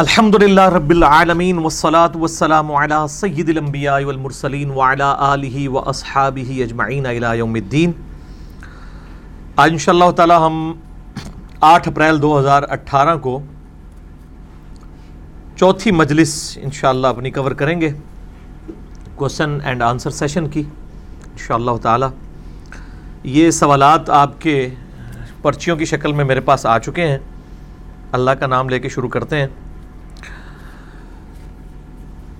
الحمد للہ رب العالمین والصلاة والسلام علی سید الانبیاء والمرسلین وعلی آلہ و اجمعین الى یوم الدین آج انشاءاللہ تعالی ہم آٹھ اپریل دو ہزار اٹھارہ کو چوتھی مجلس انشاءاللہ اپنی کور کریں گے کوسچن اینڈ آنسر سیشن کی انشاءاللہ تعالی یہ سوالات آپ کے پرچیوں کی شکل میں میرے پاس آ چکے ہیں اللہ کا نام لے کے شروع کرتے ہیں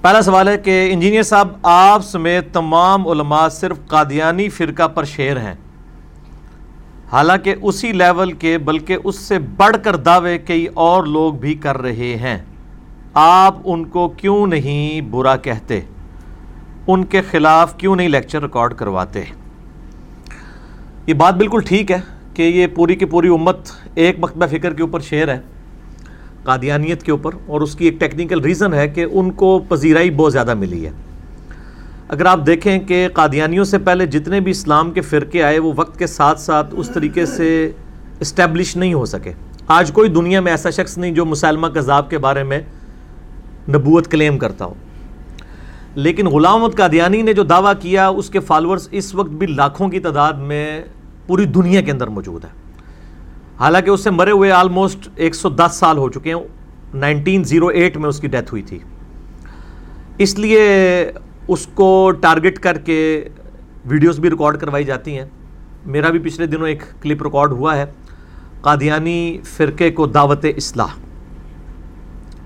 پہلا سوال ہے کہ انجینئر صاحب، آپ سمیت تمام علماء صرف قادیانی فرقہ پر شیر ہیں۔ حالانکہ اسی لیول کے، بلکہ اس سے بڑھ کر دعوے کئی اور لوگ بھی کر رہے ہیں۔ آپ ان کو کیوں نہیں برا کہتے؟ ان کے خلاف کیوں نہیں لیکچر ریکارڈ کرواتے؟ یہ بات بالکل ٹھیک ہے کہ یہ پوری کی پوری امت ایک مکتبہ فکر کے اوپر شعر ہے۔ قادیانیت کے اوپر اور اس کی ایک ٹیکنیکل ریزن ہے کہ ان کو پذیرائی بہت زیادہ ملی ہے۔ اگر آپ دیکھیں کہ قادیانیوں سے پہلے جتنے بھی اسلام کے فرقے آئے، وہ وقت کے ساتھ ساتھ اس طریقے سے اسٹیبلش نہیں ہو سکے۔ آج کوئی دنیا میں ایسا شخص نہیں جو مسلمہ کذاب کے بارے میں نبوت کلیم کرتا ہو۔ لیکن غلام قادیانی نے جو دعویٰ کیا، اس کے فالورز اس وقت بھی لاکھوں کی تعداد میں پوری دنیا کے اندر موجود ہے حالانکہ اس سے مرے ہوئے آلموسٹ ایک سو دس سال ہو چکے ہیں۔ نائنٹین زیرو ایٹ میں اس کی ڈیتھ ہوئی تھی۔ اس لیے اس کو ٹارگٹ کر کے ویڈیوز بھی ریکارڈ کروائی جاتی ہیں۔ میرا بھی پچھلے دنوں ایک کلپ ریکارڈ ہوا ہے۔ قادیانی فرقے کو دعوت اصلاح۔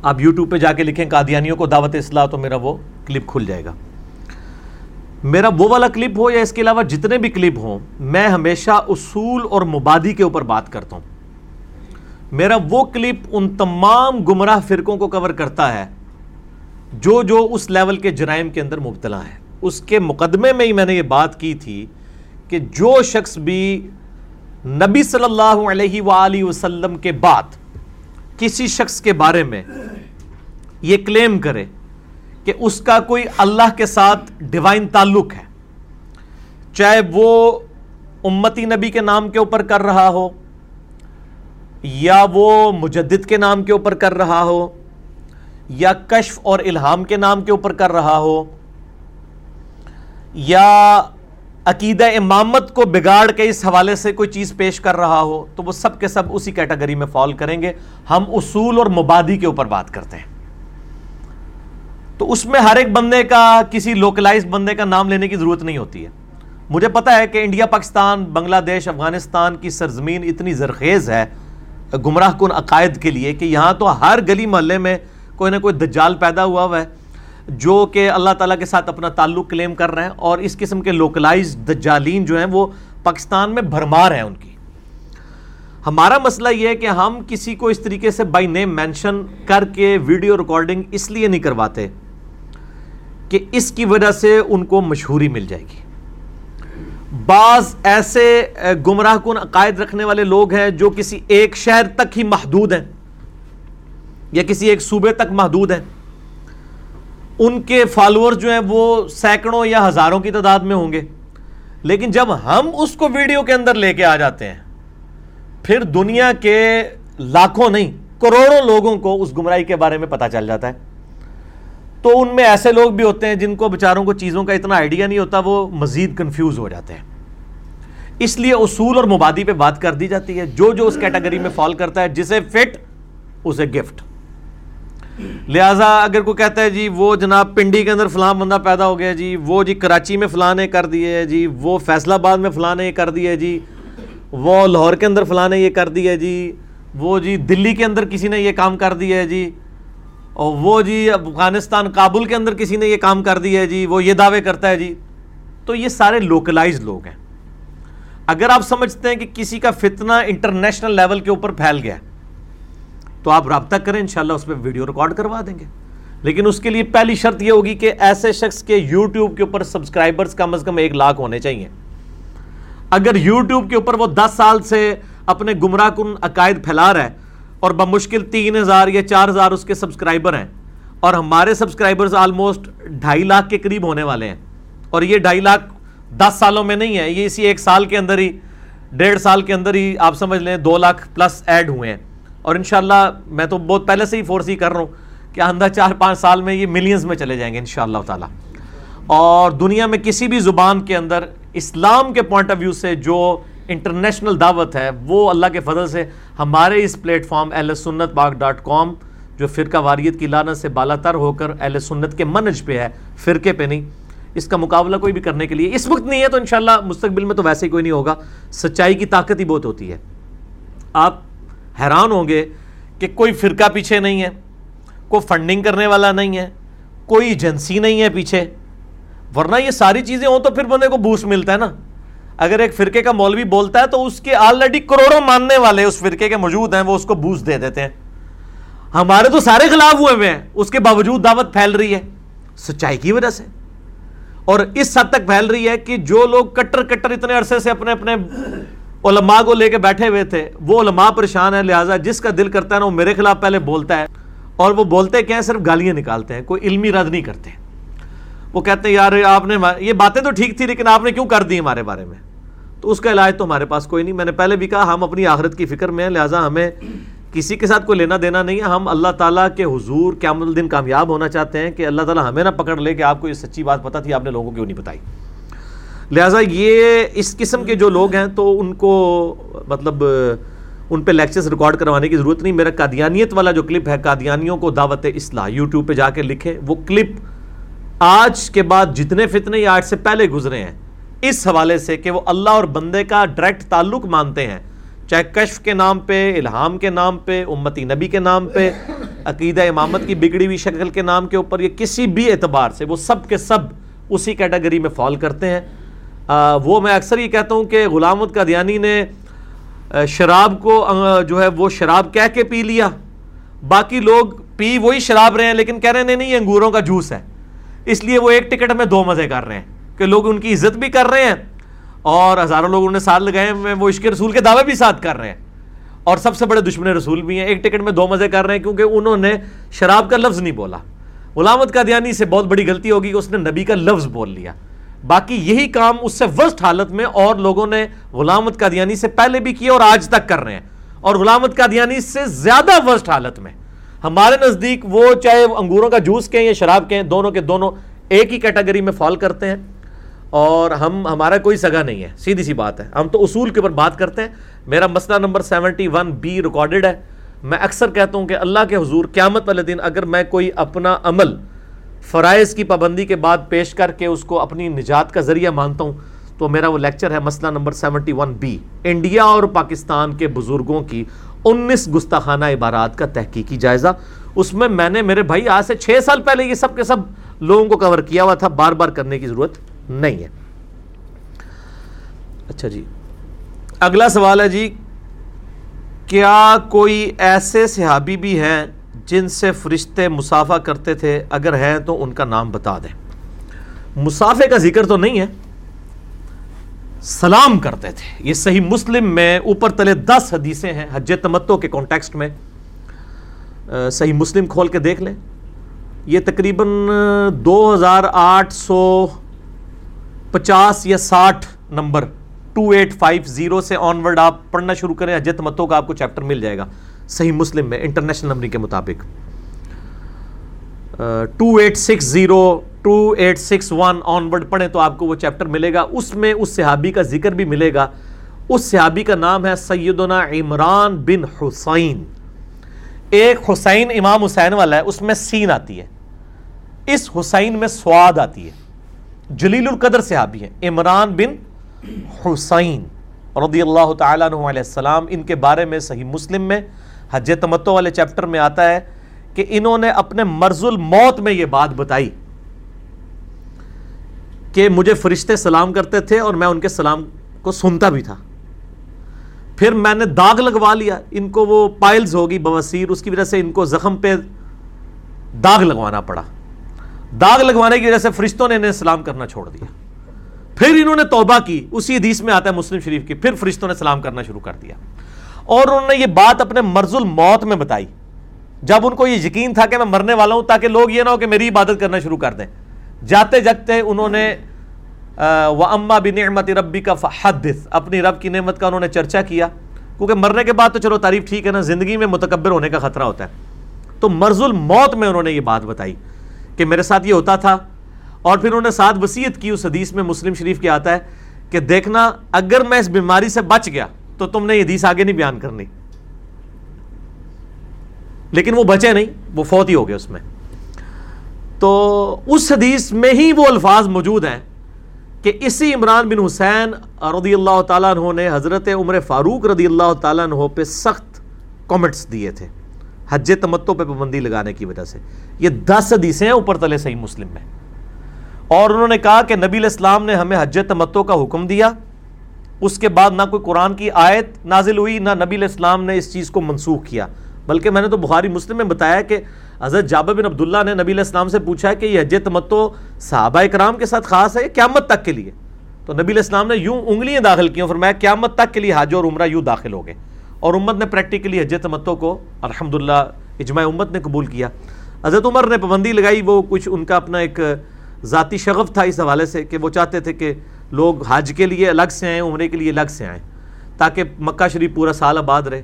آپ یوٹیوب پہ جا کے لکھیں قادیانیوں کو دعوت اصلاح تو میرا وہ کلپ کھل جائے گا۔ میرا وہ والا کلپ ہو یا اس کے علاوہ جتنے بھی کلپ ہوں، میں ہمیشہ اصول اور مبادی کے اوپر بات کرتا ہوں۔ میرا وہ کلپ ان تمام گمراہ فرقوں کو کور کرتا ہے، جو جو اس لیول کے جرائم کے اندر مبتلا ہے اس کے مقدمے میں ہی میں نے یہ بات کی تھی کہ جو شخص بھی نبی صلی اللہ علیہ وآلہ وسلم کے بعد کسی شخص کے بارے میں یہ کلیم کرے کہ اس کا کوئی اللہ کے ساتھ ڈیوائن تعلق ہے۔ چاہے وہ امتی نبی کے نام کے اوپر کر رہا ہو، یا وہ مجدد کے نام کے اوپر کر رہا ہو، یا کشف اور الہام کے نام کے اوپر کر رہا ہو، یا عقیدہ امامت کو بگاڑ کے اس حوالے سے کوئی چیز پیش کر رہا ہو، تو وہ سب کے سب اسی کیٹیگری میں فال کریں گے۔ ہم اصول اور مبادی کے اوپر بات کرتے ہیں۔ تو اس میں ہر ایک بندے کا، کسی لوکلائز بندے کا نام لینے کی ضرورت نہیں ہوتی ہے۔ مجھے پتا ہے کہ انڈیا، پاکستان، بنگلہ دیش، افغانستان کی سرزمین اتنی زرخیز ہے، گمراہ کن عقائد کے لیے کہ یہاں تو ہر گلی محلے میں کوئی نہ کوئی دجال پیدا ہوا ہوا ہے، جو کہ اللہ تعالیٰ کے ساتھ اپنا تعلق کلیم کر رہے ہیں اور اس قسم کے لوکلائز دجالین جو ہیں وہ پاکستان میں بھرمار ہیں ان کی۔ ہمارا مسئلہ یہ ہے کہ ہم کسی کو اس طریقے سے بائی نیم مینشن کر کے ویڈیو ریکارڈنگ اس لیے نہیں کرواتے۔ کہ اس کی وجہ سے ان کو مشہوری مل جائے گی۔ بعض ایسے گمراہ کن عقائد رکھنے والے لوگ ہیں جو کسی ایک شہر تک ہی محدود ہیں، یا کسی ایک صوبے تک محدود ہیں۔ ان کے فالوور جو ہیں وہ سینکڑوں یا ہزاروں کی تعداد میں ہوں گے۔ لیکن جب ہم اس کو ویڈیو کے اندر لے کے آ جاتے ہیں، پھر دنیا کے لاکھوں نہیں، کروڑوں لوگوں کو اس گمراہی کے بارے میں پتا چل جاتا ہے۔ تو ان میں ایسے لوگ بھی ہوتے ہیں جن کو بچاروں کو چیزوں کا اتنا آئیڈیا نہیں ہوتا، وہ مزید کنفیوز ہو جاتے ہیں۔ اس لیے اصول اور مبادی پہ بات کر دی جاتی ہے۔ جو جو اس کیٹیگری میں فال کرتا ہے، جسے فٹ اسے گفٹ لہٰذا اگر کوئی کہتا ہے جی وہ جناب پنڈی کے اندر فلاں بندہ پیدا ہو گیا جی وہ جی کراچی میں فلاں نے کر دیے جی وہ فیصل آباد میں فلاں نے یہ کر دیا جی وہ لاہور کے اندر فلاں نے یہ کر دیا جی وہ جی دلی کے اندر کسی نے یہ کام کر دیا ہے جی اور وہ جی افغانستان کابل کے اندر کسی نے یہ کام کر دیا ہے جی وہ یہ دعوے کرتا ہے جی۔ تو یہ سارے لوکلائز لوگ ہیں۔ اگر آپ سمجھتے ہیں کہ کسی کا فتنہ انٹرنیشنل لیول کے اوپر پھیل گیا تو آپ رابطہ کریں، انشاءاللہ اس پہ ویڈیو ریکارڈ کروا دیں گے۔ لیکن اس کے لیے پہلی شرط یہ ہوگی کہ ایسے شخص کے یوٹیوب کے اوپر سبسکرائبرز کم از کم ایک لاکھ ہونے چاہیے۔ اگر یوٹیوب کے اوپر وہ دس سال سے اپنے گمراہ کن عقائد پھیلا رہا ہے اور بمشکل تین ہزار یا چار ہزار اس کے سبسکرائبر ہیں اور ہمارے سبسکرائبرز آلموسٹ ڈھائی لاکھ کے قریب ہونے والے ہیں اور یہ ڈھائی لاکھ دس سالوں میں نہیں ہے، یہ اسی ایک سال کے اندر ہی، ڈیڑھ سال کے اندر ہی آپ سمجھ لیں دو لاکھ پلس ایڈ ہوئے ہیں۔ اور انشاءاللہ میں تو بہت پہلے سے ہی فورس ہی کر رہا ہوں کہ آندہ چار پانچ سال میں یہ ملینز میں چلے جائیں گے انشاءاللہ تعالی۔ اور دنیا میں کسی بھی زبان کے اندر اسلام کے پوائنٹ آف ویو سے جو انٹرنیشنل دعوت ہے، وہ اللہ کے فضل سے ہمارے اس پلیٹ فارم اہل سنت باغ ڈاٹ کام، جو فرقہ واریت کی لانت سے بالا تر ہو کر اہل سنت کے منج پہ ہے، فرقے پہ نہیں۔ اس کا مقابلہ کوئی بھی کرنے کے لیے اس وقت نہیں ہے، تو انشاءاللہ مستقبل میں تو ویسے ہی کوئی نہیں ہوگا۔ سچائی کی طاقت ہی بہت ہوتی ہے۔ آپ حیران ہوں گے کہ کوئی فرقہ پیچھے نہیں ہے، کوئی فنڈنگ کرنے والا نہیں ہے، کوئی ایجنسی نہیں ہے پیچھے۔ ورنہ یہ ساری چیزیں ہوں تو پھر بندے کو بوس ملتا ہے نا۔ اگر ایک فرقے کا مولوی بولتا ہے تو اس کے آلریڈی کروڑوں ماننے والے اس فرقے کے موجود ہیں، وہ اس کو بوس دے دیتے ہیں۔ ہمارے تو سارے خلاف ہوئے ہوئے ہیں، اس کے باوجود دعوت پھیل رہی ہے، سچائی کی وجہ سے۔ اور اس حد تک پھیل رہی ہے کہ جو لوگ کٹر کٹر اتنے عرصے سے اپنے اپنے علماء کو لے کے بیٹھے ہوئے تھے، وہ علماء پریشان ہے لہٰذا جس کا دل کرتا ہے نا، وہ میرے خلاف پہلے بولتا ہے۔ اور وہ بولتے کیا ہیں؟ صرف گالیاں نکالتے ہیں، کوئی علمی رد نہیں کرتے۔ وہ کہتے ہیں، یار آپ نے یہ باتیں تو ٹھیک تھی لیکن آپ نے کیوں کر دی ہمارے بارے میں؟ تو اس کا علاج تو ہمارے پاس کوئی نہیں۔ میں نے پہلے بھی کہا، ہم اپنی آخرت کی فکر میں ہیں، لہٰذا ہمیں کسی کے ساتھ کوئی لینا دینا نہیں ہے۔ ہم اللہ تعالیٰ کے حضور قیام الدین کامیاب ہونا چاہتے ہیں کہ اللہ تعالیٰ ہمیں نہ پکڑ لے کہ آپ کو یہ سچی بات پتہ تھی، آپ نے لوگوں کو کیوں نہیں بتائی؟ لہٰذا یہ اس قسم کے جو لوگ ہیں تو ان کو مطلب ان پہ لیکچرز ریکارڈ کروانے کی ضرورت نہیں۔ میرا قادیانیت والا جو کلپ ہے، قادیانیوں کو دعوت اصلاح یوٹیوب پہ جا کے لکھے وہ کلپ آج کے بعد جتنے فتنے یا آج سے پہلے گزرے ہیں، اس حوالے سے کہ وہ اللہ اور بندے کا ڈائریکٹ تعلق مانتے ہیں۔ چاہے کشف کے نام پہ، الہام کے نام پہ، امتی نبی کے نام پہ، عقیدہ امامت کی بگڑی ہوئی شکل کے نام کے اوپر یہ کسی بھی اعتبار سے وہ سب کے سب اسی کیٹیگری میں فال کرتے ہیں۔ وہ میں اکثر یہ کہتا ہوں کہ غلامت کا دیانی نے شراب کو جو ہے وہ شراب کہہ کے پی لیا۔ باقی لوگ پی وہی شراب رہے ہیں، لیکن کہہ رہے ہیں نہیں، یہ انگوروں کا جوس ہے۔ اس لیے وہ ایک ٹکٹ میں دو مزے کر رہے ہیں کہ لوگ ان کی عزت بھی کر رہے ہیں اور ہزاروں لوگ انہیں ساتھ لگائے ہیں، وہ عشق رسول کے دعوے بھی ساتھ کر رہے ہیں۔ اور سب سے بڑے دشمن رسول بھی ہیں۔ ایک ٹکٹ میں دو مزے کر رہے ہیں کیونکہ انہوں نے شراب کا لفظ نہیں بولا۔ غلامت کا دیانی سے بہت بڑی غلطی ہوگی کہ اس نے نبی کا لفظ بول لیا۔ باقی یہی کام اس سے ورسٹ حالت میں اور لوگوں نے غلامت کا دیانی سے پہلے بھی کیا اور آج تک کر رہے ہیں۔ اور غلامت کا دیانی سے زیادہ ورسٹ حالت میں۔ ہمارے نزدیک وہ چاہے انگوروں کا جوس کہیں یا شراب کہیں، دونوں کے دونوں ایک ہی کیٹیگری میں فال کرتے ہیں۔ اور ہم، ہمارا کوئی سگا نہیں ہے، سیدھی سی بات ہے۔ ہم تو اصول کے اوپر بات کرتے ہیں۔ میرا مسئلہ number seventy one B recorded ہے۔ میں اکثر کہتا ہوں کہ اللہ کے حضور قیامت والے دن اگر میں کوئی اپنا عمل فرائض کی پابندی کے بعد پیش کر کے اس کو اپنی نجات کا ذریعہ مانتا ہوں، تو میرا وہ لیکچر ہے مسئلہ number seventy one B. India اور پاکستان کے بزرگوں کی انیس گستاخانہ عبارات کا تحقیقی جائزہ۔ اس میں میں نے میرے بھائی آج سے چھ سال پہلے یہ سب کے سب لوگوں کو کور کیا ہوا تھا، بار بار کرنے کی ضرورت نہیں ہے۔ اچھا جی۔ اگلا سوال ہے جی کیا کوئی ایسے صحابی بھی ہیں جن سے فرشتے مسافہ کرتے تھے؟ اگر ہیں تو ان کا نام بتا دیں۔ مسافے کا ذکر تو نہیں ہے۔ سلام کرتے تھے۔ یہ صحیح مسلم میں اوپر تلے دس حدیثیں ہیں۔ حج تمتو کے کانٹیکسٹ میں صحیح مسلم کھول کے دیکھ لیں۔ یہ تقریباً دو ہزار آٹھ سو پچاس یا ساٹھ number two eight five zero سے آن ورڈ آپ پڑھنا شروع کریں حجت متوں کا آپ کو چیپٹر مل جائے گا۔ صحیح مسلم میں، انٹرنیشنل نمبر کے مطابق۔ Two eight six zero two eight six one onward پڑھیں تو آپ کو وہ چیپٹر ملے گا۔ اس میں اس صحابی کا ذکر بھی ملے گا۔ اس صحابی کا نام ہے سیدنا عمران بن حسین۔ ایک حسین امام حسین والا ہے، اس میں سین آتی ہے۔ اس حسین میں سواد آتی ہے۔ جلیل القدر صحابی ہیں، عمران بن حسین رضی اللہ تعالیٰ عنہ علیہ السلام۔ ان کے بارے میں صحیح مسلم میں حج تمتو والے چیپٹر میں آتا ہے۔ کہ انہوں نے اپنے مرز الموت میں یہ بات بتائی کہ مجھے فرشتے سلام کرتے تھے اور میں ان کے سلام کو سنتا بھی تھا۔ پھر میں نے داغ لگوا لیا، ان کو وہ پائلز ہوگی، بواسیر، اس کی وجہ سے ان کو زخم پہ داغ لگوانا پڑا۔ داغ لگوانے کی وجہ سے فرشتوں نے انہیں سلام کرنا چھوڑ دیا۔ پھر انہوں نے توبہ کی، اسی حدیث میں آتا ہے مسلم شریف کی، پھر فرشتوں نے سلام کرنا شروع کر دیا۔ اور انہوں نے یہ بات اپنے مرز الموت میں بتائی۔ جب ان کو یہ یقین تھا کہ میں مرنے والا ہوں تاکہ لوگ یہ نہ ہو کہ میری عبادت کرنا شروع کر دیں۔ جاتے جگتے انہوں نے وہ اما بھی نعمت ربی کا حدث اپنی رب کی نعمت کا انہوں نے چرچا کیا۔ کیونکہ مرنے کے بعد تو چلو تعریف ٹھیک ہے نا، زندگی میں متکبر ہونے کا خطرہ ہوتا ہے۔ تو مرز الموت میں انہوں نے یہ بات بتائی کہ میرے ساتھ یہ ہوتا تھا۔ اور پھر انہوں نے ساتھ وسیعت کی اس حدیث میں مسلم شریف کے آتا ہے کہ دیکھنا، اگر میں اس بیماری سے بچ گیا تو تم نے یہ حدیث آگے نہیں بیان کرنی۔ لیکن وہ بچے نہیں، وہ فوت ہی ہو گئے اس میں۔ تو اس حدیث میں ہی وہ الفاظ موجود ہیں کہ اسی عمران بن حسین رضی اللہ تعالیٰ عنہ نے حضرت عمر فاروق رضی اللہ تعالیٰ عنہ پہ سخت کومنٹس دیے تھے۔ حج تمتو پہ پابندی لگانے کی وجہ سے۔ یہ دس حدیثیں ہیں اوپر تلے صحیح مسلم میں۔ اور انہوں نے کہا کہ نبی الاسلام نے ہمیں حج تمتو کا حکم دیا۔ اس کے بعد نہ کوئی قرآن کی آیت نازل ہوئی، نہ نبی الاسلام نے اس چیز کو منسوخ کیا۔ بلکہ میں نے تو بخاری مسلم میں بتایا کہ حضرت جابر بن عبداللہ نے نبی علیہ السلام سے پوچھا ہے کہ یہ حج تمتو صحابہ کرام کے ساتھ خاص ہے قیامت تک کے لیے؟ تو نبی علیہ السلام نے یوں انگلیاں داخل کی فرمایا قیامت تک کے لیے حج اور عمرہ یوں داخل ہو گئے۔ اور امت نے پریکٹیکلی حج تمتو کو الحمدللہ اجماع امت نے قبول کیا۔ حضرت عمر نے پابندی لگائی، وہ کچھ ان کا اپنا ایک ذاتی شغف تھا اس حوالے سے کہ وہ چاہتے تھے کہ لوگ حج کے لیے الگ سے آئیں، عمرے کے لیے الگ سے آئیں، تاکہ مکہ شریف پورا سال آباد رہے۔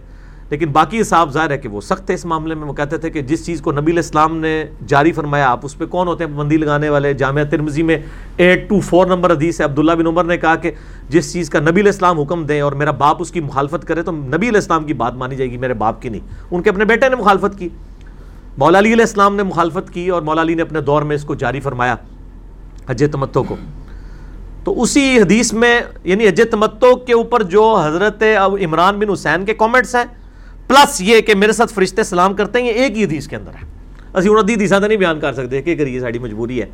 لیکن باقی حساب ظاہر ہے کہ وہ سخت ہے اس معاملے میں۔ وہ کہتے تھے کہ جس چیز کو نبی الاسلام نے جاری فرمایا، آپ اس پہ کون ہوتے ہیں؟ پابندی لگانے والے، جامعہ ترمزی میں ایٹ ٹو فور نمبر حدیث ہے۔ عبداللہ بن عمر نے کہا کہ جس چیز کا نبی الاسلام حکم دیں اور میرا باپ اس کی مخالفت کرے تو نبی الاسلام کی بات مانی جائے گی، میرے باپ کی نہیں۔ ان کے اپنے بیٹے نے مخالفت کی۔ مولا علی علیہ السلام نے مخالفت کی اور مولا علی نے اپنے دور میں اس کو جاری فرمایا حج تمتو کو۔ تو اسی حدیث میں یعنی حج تمتو کے اوپر جو حضرت عمران بن حسین کے کامنٹس ہیں پلس یہ کہ میرے ساتھ فرشتے سلام کرتے ہیں، یہ ایک ہی حدیث کے اندر ہے۔ اسی انہوں نے حدیث نہیں بیان کر سکتے کہ کریے ساری مجبوری ہے۔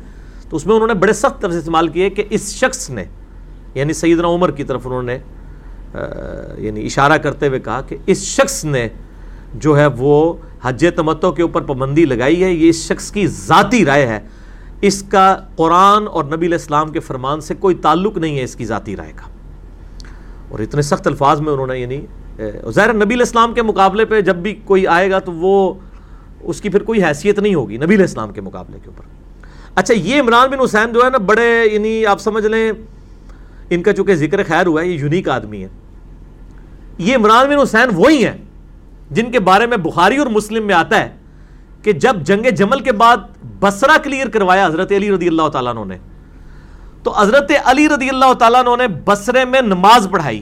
تو اس میں انہوں نے بڑے سخت طرح سے استعمال کیے کہ اس شخص نے یعنی سیدنا عمر کی طرف انہوں نے یعنی اشارہ کرتے ہوئے کہا کہ اس شخص نے جو ہے وہ حج تمتو کے اوپر پابندی لگائی ہے، یہ اس شخص کی ذاتی رائے ہے۔ اس کا قرآن اور نبی علیہ السلام کے فرمان سے کوئی تعلق نہیں ہے اس کی ذاتی رائے کا۔ اور اتنے سخت الفاظ میں انہوں نے یعنی ظاہر نبی علیہ السلام کے مقابلے پہ جب بھی کوئی آئے گا تو وہ اس کی پھر کوئی حیثیت نہیں ہوگی نبی علیہ السلام کے مقابلے کے اوپر۔ اچھا یہ عمران بن حسین جو ہے نا، بڑے یعنی آپ سمجھ لیں، ان کا چونکہ ذکر خیر ہوا ہے، یہ یونیک آدمی ہے یہ عمران بن حسین وہی ہیں جن کے بارے میں بخاری اور مسلم میں آتا ہے کہ جب جنگ جمل کے بعد بسرا کلیئر کروایا حضرت علی رضی اللہ تعالیٰ نے، تو حضرت علی رضی اللہ تعالیٰ نے بسرے میں نماز پڑھائی۔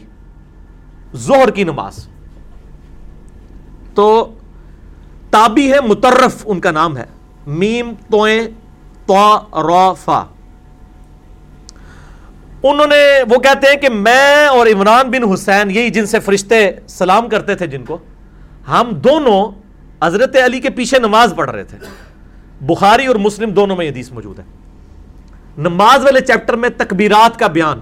زہر کی نماز۔ تو تابی ہے مترف، ان کا نام ہے۔ میم، توئیں تو فا۔ انہوں نے وہ کہتے ہیں کہ میں اور عمران بن حسین یہی جن سے فرشتے سلام کرتے تھے، جن کو ہم دونوں حضرت علی کے پیچھے نماز پڑھ رہے تھے۔ بخاری اور مسلم دونوں میں حدیث موجود ہے۔ نماز والے چیپٹر میں تکبیرات کا بیان۔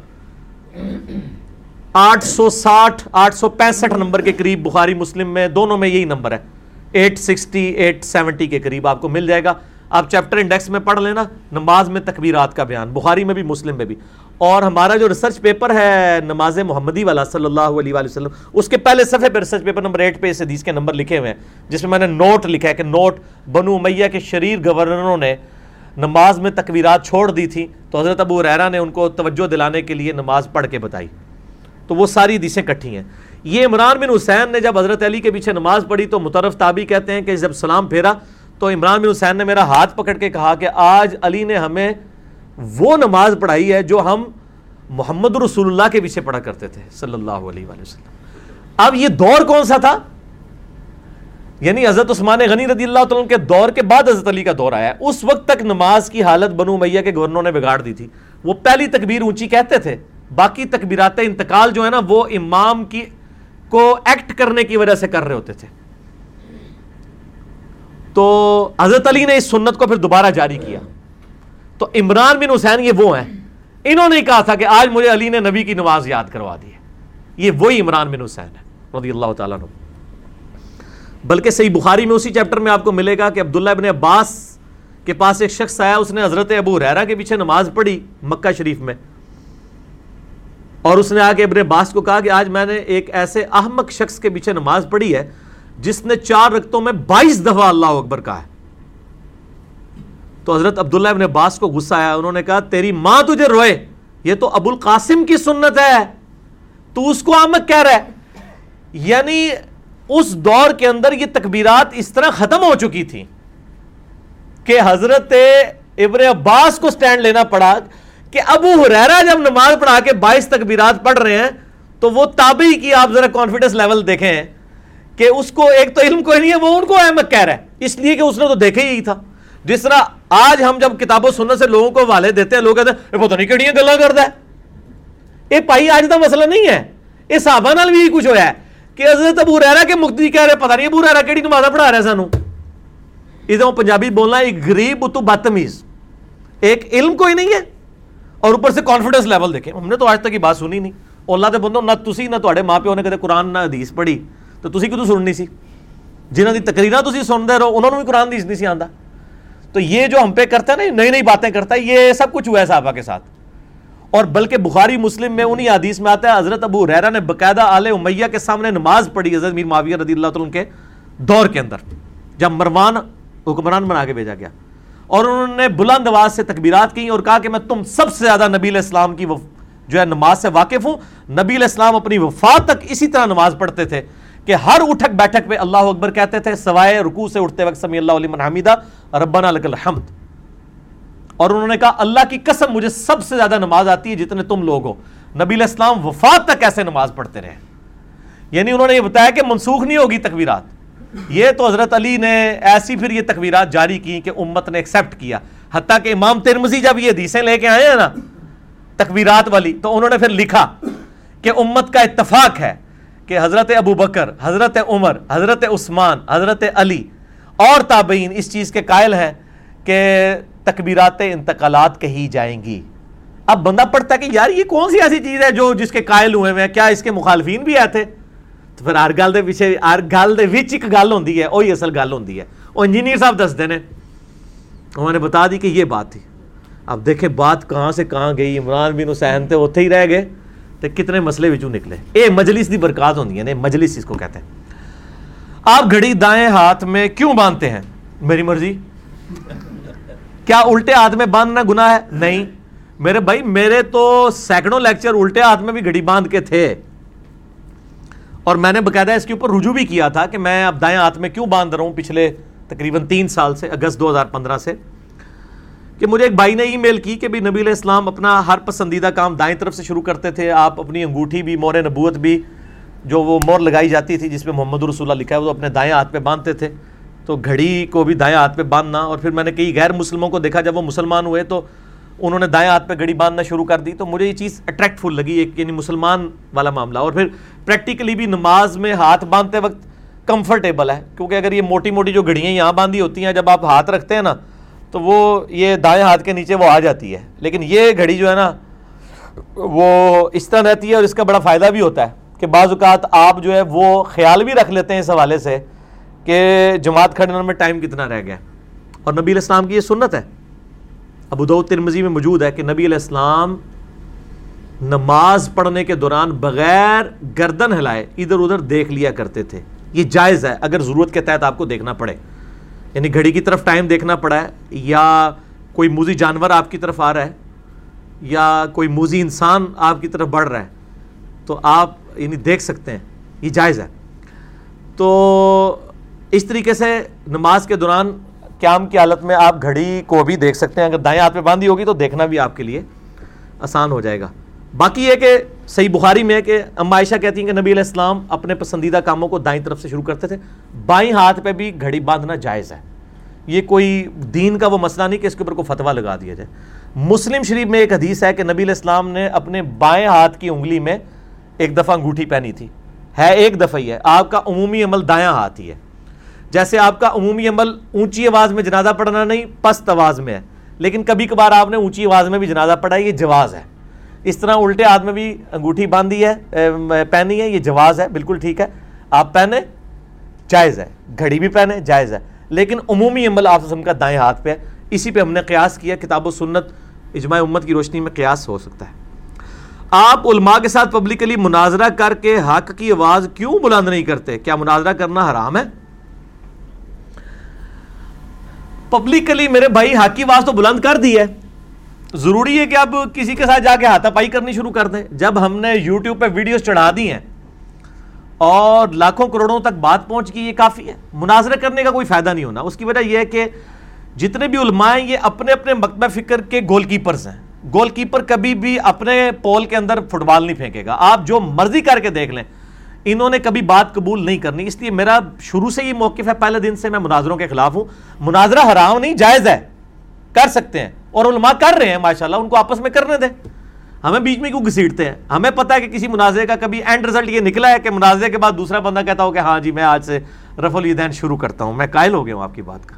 آٹھ سو ساٹھ، آٹھ سو پینسٹھ نمبر کے قریب بخاری مسلم میں دونوں میں یہی نمبر ہے۔ ایٹ سکسٹی، ایٹ سیونٹی کے قریب آپ کو مل جائے گا۔ آپ چیپٹر انڈیکس میں پڑھ لینا، نماز میں تکبیرات کا بیان، بخاری میں بھی، مسلم میں بھی۔ اور ہمارا جو ریسرچ پیپر ہے نماز محمدی والا صلی اللہ علیہ وآلہ وسلم، اس کے پہلے صفحے پہ ریسرچ پیپر نمبر ایٹ پہ اس حدیث کے نمبر لکھے ہوئے ہیں، جس میں میں نے نوٹ لکھا ہے کہ نوٹ بنو میہ کے شریر گورنروں نے نماز میں تکبیرات چھوڑ دی تھی۔ تو حضرت ابو ریرا نے ان کو توجہ دلانے کے لیے نماز پڑھ کے بتائی۔ تو وہ ساری حدیثیں کٹھی ہیں۔ یہ عمران بن حسین نے جب حضرت علی کے پیچھے نماز پڑھی تو مترف تابی کہتے ہیں کہ جب سلام پھیرا تو عمران بن حسین نے میرا ہاتھ پکڑ کے کہا کہ آج علی نے ہمیں وہ نماز پڑھائی ہے جو ہم محمد رسول اللہ کے پیچھے پڑھا کرتے تھے، صلی اللہ علیہ وآلہ وسلم۔ اب یہ دور کون سا تھا؟ یعنی حضرت عثمان غنی رضی اللہ تعالیٰ کے دور کے بعد حضرت علی کا دور آیا۔ اس وقت تک نماز کی حالت بنو میہ کے گورنوں نے بگاڑ دی تھی۔ وہ پہلی تکبیر اونچی کہتے تھے۔ باقی تکبیرات انتقال جو ہے نا وہ امام کی کو ایکٹ کرنے کی وجہ سے کر رہے ہوتے تھے۔ تو حضرت علی نے اس سنت کو پھر دوبارہ جاری کیا۔ تو عمران بن حسین یہ وہ ہیں۔ انہوں نے کہا تھا کہ آج مجھے علی نے نبی کی نماز یاد کروا دی ہے۔ یہ وہی عمران بن حسین ہے رضی اللہ تعالیٰ عنہ۔ بلکہ صحیح بخاری میں اسی چیپٹر میں آپ کو ملے گا کہ عبداللہ ابن عباس کے پاس ایک شخص آیا، اس نے حضرت ابو ریرا کے پیچھے نماز پڑھی مکہ شریف میں۔ اور اس نے آ کے ابن عباس کو کہا کہ آج میں نے ایک ایسے احمق شخص کے پیچھے نماز پڑھی ہے جس نے چار رقتوں میں بائیس دفعہ اللہ اکبر کہا ہے۔ تو حضرت عبداللہ ابن عباس کو غصہ آیا، انہوں نے کہا، تیری ماں تجھے روئے، یہ تو ابو القاسم کی سنت ہے، تو اس کو احمق کہہ رہا ہے۔ یعنی اس دور کے اندر یہ تکبیرات اس طرح ختم ہو چکی تھی کہ حضرت ابن عباس کو سٹینڈ لینا پڑا۔ کہ ابو حریرہ جب نماز پڑھا کے بائیس تکبیرات پڑھ رہے ہیں، تو وہ تابعی کی آپ ذرا کانفیڈنس لیول دیکھیں کہ اس کو ایک تو علم کوئی نہیں ہے، وہ ان کو احمد کہہ رہا ہے۔ اس لیے کہ اس نے تو دیکھے ہی تھا۔ جس طرح آج ہم جب کتابوں سننے سے لوگوں کو والے دیتے ہیں، لوگ کہتے ہیں پتہ نہیں کہڑی گلا کرتا ہے۔ یہ پائی آج کا مسئلہ نہیں ہے۔ یہ صحابہ نال بھی کچھ ہوا ہے کہ حضرت ابو ریرا کے مقتدی کہہ رہے پتہ نہیں ابو ریرا کیڑی نمازہ پڑھا رہا ہے سانو۔ ادھر پنجابی بولنا، ایک غریب تو بدتمیز۔ ایک علم کوئی نہیں ہے۔ اور اوپر سے کانفیڈنس لیول دیکھیں۔ ہم نے تو آج تک یہ بات سنی نہیں۔ اللہ دے بندو نہ تسی، نہ تواڈے ماں پیو نے کدے قرآن نہ حدیث پڑھی۔ تو تسی کیوں سننی سی؟ جنہ دی تقریرا تسی سنتے رہو انہوں نے بھی قرآن حدیث نہیں سی آندا۔ تو یہ جو ہم پہ کرتا ہے نا نئی نئی باتیں کرتا ہے، یہ سب کچھ ہوا ہے صحابہ کے ساتھ۔ اور بلکہ بخاری، مسلم میں انہی حدیث میں آتا ہے، حضرت ابو ریرا نے باقاعدہ آل امیہ کے سامنے نماز پڑھی، حضرت میر معاویہ رضی اللہ تعالیٰ کے دور کے اندر۔ جب مروان حکمران بنا کے بھیجا گیا۔ اور انہوں نے بلند آواز سے تکبیرات کی اور کہا کہ میں تم سب سے زیادہ نبی علیہ السلام کی جو ہے نماز سے واقف ہوں۔ نبی علیہ السلام اپنی وفات تک اسی طرح نماز پڑھتے تھے کہ ہر اٹھک بیٹھک پہ اللہ اکبر کہتے تھے، سوائے رکوع سے اٹھتے وقت سمی اللہ علیہ حمیدہ، ربنا لک الحمد۔ اور انہوں نے کہا، اللہ کی قسم، مجھے سب سے زیادہ نماز آتی ہے جتنے تم لوگ ہو۔ نبی علیہ السلام وفات تک ایسے نماز پڑھتے رہے۔ یعنی انہوں نے یہ بتایا کہ منسوخ نہیں ہوگی تکبیرات۔ یہ تو حضرت علی نے ایسی پھر یہ تکبیرات جاری کی کہ امت نے ایکسیپٹ کیا۔ حتیٰ کہ امام ترمزی جب یہ حدیثیں لے کے آئے ہیں نا، تکبیرات والی، تو انہوں نے پھر لکھا کہ امت کا اتفاق ہے کہ حضرت ابو بکر، حضرت عمر، حضرت عثمان، حضرت علی اور تابعین اس چیز کے قائل ہیں کہ تکبیرات انتقالات کہی جائیں گی۔ اب بندہ پڑھتا ہے کہ یار یہ کون سی ایسی چیز ہے جو جس کے قائل ہوئے ہوئے ہیں؟ کیا اس کے مخالفین بھی آتے تو پھر ہر گل دے پیچھے ہر گل دے وچ ایک گل ہوندی ہے وہی اصل گل ہوندی ہے وہ انجینئر صاحب دستے ہیں انہوں نے بتا دی کہ یہ بات تھی اب دیکھیں بات کہاں سے کہاں گئی عمران بن حسین تھے اتنے ہی رہ گئے تو کتنے مسئلے وچوں نکلے اے مجلس دی برکات ہوندی ہے مجلس اس کو کہتے ہیں آپ گھڑی دائیں ہاتھ میں کیوں باندھتے ہیں میری مرضی کیا الٹے ہاتھ میں باندھنا گناہ ہے نہیں میرے بھائی میرے تو سینکڑوں لیکچر الٹے ہاتھ میں بھی گھڑی باندھ کے تھے اور میں نے باقاعدہ اس کے اوپر رجوع بھی کیا تھا کہ میں اب دائیں ہاتھ میں کیوں باندھ رہا ہوں پچھلے تقریباً تین سال سے، اگست دو ہزار پندرہ سے، کہ مجھے ایک بھائی نے ای میل کی کہ بھی نبی علیہ السلام اپنا ہر پسندیدہ کام دائیں طرف سے شروع کرتے تھے، آپ اپنی انگوٹھی بھی، مور نبوت بھی، جو وہ مور لگائی جاتی تھی جس پہ محمد رسول اللہ لکھا ہے، وہ اپنے دائیں ہاتھ پہ باندھتے تھے۔ تو گھڑی کو بھی دائیں ہاتھ پہ باندھنا، اور پھر میں نے کئی غیر مسلموں کو دیکھا، جب وہ مسلمان ہوئے تو انہوں نے دائیں ہاتھ پہ گھڑی باندھنا شروع کر دی۔ تو مجھے یہ چیز اٹریکٹ فل لگی، ایک یعنی مسلمان والا معاملہ۔ اور پھر پریکٹیکلی بھی نماز میں ہاتھ باندھتے وقت کمفرٹیبل ہے۔ کیونکہ اگر یہ موٹی موٹی جو گھڑیاں یہاں باندھی ہوتی ہیں، جب آپ ہاتھ رکھتے ہیں نا، تو وہ یہ دائیں ہاتھ کے نیچے وہ آ جاتی ہے۔ لیکن یہ گھڑی جو ہے نا، وہ اس طرح رہتی ہے اور اس کا بڑا فائدہ بھی ہوتا ہے کہ بعض اوقات آپ جو ہے وہ خیال بھی رکھ لیتے ہیں اس حوالے سے کہ جماعت کھڑنے میں ٹائم کتنا رہ گیا۔ اور نبی علیہ السلام کی یہ سنت ہے۔ ابو دو ترمزی میں موجود ہے کہ نبی علیہ السلام نماز پڑھنے کے دوران بغیر گردن ہلائے ادھر ادھر دیکھ لیا کرتے تھے۔ یہ جائز ہے اگر ضرورت کے تحت آپ کو دیکھنا پڑے۔ یعنی گھڑی کی طرف ٹائم دیکھنا پڑا ہے یا کوئی موزی جانور آپ کی طرف آ رہا ہے یا کوئی موزی انسان آپ کی طرف بڑھ رہا ہے، تو آپ یعنی دیکھ سکتے ہیں۔ یہ جائز ہے۔ تو اس طریقے سے نماز کے دوران قیام کی حالت میں آپ گھڑی کو بھی دیکھ سکتے ہیں۔ اگر دائیں ہاتھ پہ باندھی ہوگی تو دیکھنا بھی آپ کے لیے آسان ہو جائے گا۔ باقی یہ کہ صحیح بخاری میں ہے کہ اما عائشہ کہتی ہیں کہ نبی علیہ السلام اپنے پسندیدہ کاموں کو دائیں طرف سے شروع کرتے تھے، بائیں ہاتھ پہ بھی گھڑی باندھنا جائز ہے۔ یہ کوئی دین کا وہ مسئلہ نہیں کہ اس کے اوپر کوئی فتویٰ لگا دیا جائے۔ مسلم شریف میں ایک حدیث ہے کہ نبی علیہ السلام نے اپنے بائیں ہاتھ کی انگلی میں ایک دفعہ انگوٹھی پہنی تھی۔ ہے ایک دفعہ ہی ہے۔ آپ کا عمومی عمل دایاں ہاتھ ہی ہے۔ جیسے آپ کا عمومی عمل اونچی آواز میں جنازہ پڑھنا نہیں، پست آواز میں ہے۔ لیکن کبھی کبھار آپ نے اونچی آواز میں بھی جنازہ پڑھا ہے یہ جواز ہے۔ اس طرح الٹے ہاتھ میں بھی انگوٹھی باندھی ہے پہنی ہے، یہ جواز ہے، بالکل ٹھیک ہے۔ آپ پہنے جائز ہے۔ گھڑی بھی پہنے جائز ہے۔ لیکن عمومی عمل آپ کا دائیں ہاتھ پہ ہے۔ اسی پہ ہم نے قیاس کیا، کتاب و سنت، اجماع امت کی روشنی میں قیاس ہو سکتا ہے۔ آپ علماء کے ساتھ پبلکلی مناظرہ کر کے حق کی آواز کیوں بلند نہیں کرتے؟ کیا مناظرہ کرنا حرام ہے؟ پبلکلی میرے بھائی حق کی آواز تو بلند کر دی ہے۔ ضروری ہے کہ اب کسی کے ساتھ جا کے ہاتھا پائی کرنی شروع کر دیں۔ جب ہم نے یوٹیوب پہ ویڈیوز چڑھا دی ہیں اور لاکھوں کروڑوں تک بات پہنچ گئی، یہ کافی ہے۔ مناظرہ کرنے کا کوئی فائدہ نہیں ہونا۔ اس کی وجہ یہ ہے کہ جتنے بھی علماء ہیں، یہ اپنے اپنے مکتبہ فکر کے گول کیپرز ہیں۔ گول کیپر کبھی بھی اپنے پول کے اندر فٹ بال نہیں پھینکے گا۔ آپ جو مرضی کر کے دیکھ لیں، انہوں نے کبھی بات قبول نہیں کرنی۔ اس لیے میرا شروع سے یہ موقف ہے، پہلے دن سے میں مناظروں کے خلاف ہوں۔ مناظرہ حرام نہیں، جائز ہے۔ کر سکتے ہیں۔ اور علماء کر رہے ہیں، ماشاءاللہ، ان کو آپس میں کرنے دیں۔ ہمیں بیچ میں کیوں گھسیٹتے ہیں؟ ہمیں پتا ہے کہ کسی مناظرے کا کبھی اینڈ رزلٹ یہ نکلا ہے کہ مناظرے کے بعد دوسرا بندہ کہتا ہو کہ ہاں جی میں آج سے رف الدین شروع کرتا ہوں۔ میں قائل ہو گیا ہوں آپ کی بات کا۔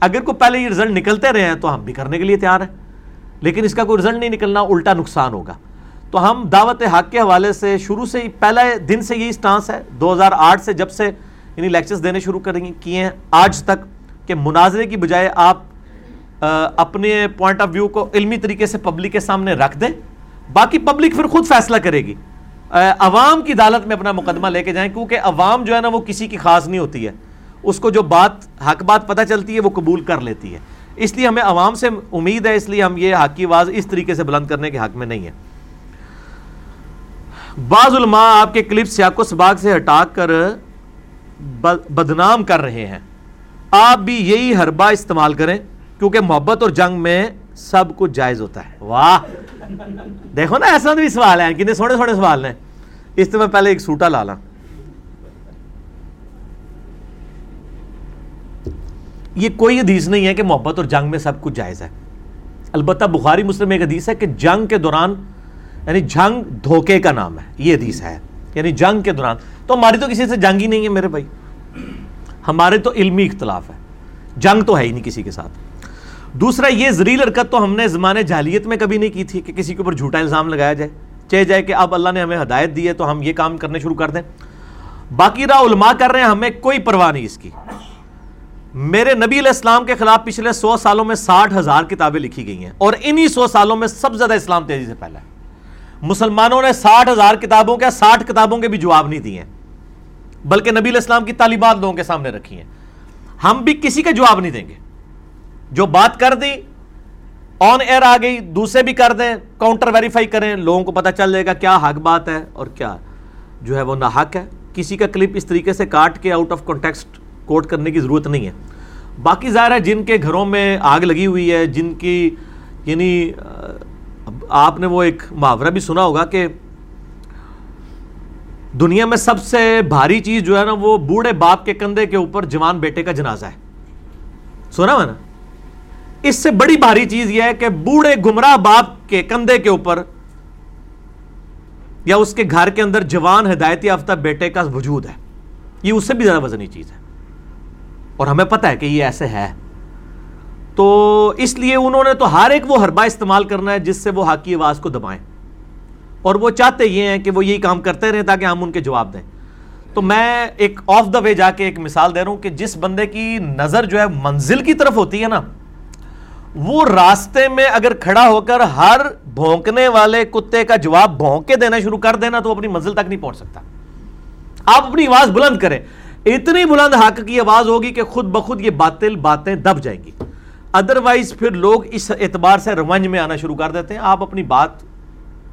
اگر کوئی پہلے یہ رزلٹ نکلتے رہے ہیں تو ہم بھی کرنے کے لیے تیار ہیں۔ لیکن اس کا کوئی رزلٹ نہیں نکلنا الٹا نقصان ہوگا۔ تو ہم دعوت حق کے حوالے سے شروع سے ہی، پہلے دن سے یہی سٹانس ہے۔ دو ہزار آٹھ سے جب سے یعنی لیکچرز دینے شروع کریں کیے ہیں آج تک کہ مناظرے کی بجائے آپ اپنے پوائنٹ آف ویو کو علمی طریقے سے پبلک کے سامنے رکھ دیں۔ باقی پبلک پھر خود فیصلہ کرے گی۔ عوام کی عدالت میں اپنا مقدمہ لے کے جائیں، کیونکہ عوام جو ہے نا وہ کسی کی خاص نہیں ہوتی ہے۔ اس کو جو بات، حق بات پتہ چلتی ہے، وہ قبول کر لیتی ہے۔ اس لیے ہمیں عوام سے امید ہے، اس لیے ہم یہ حق کی آواز اس طریقے سے بلند کرنے کے حق میں نہیں ہے۔ بعض علماء آپ کے کلپ سیاق و سباق سے ہٹا کر بدنام کر رہے ہیں۔ آپ بھی یہی حربہ استعمال کریں۔ کیونکہ محبت اور جنگ میں سب کچھ جائز ہوتا ہے۔ واہ۔ دیکھو نا ایسا بھی سوال ہے۔ کتنے سونے سونے سوال ہیں۔ اس سے میں پہلے ایک سوٹا لا لا یہ کوئی حدیث نہیں ہے کہ محبت اور جنگ میں سب کچھ جائز ہے۔ البتہ بخاری مسلم ایک حدیث ہے کہ جنگ کے دوران یعنی جنگ دھوکے کا نام ہے۔ یہ حدیث ہے۔ یعنی جنگ کے دوران۔ تو ہماری تو کسی سے جنگ ہی نہیں ہے میرے بھائی۔ ہمارے تو علمی اختلاف ہے۔ جنگ تو ہے ہی نہیں کسی کے ساتھ۔ دوسرا، یہ زریل حرکت تو ہم نے زمانے جہلیت میں کبھی نہیں کی تھی کہ کسی کے اوپر جھوٹا الزام لگایا جائے۔ چاہے جائے کہ اب اللہ نے ہمیں ہدایت دی ہے تو ہم یہ کام کرنے شروع کر دیں۔ باقی راہ علماء کر رہے ہیں، ہمیں کوئی پرواہ نہیں اس کی۔ میرے نبی علیہ السلام کے خلاف پچھلے سو سالوں میں ساٹھ ہزار کتابیں لکھی گئی ہیں اور انہی سو سالوں میں سب زیادہ اسلام تیزی سے پھیلا ہے۔ مسلمانوں نے ساٹھ ہزار کتابوں کے ساٹھ کتابوں کے بھی جواب نہیں دیے بلکہ نبی علیہ السلام کی تعلیمات لوگوں کے سامنے رکھی ہیں۔ ہم بھی کسی کا جواب نہیں دیں گے۔ جو بات کر دی آن ایئر آ گئی، دوسرے بھی کر دیں کاؤنٹر ویریفائی کریں، لوگوں کو پتا چل جائے گا کیا حق بات ہے اور کیا جو ہے وہ نہ حق ہے۔ کسی کا کلپ اس طریقے سے کاٹ کے آؤٹ آف کانٹیکسٹ کوٹ کرنے کی ضرورت نہیں ہے۔ باقی ظاہر ہے، جن کے گھروں میں آگ لگی ہوئی ہے، جن کی یعنی آپ نے وہ ایک محاورہ بھی سنا ہوگا کہ دنیا میں سب سے بھاری چیز جو ہے نا، وہ بوڑھے باپ کے کندھے کے اوپر جوان بیٹے کا جنازہ ہے۔ سنا ہوا نا؟ اس سے بڑی بھاری چیز یہ ہے کہ بوڑھے گمراہ باپ کے کندھے کے اوپر یا اس کے گھر کے اندر جوان ہدایتی یافتہ بیٹے کا وجود ہے۔ یہ اس سے بھی زیادہ وزنی چیز ہے۔ اور ہمیں پتہ ہے کہ یہ ایسے ہے۔ تو اس لیے انہوں نے تو ہر ایک وہ حربہ استعمال کرنا ہے جس سے وہ حاکی آواز کو دبائیں۔ اور وہ چاہتے یہ ہیں کہ وہ یہی کام کرتے رہیں تاکہ ہم ان کے جواب دیں۔ تو میں ایک آف دا وے جا کے ایک مثال دے رہا ہوں کہ جس بندے کی نظر جو ہے منزل کی طرف ہوتی ہے نا وہ راستے میں اگر کھڑا ہو کر ہر بھونکنے والے کتے کا جواب بھونک کے دینا شروع کر دینا تو اپنی منزل تک نہیں پہنچ سکتا۔ آپ اپنی آواز بلند کریں۔ اتنی بلند حق کی آواز ہوگی کہ خود بخود یہ باطل باتیں دب جائیں گی۔ ادروائز پھر لوگ اس اعتبار سے رونج میں آنا شروع کر دیتے ہیں۔ آپ اپنی بات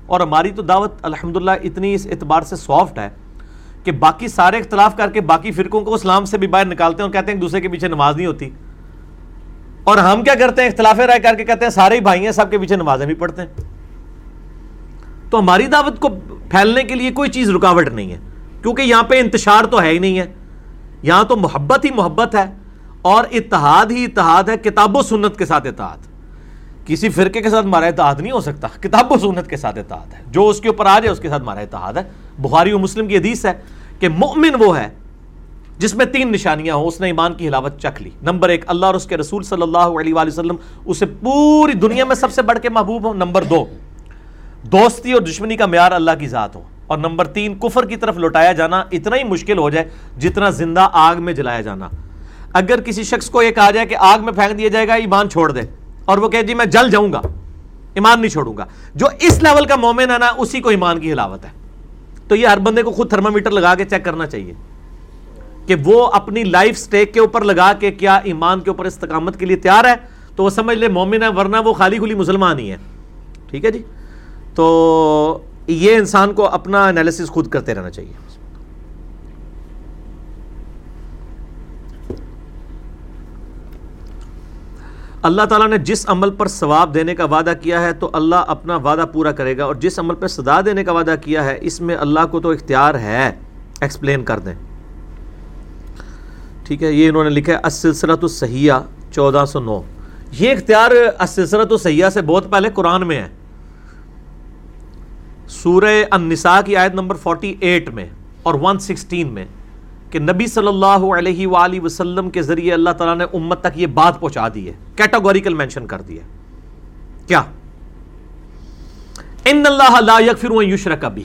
اور ہماری تو دعوت الحمدللہ اتنی اس اعتبار سے سافٹ ہے کہ باقی سارے اختلاف کر کے باقی فرقوں کو اسلام سے بھی باہر نکالتے ہیں اور کہتے ہیں دوسرے کے پیچھے نماز نہیں ہوتی۔ اور ہم کیا کرتے ہیں؟ اختلاف رائے کر کے کہتے ہیں سارے ہی بھائی ہیں، سب کے پیچھے نمازیں بھی پڑھتے ہیں۔ تو ہماری دعوت کو پھیلنے کے لیے کوئی چیز رکاوٹ نہیں ہے، کیونکہ یہاں پہ انتشار تو ہے ہی نہیں ہے۔ یہاں تو محبت ہی محبت ہے اور اتحاد ہی اتحاد ہے، کتاب و سنت کے ساتھ اتحاد۔ کسی فرقے کے ساتھ ہمارا اتحاد نہیں ہو سکتا، کتاب و سنت کے ساتھ اتحاد ہے۔ جو اس کے اوپر آ جائے، اس کے ساتھ ہمارا اتحاد ہے۔ بخاری و مسلم کی حدیث ہے کہ مؤمن وہ ہے جس میں تین نشانیاں ہوں، اس نے ایمان کی ہلاوت چکھ لی۔ نمبر ایک، اللہ اور اس کے رسول صلی اللہ علیہ وآلہ وسلم اسے پوری دنیا میں سب سے بڑھ کے محبوب ہو نمبر دو، دوستی اور دشمنی کا معیار اللہ کی ذات ہو۔ اور نمبر تین، کفر کی طرف لوٹایا جانا اتنا ہی مشکل ہو جائے جتنا زندہ آگ میں جلایا جانا۔ اگر کسی شخص کو یہ کہا جائے کہ آگ میں پھینک دیا جائے گا، ایمان چھوڑ دے۔ اور وہ کہ جی میں جل جاؤں گا، ایمان نہیں چھوڑوں گا۔ جو اس لیول کا مومن ہے نا، اسی کو ایمان کی ہلاوت ہے۔ تو یہ ہر بندے کو خود تھرمامیٹر لگا کے چیک کرنا چاہیے۔ کہ وہ اپنی لائف سٹیک کے اوپر لگا کے کیا ایمان کے اوپر استقامت کے لیے تیار ہے، تو وہ سمجھ لے مومن ہے ورنہ وہ خالی کھلی مسلمان ہی ہے ٹھیک ہے جی؟ تو یہ انسان کو اپنا انالیسس خود کرتے رہنا چاہیے۔ اللہ تعالیٰ نے جس عمل پر ثواب دینے کا وعدہ کیا ہے، تو اللہ اپنا وعدہ پورا کرے گا، اور جس عمل پر صدا دینے کا وعدہ کیا ہے، اس میں اللہ کو تو اختیار ہے۔ ایکسپلین کر دیں۔ ٹھیک ہے، یہ انہوں نے لکھا ہے اسلسلت السحیہ چودہ سو نو۔ یہ اختیار اسلسلت السحیہ سے بہت پہلے قرآن میں ہے۔ سورہ النساء کی آیت نمبر 48 میں اور 116 میں کہ نبی صلی اللہ علیہ وآلہ وسلم کے ذریعے اللہ تعالیٰ نے امت تک یہ بات پہنچا دی ہے کیٹاگوریکل مینشن کر دی ہے۔ کیا؟ ان اللہ لا یغفر و یشرک بھی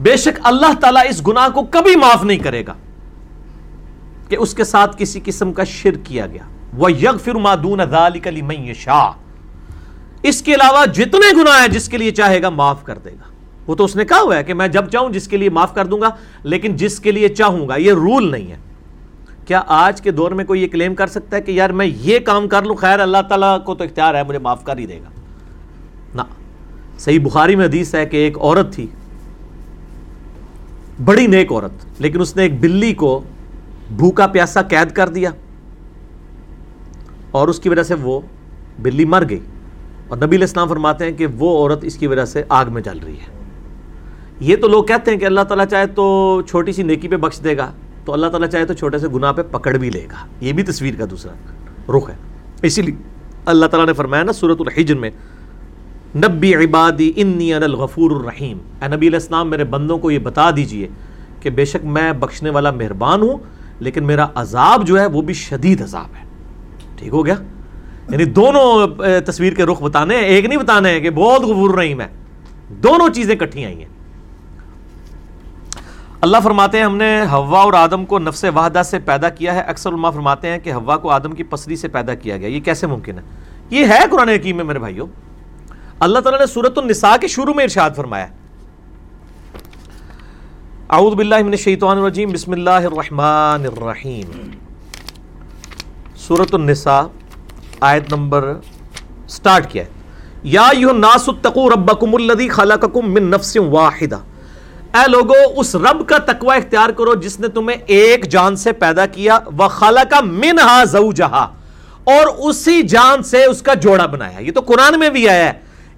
بے شک اللہ تعالیٰ اس گناہ کو کبھی معاف نہیں کرے گا۔ کہ اس کے ساتھ کسی قسم کا شرک کیا گیا۔ وہ یغفر ما دون اس کے علاوہ جتنے گناہ ہیں جس کے لیے چاہے گا معاف کر دے گا۔ وہ تو اس نے کہا ہوا ہے کہ میں جب چاہوں جس کے لیے معاف کر دوں گا، لیکن جس کے لیے چاہوں گا، یہ رول نہیں ہے۔ کیا آج کے دور میں کوئی یہ کلیم کر سکتا ہے کہ یار میں یہ کام کر لوں، خیر اللہ تعالیٰ کو تو اختیار ہے، مجھے معاف کر ہی دے گا۔ نہ۔ صحیح بخاری میں حدیث ہے کہ ایک عورت تھی، بڑی نیک عورت، لیکن اس نے ایک بلی کو بھوکا پیاسا قید کر دیا اور اس کی وجہ سے وہ بلی مر گئی اور نبی علیہ السلام فرماتے ہیں کہ وہ عورت اس کی وجہ سے آگ میں جل رہی ہے۔ یہ تو لوگ کہتے ہیں کہ اللہ تعالیٰ چاہے تو چھوٹی سی نیکی پہ بخش دے گا، تو اللہ تعالیٰ چاہے تو چھوٹے سے گناہ پہ پکڑ بھی لے گا۔ یہ بھی تصویر کا دوسرا رخ ہے۔ اسی لیے اللہ تعالیٰ نے فرمایا نا صورت الحجن میں، نبی عبادی انی ان الغفور الرحیم۔ اے نبی علیہ السلام، میرے بندوں کو یہ بتا دیجیے کہ بے شک میں بخشنے والا مہربان ہوں۔ لیکن میرا عذاب جو ہے وہ بھی شدید عذاب ہے۔ ٹھیک ہو گیا؟ یعنی دونوں تصویر کے رخ بتانے ہیں، ایک نہیں بتانے ہیں کہ بہت غفور الرحیم ہے۔ دونوں چیزیں کٹھی آئی ہیں۔ اللہ فرماتے ہیں، ہم نے ہوا اور آدم کو نفس وحدہ سے پیدا کیا ہے۔ اکثر علماء فرماتے ہیں کہ ہوا کو آدم کی پسری سے پیدا کیا گیا۔ یہ کیسے ممکن ہے؟ یہ ہے قرآن حکیم میں، میرے بھائیوں اللہ تعالیٰ نے سورت النساء کے شروع میں ارشاد فرمایا اعوذ باللہ من الشیطان الرجیم، بسم اللہ الرحمن الرحیم۔ سورت النساء، آیت نمبر سٹارٹ کیا ہے۔ یا ایوہ الناس اتقو ربکم الذی خلقکم من نفس واحدہ۔ اے لوگو، اس رب کا تقوی اختیار کرو جس نے تمہیں ایک جان سے پیدا کیا وہ خالہ کا منہا زوجہا۔ اور اسی جان سے اس کا جوڑا بنایا۔ یہ تو قرآن میں بھی آیا ہے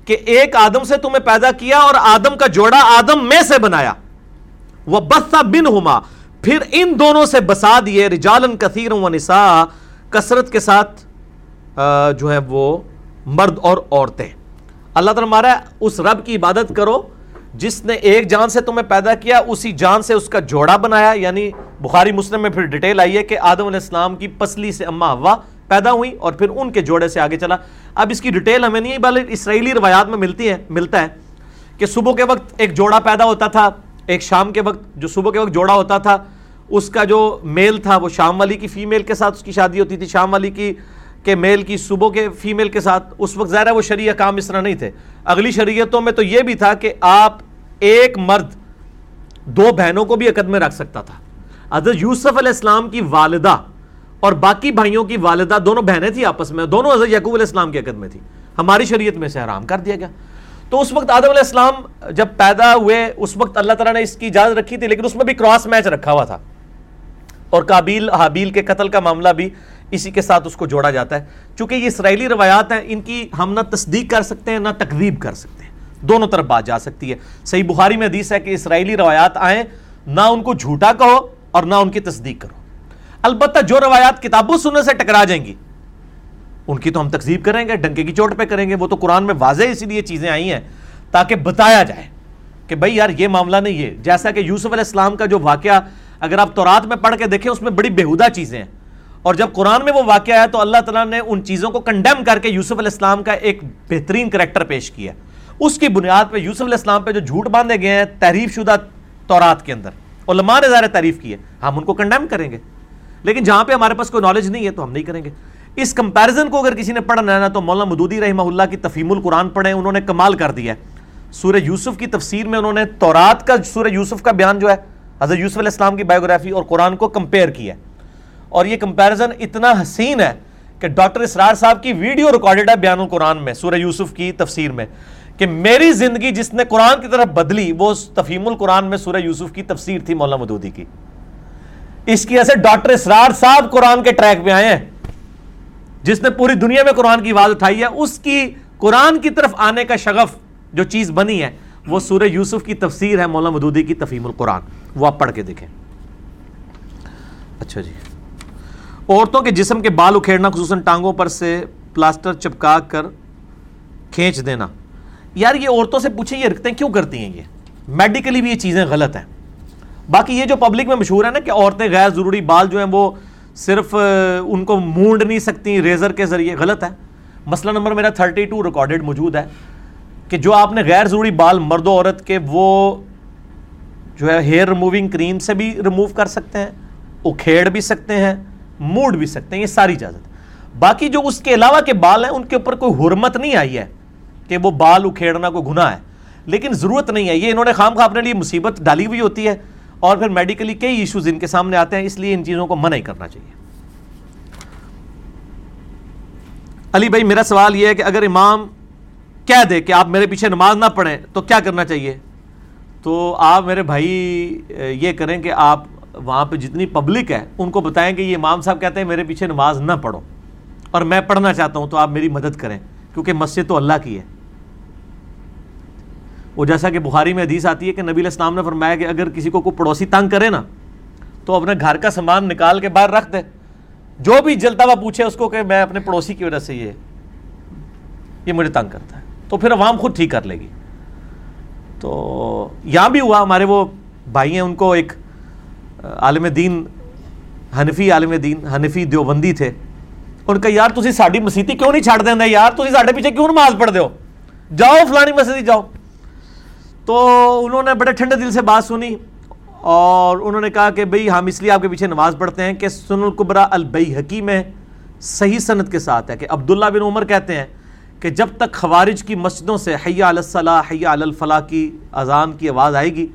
کہ ایک آدم سے تمہیں پیدا کیا اور آدم کا جوڑا آدم میں سے بنایا۔ وہ بسا بن ہما پھر ان دونوں سے بسا دیے رجالن کثیر و کثرت کے ساتھ جو ہے وہ مرد اور عورتیں۔ اللہ تعالیٰ مارا اس رب کی عبادت کرو، جس نے ایک جان سے تمہیں پیدا کیا، اسی جان سے اس کا جوڑا بنایا۔ یعنی بخاری مسلم میں پھر ڈیٹیل آئی ہے کہ آدم علیہ السلام کی پسلی سے اما ہوا پیدا ہوئی اور پھر ان کے جوڑے سے آگے چلا۔ اب اس کی ڈیٹیل ہمیں نہیں، بلکہ اسرائیلی روایات میں ملتی ہے، ملتا ہے کہ صبح کے وقت ایک جوڑا پیدا ہوتا تھا۔ ایک شام کے وقت، جو صبح کے وقت جوڑا ہوتا تھا، اس کا جو میل تھا، وہ شام والی کی فیمیل کے ساتھ اس کی شادی ہوتی تھی، شام والی کی کہ میل کی صبح کے فیمیل کے ساتھ، اس وقت ظاہر ہے وہ شریعہ کام اس طرح نہیں تھے۔ اگلی شریعتوں میں تو یہ بھی تھا کہ آپ ایک مرد دو بہنوں کو بھی عقد میں رکھ سکتا تھا۔ حضرت یوسف علیہ السلام کی والدہ اور باقی بھائیوں کی والدہ دونوں بہنیں تھیں آپس میں، دونوں حضرت یعقوب علیہ السلام کی عقد میں تھی ہماری شریعت میں سے حرام کر دیا گیا۔ تو اس وقت آدم علیہ السلام جب پیدا ہوئے، اس وقت اللہ تعالیٰ نے اس کی اجازت رکھی تھی، لیکن اس میں بھی کراس میچ رکھا ہوا تھا۔ اور کابیل حابیل کے قتل کا معاملہ بھی اسی کے ساتھ اس کو جوڑا جاتا ہے۔ چونکہ یہ اسرائیلی روایات ہیں، ان کی ہم نہ تصدیق کر سکتے ہیں، نہ تقریب کر سکتے ہیں۔ دونوں طرف بات جا سکتی ہے۔ صحیح بخاری میں حدیث ہے کہ اسرائیلی روایات آئیں، نہ ان کو جھوٹا کہو اور نہ ان کی تصدیق کرو۔ البتہ جو روایات کتابوں سننے سے ٹکرا جائیں گی ان کی تو ہم تقزیب کریں گے، ڈنکے کی چوٹ پہ کریں گے، وہ تو قرآن میں واضح اسی لیے چیزیں آئی ہیں تاکہ بتایا جائے کہ بھائی یار یہ معاملہ نہیں ہے۔ جیسا کہ یوسف علیہ السلام کا جو واقعہ اگر آپ تورات میں پڑھ کے دیکھیں، اس میں بڑی بےحدہ چیزیں ہیں۔ اور جب قرآن میں وہ واقعہ ہے تو اللہ تعالیٰ نے ان چیزوں کو کنڈیم کر کے یوسف علیہ السلام کا ایک بہترین کریکٹر پیش کیا۔ اس کی بنیاد پہ یوسف علیہ السلام پہ جو جھوٹ باندھے گئے ہیں، تحریف شدہ تورات کے اندر۔ علماء نے ظاہر تعریف کی ہے۔ ہم ان کو کنڈیم کریں گے۔ لیکن جہاں پہ ہمارے پاس کوئی نالج نہیں ہے تو ہم نہیں کریں گے۔ اس کمپیرزن کو اگر کسی نے پڑھنا ہے نا تو مولانا مدودی رحمہ اللہ کی تفیم القرآن پڑھیں، انہوں نے کمال کر دیا ہے۔ سورہ یوسف کی تفسیر میں انہوں نے تورات کا سورہ یوسف کا بیان جو ہے، حضرت یوسف علیہ السلام کی بایوگرافی اور قرآن کو کمپیئر کیا ہے۔ اور یہ کمپیرزن اتنا حسین ہے کہ ڈاکٹر اسرار صاحب کی ویڈیو ریکارڈڈ ہے بیان القرآن میں، سورہ یوسف کی تفسیر میں، کہ میری زندگی جس نے قرآن کی طرف بدلی، وہ تفیم القرآن میں سورہ یوسف کی تفسیر تھی مولانا مدودی کی۔ اس کی ایسے ڈاکٹر اسرار صاحب قرآن کے ٹریک پہ آئے ہیں۔ جس نے پوری دنیا میں قرآن کی آواز اٹھائی ہے، اس کی قرآن کی طرف آنے کا شغف جو چیز بنی ہے، وہ سورہ یوسف کی تفسیر ہے، مولانا مدودی کی تفیم القرآن۔ وہ آپ پڑھ کے دیکھیں۔ اچھا جی۔ عورتوں کے جسم کے بال اکھیڑنا، خصوصاً ٹانگوں پر سے پلاسٹر چپکا کر کھینچ دینا۔ یار، یہ عورتوں سے پوچھیں، یہ رکھتے ہیں، کیوں کرتی ہیں یہ؟ میڈیکلی بھی یہ چیزیں غلط ہیں۔ باقی یہ جو پبلک میں مشہور ہے نا کہ عورتیں غیر ضروری بال جو ہیں، وہ صرف ان کو مونڈ نہیں سکتی، ریزر کے ذریعے، غلط ہے۔ مسئلہ نمبر میرا تھرٹی ٹو ریکارڈڈ موجود ہے کہ جو آپ نے غیر ضروری بال مرد و عورت کے وہ جو ہے ہیئر ریموونگ کریم سے بھی ریموو کر سکتے ہیں، اکھیڑ بھی سکتے ہیں موڑ بھی سکتے ہیں، یہ ساری اجازت۔ باقی جو اس کے علاوہ کے بال ہیں، ان کے اوپر کوئی حرمت نہیں آئی ہے کہ وہ بال اکھیڑنا کوئی گناہ ہے۔ لیکن ضرورت نہیں ہے، یہ انہوں نے خام خواہ اپنے لیے مصیبت ڈالی ہوئی ہوتی ہے۔ اور پھر میڈیکلی کئی ایشوز ان کے سامنے آتے ہیں، اس لیے ان چیزوں کو منع ہی کرنا چاہیے۔ علی بھائی، میرا سوال یہ ہے کہ اگر امام کہہ دے کہ آپ میرے پیچھے نماز نہ پڑھیں، تو کیا کرنا چاہیے؟ تو آپ میرے بھائی، یہ کریں کہ آپ وہاں پہ جتنی پبلک ہے، ان کو بتائیں کہ یہ امام صاحب کہتے ہیں میرے پیچھے نماز نہ پڑھو۔ اور میں پڑھنا چاہتا ہوں، تو آپ میری مدد کریں، کیونکہ مسجد تو اللہ کی ہے۔ وہ جیسا کہ بخاری میں حدیث آتی ہے کہ نبی علیہ السلام نے فرمایا کہ اگر کسی کو کوئی پڑوسی تنگ کرے نا، تو اپنے گھر کا سامان نکال کے باہر رکھ دے۔ جو بھی جلتا ہوا پوچھے اس کو کہ میں اپنے پڑوسی کی وجہ سے یہ یہ مجھے تنگ کرتا ہے۔ تو پھر عوام خود ٹھیک کر لے گی۔ تو یہاں بھی ہوا، ہمارے وہ بھائی ہیں، ان کو ایک عالم دین، حنفی عالم دین، حنفی دیوبندی تھے۔ ان کا، یار تھی ساری مسیحی کیوں نہیں چھڑ دینا یار تھی سارے پیچھے کیوں نماز پڑھ دو جاؤ فلانی مسجد جاؤ۔ تو انہوں نے بڑے ٹھنڈے دل سے بات سنی اور انہوں نے کہا کہ بھئی ہم اس لیے آپ کے پیچھے نماز پڑھتے ہیں کہ سن القبرا البئی حکیم ہے صحیح صنعت کے ساتھ ہے کہ عبداللہ بن عمر کہتے ہیں کہ جب تک خوارج کی مسجدوں سے حیا الصلاح حیا الفلاح کی اذان کی آواز آئے گی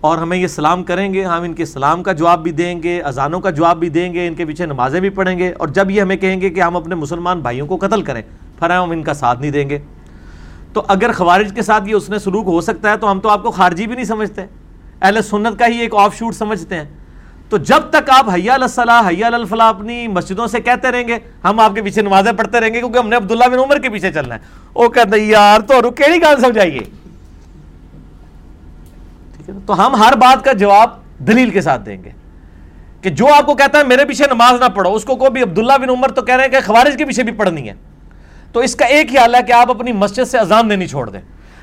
اور ہمیں یہ سلام کریں گے، ہم ان کے سلام کا جواب بھی دیں گے، اذانوں کا جواب بھی دیں گے، ان کے پیچھے نمازیں بھی پڑھیں گے اور جب یہ ہمیں کہیں گے کہ ہم اپنے مسلمان بھائیوں کو قتل کریں، پھر ہم ان کا ساتھ نہیں دیں گے۔ تو اگر خوارج کے ساتھ یہ اس نے سلوک ہو سکتا ہے تو ہم تو آپ کو خارجی بھی نہیں سمجھتے اہل سنت کا ہی ایک آف شوٹ سمجھتے ہیں۔ تو جب تک آپ حیا الصلاح حیا الفلاح اپنی مسجدوں سے کہتے رہیں گے، ہم آپ کے پیچھے نمازیں پڑھتے رہیں گے کیونکہ ہم نے عبداللہ بن عمر کے پیچھے چلنا ہے۔ وہ کہتے ہیں، یار تو رکے گان سمجھائیے۔ تو ہم ہر بات کا جواب دلیل کے ساتھ دیں گے۔ کہ جو آپ کو کہتا ہے، میرے پیچھے نماز نہ پڑھو، اس کو کوئی بھی عبداللہ بن عمر تو کہہ رہے ہیں کہ خوارج کے پیچھے بھی پڑھنی ہے۔ تو اس کا ایک ہی حال ہے کہ آپ اپنی مسجد سے اذان دینی چھوڑ دیں۔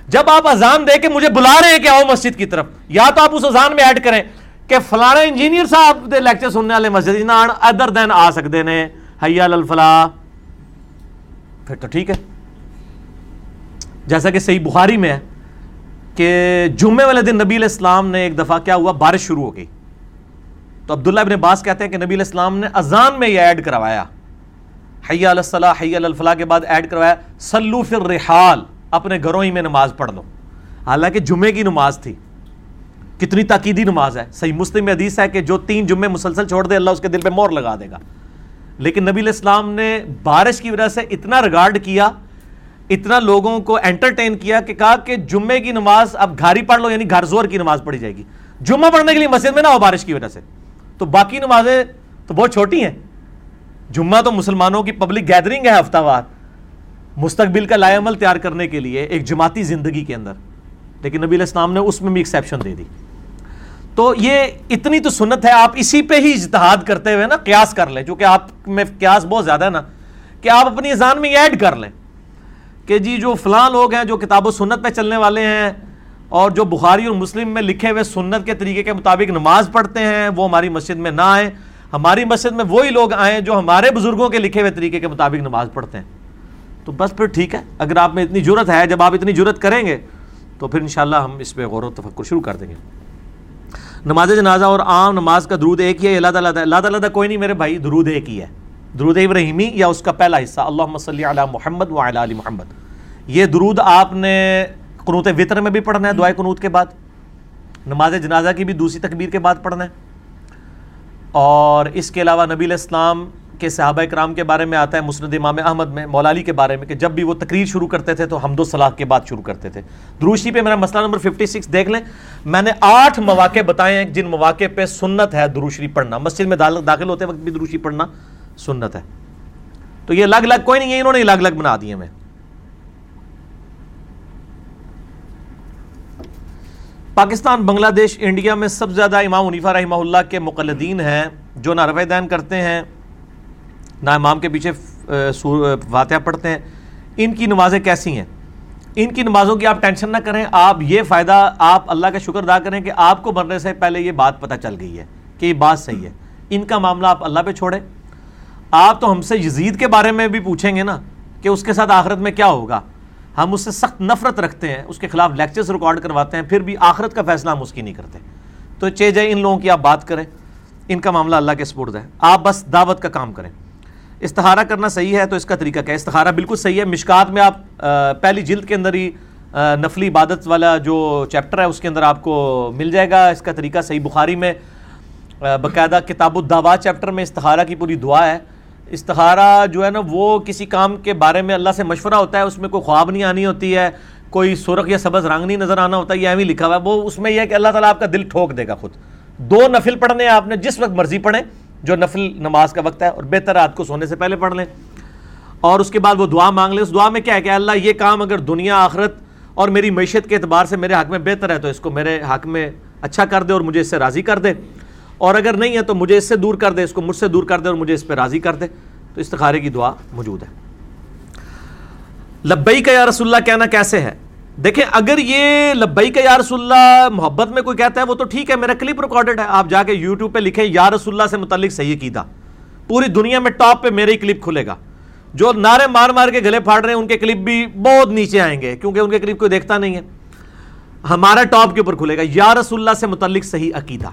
جب آپ اذان دے کے مجھے بلا رہے ہیں کہ آؤ مسجد کی طرف، یا تو آپ اس اذان میں ایڈ کریں کہ فلانا انجینئر صاحب دے لیکچر سننے والے مسجد ادر دین آ سکتے ہیں، حیا الفلاح پھر تو ٹھیک ہے۔ جیسا کہ صحیح بخاری میں ہے کہ جمعے والے دن نبی علیہ السلام نے ایک دفعہ کیا ہوا، بارش شروع ہو گئی۔ تو عبداللہ ابن باس کہتے ہیں کہ نبی علیہ السلام نے اذان میں یہ ایڈ کروایا۔ حیا الصلاح حیا الفلاح کے بعد ایڈ کروایا سلو فر رحال اپنے گھروں ہی میں نماز پڑھ لو۔ حالانکہ جمعے کی نماز تھی۔ کتنی تاکیدی نماز ہے۔ صحیح مسلم میں حدیث ہے کہ جو تین جمعے مسلسل چھوڑ دے، اللہ اس کے دل پہ مور لگا دے گا۔ لیکن نبی علیہ السلام نے بارش کی وجہ سے اتنا ریگارڈ کیا، اتنا لوگوں کو انٹرٹین کیا کہ کہا کہ جمعے کی نماز اب گھاری پڑھ لو یعنی گھر زور کی نماز پڑھی جائے گی۔ جمعہ پڑھنے کے لیے مسجد میں نہ ہو بارش کی وجہ سے۔ تو باقی نمازیں تو بہت چھوٹی ہیں۔ جمعہ تو مسلمانوں کی پبلک گیدرنگ ہے ہفتہ وار۔ مستقبل کا لائے عمل تیار کرنے کے لیے ایک جماعتی زندگی کے اندر۔ لیکن نبی علیہ السلام نے اس میں بھی ایکسیپشن دے دی۔ تو یہ اتنی تو سنت ہے، آپ اسی پہ ہی اجتہاد کرتے ہوئے نا قیاس کر لیں۔ چونکہ آپ میں قیاس بہت زیادہ ہے نا، کہ آپ اپنی اذان میں یہ ایڈ کر لیں کہ جی جو فلاں لوگ ہیں جو کتاب و سنت پہ چلنے والے ہیں اور جو بخاری اور مسلم میں لکھے ہوئے سنت کے طریقے کے مطابق نماز پڑھتے ہیں، وہ ہماری مسجد میں نہ آئیں۔ ہماری مسجد میں وہی لوگ آئیں جو ہمارے بزرگوں کے لکھے ہوئے طریقے کے مطابق نماز پڑھتے ہیں۔ تو بس پھر ٹھیک ہے، اگر آپ میں اتنی ضرورت ہے، جب آپ اتنی ضرورت کریں گے، تو پھر انشاءاللہ ہم اس پہ غور و تفکر شروع کر دیں گے۔ نماز جنازہ اور عام نماز کا درود ایک ہی ہے اللہ تعالیٰ اللہ تعالیٰ کوئی نہیں، میرے بھائی، درود ایک ہی ہے۔ درود ابراہیمی یا اس کا پہلا حصہ اللہ صلی علی محمد و علی محمد۔ یہ درود آپ نے قنوت وطر میں بھی پڑھنا ہے، دعائے قنوت کے بعد۔ نماز جنازہ کی بھی دوسری تکبیر کے بعد پڑھنا ہے۔ اور اس کے علاوہ نبی علیہ السلام کے صحابہ کرام کے بارے میں آتا ہے، مسند امام احمد میں، مولالی کے بارے میں، کہ جب بھی وہ تقریر شروع کرتے تھے تو حمد و صلاح کے بعد شروع کرتے تھے۔ دروشی پہ میرا مسئلہ نمبر 56 دیکھ لیں۔ میں نے آٹھ مواقع بتائے ہیں، جن مواقع پہ سنت ہے دروشری پڑھنا۔ مسجد میں داخل ہوتے وقت بھی دروشی پڑھنا سنت ہے۔ تو یہ الگ الگ کوئی نہیں ہے، انہوں نے الگ الگ بنا دیے میں پاکستان، بنگلہ دیش، انڈیا میں سب سے زیادہ امام عنیفہ رحمہ اللہ کے مقلدین ہیں، جو نہ رفع دین کرتے ہیں نہ امام کے پیچھے فاتحہ پڑھتے ہیں۔ ان کی نمازیں کیسی ہیں؟ ان کی نمازوں کی آپ ٹینشن نہ کریں، آپ یہ فائدہ، آپ اللہ کا شکر ادا کریں کہ آپ کو مرنے سے پہلے یہ بات پتہ چل گئی ہے کہ یہ بات صحیح ہے۔ ان کا معاملہ آپ اللہ پہ چھوڑیں۔ آپ تو ہم سے یزید کے بارے میں بھی پوچھیں گے نا کہ اس کے ساتھ آخرت میں کیا ہوگا۔ ہم اس سے سخت نفرت رکھتے ہیں، اس کے خلاف لیکچرز ریکارڈ کرواتے ہیں، پھر بھی آخرت کا فیصلہ ہم اس کی نہیں کرتے۔ تو چے جائے ان لوگوں کی آپ بات کریں، ان کا معاملہ اللہ کے سپرد ہے۔ آپ بس دعوت کا کام کریں۔ استخارہ کرنا صحیح ہے تو اس کا طریقہ کیا ہے؟ استخارہ بالکل صحیح ہے۔ مشکات میں آپ پہلی جلد کے اندر ہی نفلی عبادت والا جو چیپٹر ہے، اس کے اندر آپ کو مل جائے گا۔ اس کا طریقہ صحیح بخاری میں باقاعدہ کتاب الدعوات چیپٹر میں استخارہ کی پوری دعا ہے۔ استخارہ جو ہے نا، وہ کسی کام کے بارے میں اللہ سے مشورہ ہوتا ہے، اس میں کوئی خواب نہیں آنی ہوتی ہے، کوئی سرخ یا سبز رنگ نہیں نظر آنا ہوتا ہے یہ ایویں لکھا ہوا ہے۔ وہ اس میں یہ ہے کہ اللہ تعالیٰ آپ کا دل ٹھوک دے گا خود۔ دو نفل پڑھنے آپ نے جس وقت مرضی پڑھیں، جو نفل نماز کا وقت ہے، اور بہتر رات کو سونے سے پہلے پڑھ لیں۔ اور اس کے بعد وہ دعا مانگ لیں۔ اس دعا میں کیا ہے کہ اللہ، یہ کام اگر دنیا، آخرت اور میری معیشت کے اعتبار سے میرے حق میں بہتر ہے، تو اس کو میرے حق میں اچھا کر دے اور مجھے اس سے راضی کر دے۔ اور اگر نہیں ہے تو مجھے اس سے دور کر دے، اس کو مجھ سے دور کر دے اور مجھے اس پہ راضی کر دے۔ تو استخارے کی دعا موجود ہے۔ لبئی کا یا رسول اللہ، کہنا کیسے ہے؟ دیکھیں، اگر یہ لبئی کا یا رسول اللہ محبت میں کوئی کہتا ہے، وہ تو ٹھیک ہے، میرا کلپ ریکارڈڈ ہے۔ آپ جا کے یوٹیوب پہ لکھیں، یا رسول اللہ سے متعلق صحیح کیدا پوری دنیا میں ٹاپ پہ میرے ہی کلپ کھلے گا۔ جو نعرے مار مار کے گلے پھاڑ رہے ہیں، ان کے کلپ بھی بہت نیچے آئیں گے، کیونکہ ان کے کلپ کوئی دیکھتا نہیں ہے۔ ہمارا ٹاپ کے اوپر کھلے گا۔ یا رسول اللہ سے متعلق صحیح عقیدہ۔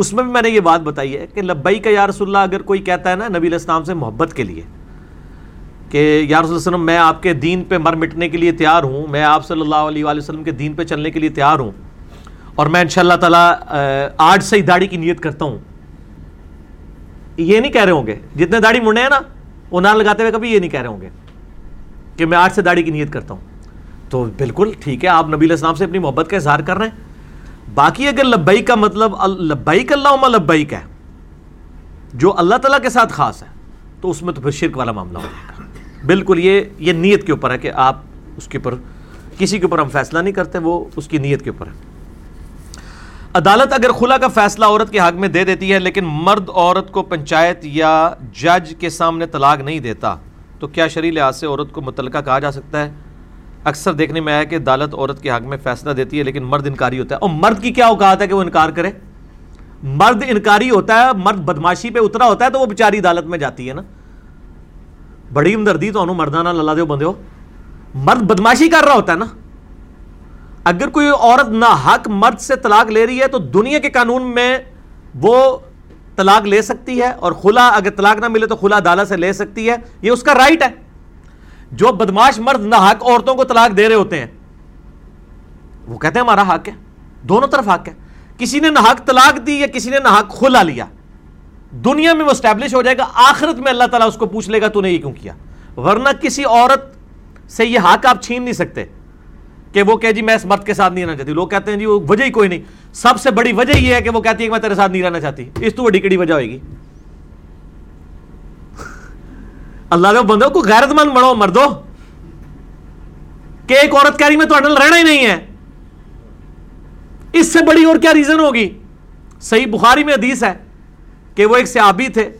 اس میں بھی میں نے یہ بات بتائی ہے کہ لبئی کا یا رسول اللہ اگر کوئی کہتا ہے نا نبی علیہ السلام سے محبت کے لیے کہ یا رسول وسلم، میں آپ کے دین پہ مر مٹنے کے لیے تیار ہوں، میں آپ صلی اللہ علیہ وآلہ وسلم کے دین پہ چلنے کے لیے تیار ہوں اور میں ان شاء اللہ تعالیٰ آج سے ہی داڑھی کی نیت کرتا ہوں، یہ نہیں کہہ رہے ہوں گے۔ جتنے داڑھی مڑنے ہیں نا، وہ نہ لگاتے ہوئے کبھی یہ نہیں کہہ رہے ہوں گے کہ میں آج سے داڑھی کی نیت کرتا ہوں۔ تو بالکل ٹھیک ہے، آپ نبی علیہ السلام سے اپنی محبت کا اظہار کر رہے ہیں۔ باقی اگر لبئی کا مطلب لبیک اللہ لبیک ہے، جو اللہ تعالیٰ کے ساتھ خاص ہے، تو اس میں تو پھر شرک والا معاملہ ہو جائے گا۔ بالکل یہ یہ نیت کے اوپر ہے کہ آپ اس کے اوپر، کسی کے اوپر ہم فیصلہ نہیں کرتے، وہ اس کی نیت کے اوپر ہے۔ عدالت اگر خلا کا فیصلہ عورت کے حق میں دے دیتی ہے، لیکن مرد عورت کو پنچایت یا جج کے سامنے طلاق نہیں دیتا، تو کیا شریع لحاظ سے عورت کو متعلقہ کہا جا سکتا ہے؟ اکثر دیکھنے میں آیا کہ عدالت عورت کے حق میں فیصلہ دیتی ہے، لیکن مرد انکاری ہوتا ہے۔ اور مرد کی کیا اوقات ہے کہ وہ انکار کرے؟ مرد انکاری ہوتا ہے، مرد بدماشی پہ اترا ہوتا ہے تو وہ بیچاری عدالت میں جاتی ہے نا۔ بڑی ہمدردی تو مردانہ، اللہ دے بندے ہو۔ مرد بدماشی کر رہا ہوتا ہے نا۔ اگر کوئی عورت نہ حق مرد سے طلاق لے رہی ہے تو دنیا کے قانون میں وہ طلاق لے سکتی ہے، اور خلا اگر طلاق نہ ملے تو خلا عدالت سے لے سکتی ہے۔ یہ اس کا رائٹ ہے۔ جو بدماش مرد نہ حق عورتوں کو طلاق دے رہے ہوتے ہیں۔ وہ کہتے ہیں ہمارا حق ہے۔ دونوں طرف حق ہے۔ کسی نے نہ حق طلاق دی یا کسی نے نہ حق کھلا لیا۔ دنیا میں وہ اسٹیبلش ہو جائے گا، آخرت میں اللہ تعالیٰ اس کو پوچھ لے گا، تو نے یہ کیوں کیا؟ ورنہ کسی عورت سے یہ حق آپ چھین نہیں سکتے کہ وہ کہ جی میں اس مرد کے ساتھ نہیں رہنا چاہتی۔ لوگ کہتے ہیں جی وہ وجہ ہی کوئی نہیں۔ سب سے بڑی وجہ یہ ہے کہ وہ کہتی ہے کہ میں تیرے ساتھ نہیں رہنا چاہتی۔ اس تو بڑی کڑی وجہ ہوئے گی۔ اللہ دے بندو کو غیرت مند بڑھو مردو۔ کہ ایک عورت کہہ رہی میں تو رہنا ہی نہیں ہے۔ اس سے بڑی اور کیا ریزن ہوگی؟ صحیح بخاری میں حدیث ہے کہ وہ ایک سیابی تھے،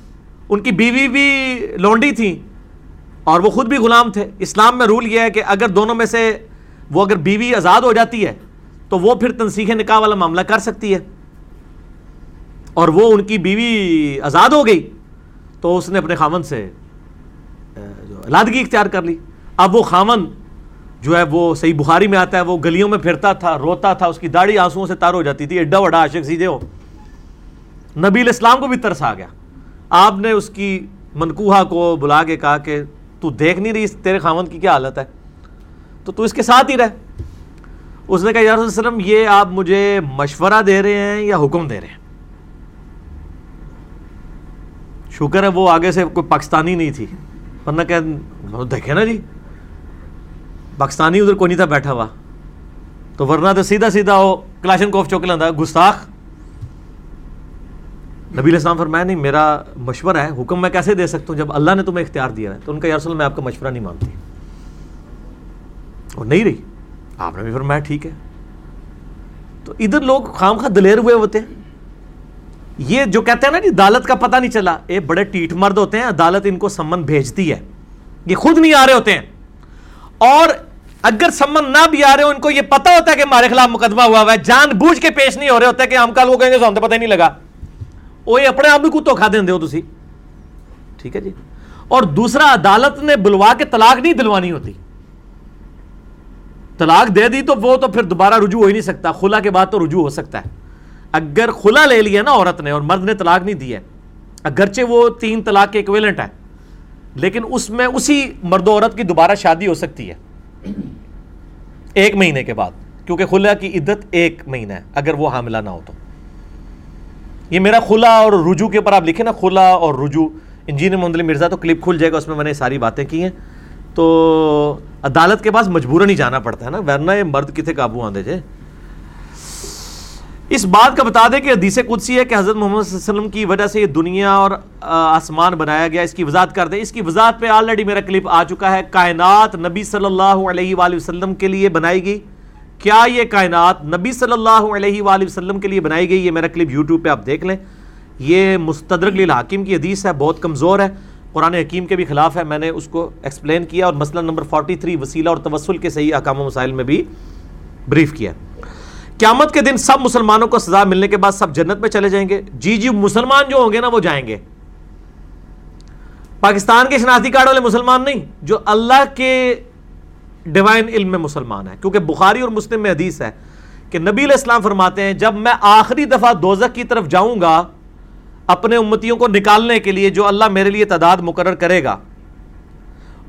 ان کی بیوی بھی لونڈی تھی اور وہ خود بھی غلام تھے۔ اسلام میں رول یہ ہے کہ اگر دونوں میں سے وہ اگر بیوی آزاد ہو جاتی ہے، تو وہ پھر تنسیخ نکاح والا معاملہ کر سکتی ہے۔ اور وہ ان کی بیوی آزاد ہو گئی، تو اس نے اپنے خامن سے علادگی اختیار کر لی۔ اب وہ خامن جو ہے وہ صحیح بخاری میں آتا ہے، وہ گلیوں میں پھرتا تھا، روتا تھا، اس کی داڑھی آنسو سے تار ہو جاتی تھی، ایڈا وڈا عاشق سیدھے ہو۔ نبی الاسلام کو بھی ترس آ گیا۔ آپ نے اس کی منکوہا کو بلا کے کہا کہ تو دیکھ نہیں رہی تیرے خامن کی کیا حالت ہے؟ تو تو اس کے ساتھ ہی رہ۔ اس نے کہا، یا رسول وسلم، یہ آپ مجھے مشورہ دے رہے ہیں یا حکم دے رہے ہیں؟ شکر ہے وہ آگے سے کوئی پاکستانی نہیں تھی۔ ورنہ کہ دیکھے نا جی؟ پاکستانی ادھر کوئی نہیں تھا بیٹھا ہوا۔ تو ورنہ تو سیدھا سیدھا وہ کلاشن کوف چوک لانا گستاخ۔ نبی السلام فرمایا، نہیں، میرا مشورہ ہے، حکم میں کیسے دے سکتا ہوں؟ جب اللہ نے تمہیں اختیار دیا ہے، تو ان کا یارسل میں آپ کا مشورہ نہیں مانتی۔ اور نہیں رہی۔ آپ نے بھی فرمایا، ٹھیک ہے۔ تو ادھر لوگ خام خواہ دلیر ہوئے ہوتے ہیں۔ یہ جو کہتے ہیں نا جی عدالت کا پتہ نہیں چلا۔ یہ بڑے ٹیٹ مرد ہوتے ہیں، عدالت ان کو سمن بھیجتی ہے۔ یہ خود نہیں آ رہے ہوتے ہیں۔ اور اگر سمن نہ بھی آ رہے ہو، ان کو یہ پتا ہوتا ہے کہ ہمارے خلاف مقدمہ ہوا ہوا ہے۔ جان بوجھ کے پیش نہیں ہو رہے ہوتے کہ ہم کل وہ کہیں گے تو تو پتہ ہی نہیں لگا۔ وہ یہ اپنے آپ بھی کو دھوکھا دیں دے ہو تسی؟ ٹھیک ہے جی۔ اور دوسرا، عدالت نے بلوا کے طلاق نہیں دلوانی ہوتی۔ طلاق دے دی تو وہ تو پھر دوبارہ رجوع ہو ہی نہیں سکتا۔ خلا کے بعد تو رجوع ہو سکتا ہے۔ اگر خلا لے لیا نا عورت نے اور مرد نے طلاق نہیں دی ہے، اگرچہ وہ تین طلاق کے ایکویلنٹ ہے لیکن اس میں اسی مرد و عورت کی دوبارہ شادی ہو سکتی ہے۔ ایک مہینے کے بعد، کیونکہ خلا کی عدت ایک مہینہ ہے، اگر وہ حاملہ نہ ہو تو۔ یہ میرا خلا اور رجوع کے اوپر آپ لکھیں نا، خلا اور رجوع۔ انجینئر محمد مرزا تو کلپ کھل جائے گا، اس میں میں نے ساری باتیں کی ہیں۔ تو عدالت کے پاس مجبوراً ہی جانا پڑتا ہے نا، ورنہ یہ مرد کتنے قابو آندے جے۔ اس بات کا بتا دیں کہ حدیث قدسی ہے کہ حضرت محمد صلی اللہ علیہ وسلم کی وجہ سے یہ دنیا اور آسمان بنایا گیا۔ اس کی وضاحت کر دیں۔ اس کی وضاحت پہ آلریڈی میرا کلپ آ چکا ہے۔ کائنات نبی صلی اللہ علیہ وآلہ وسلم کے لیے بنائی گئی۔ کیا یہ کائنات نبی صلی اللہ علیہ وآلہ وسلم کے لیے بنائی گئی؟ یہ میرا کلپ یوٹیوب پہ آپ دیکھ لیں۔ یہ مستدرک للحاکم کی حدیث ہے، بہت کمزور ہے۔ قرآن حکیم کے بھی خلاف ہے، میں نے اس کو ایکسپلین کیا اور مسئلہ نمبر 43 وسیلہ اور توسل کے صحیح احکام و مسائل میں بھی بریف کیا۔ قیامت کے دن سب مسلمانوں کو سزا ملنے کے بعد سب جنت میں چلے جائیں گے۔ جی جی مسلمان جو ہوں گے نا، وہ جائیں گے۔ پاکستان کے شناختی کارڈ والے مسلمان نہیں، جو اللہ کے ڈیوائن علم میں مسلمان ہے کیونکہ بخاری اور مسلم میں حدیث ہے کہ نبی علیہ السلام فرماتے ہیں، جب میں آخری دفعہ دوزک کی طرف جاؤں گا اپنے امتیوں کو نکالنے کے لیے، جو اللہ میرے لیے تعداد مقرر کرے گا،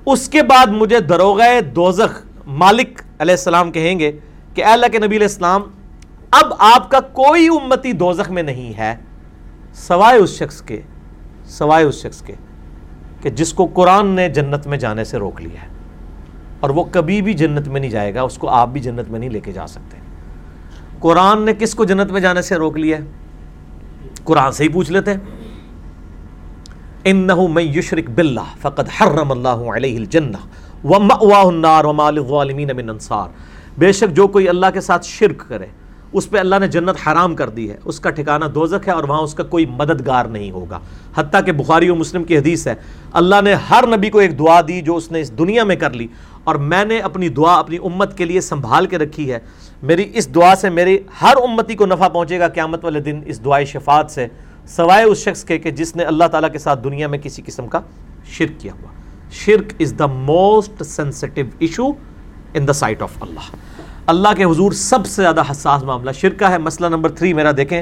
اس کے بعد مجھے دروغہ دوزخ مالک علیہ السلام کہیں گے کہ اے اللہ کے نبی علیہ السلام اب آپ کا کوئی امتی دوزخ میں نہیں ہے، سوائے اس شخص کے، سوائے اس شخص کے، کہ جس کو قرآن نے جنت میں جانے سے روک لیا ہے۔ اور وہ کبھی بھی جنت میں نہیں جائے گا، اس کو آپ بھی جنت میں نہیں لے کے جا سکتے۔ قرآن نے کس کو جنت میں جانے سے روک لیا ہے؟ قرآن سے ہی پوچھ لیتے ہیں۔ انہو من یشرک باللہ فقد حرم اللہ علیہ الجنہ ومأواہ النار وما للظالمین من انصار۔ بے شک جو کوئی اللہ کے ساتھ شرک کرے اس پہ اللہ نے جنت حرام کر دی ہے۔ اس کا ٹھکانہ دوزک ہے اور وہاں اس کا کوئی مددگار نہیں ہوگا۔ حتیٰ کہ بخاری و مسلم کی حدیث ہے، اللہ نے ہر نبی کو ایک دعا دی جو اس نے اس دنیا میں کر لی۔ اور میں نے اپنی دعا اپنی امت کے لیے سنبھال کے رکھی ہے۔ میری اس دعا سے میری ہر امتی کو نفع پہنچے گا قیامت والے دن اس دعائے شفاعت سے، سوائے اس شخص کے کہ جس نے اللہ تعالیٰ کے ساتھ دنیا میں کسی قسم کا شرک کیا ہوا۔ شرک is the most sensitive issue in the sight of اللہ اللہ کے حضور سب سے زیادہ حساس معاملہ شرکہ ہے۔ مسئلہ نمبر تھری، میرا دیکھیں،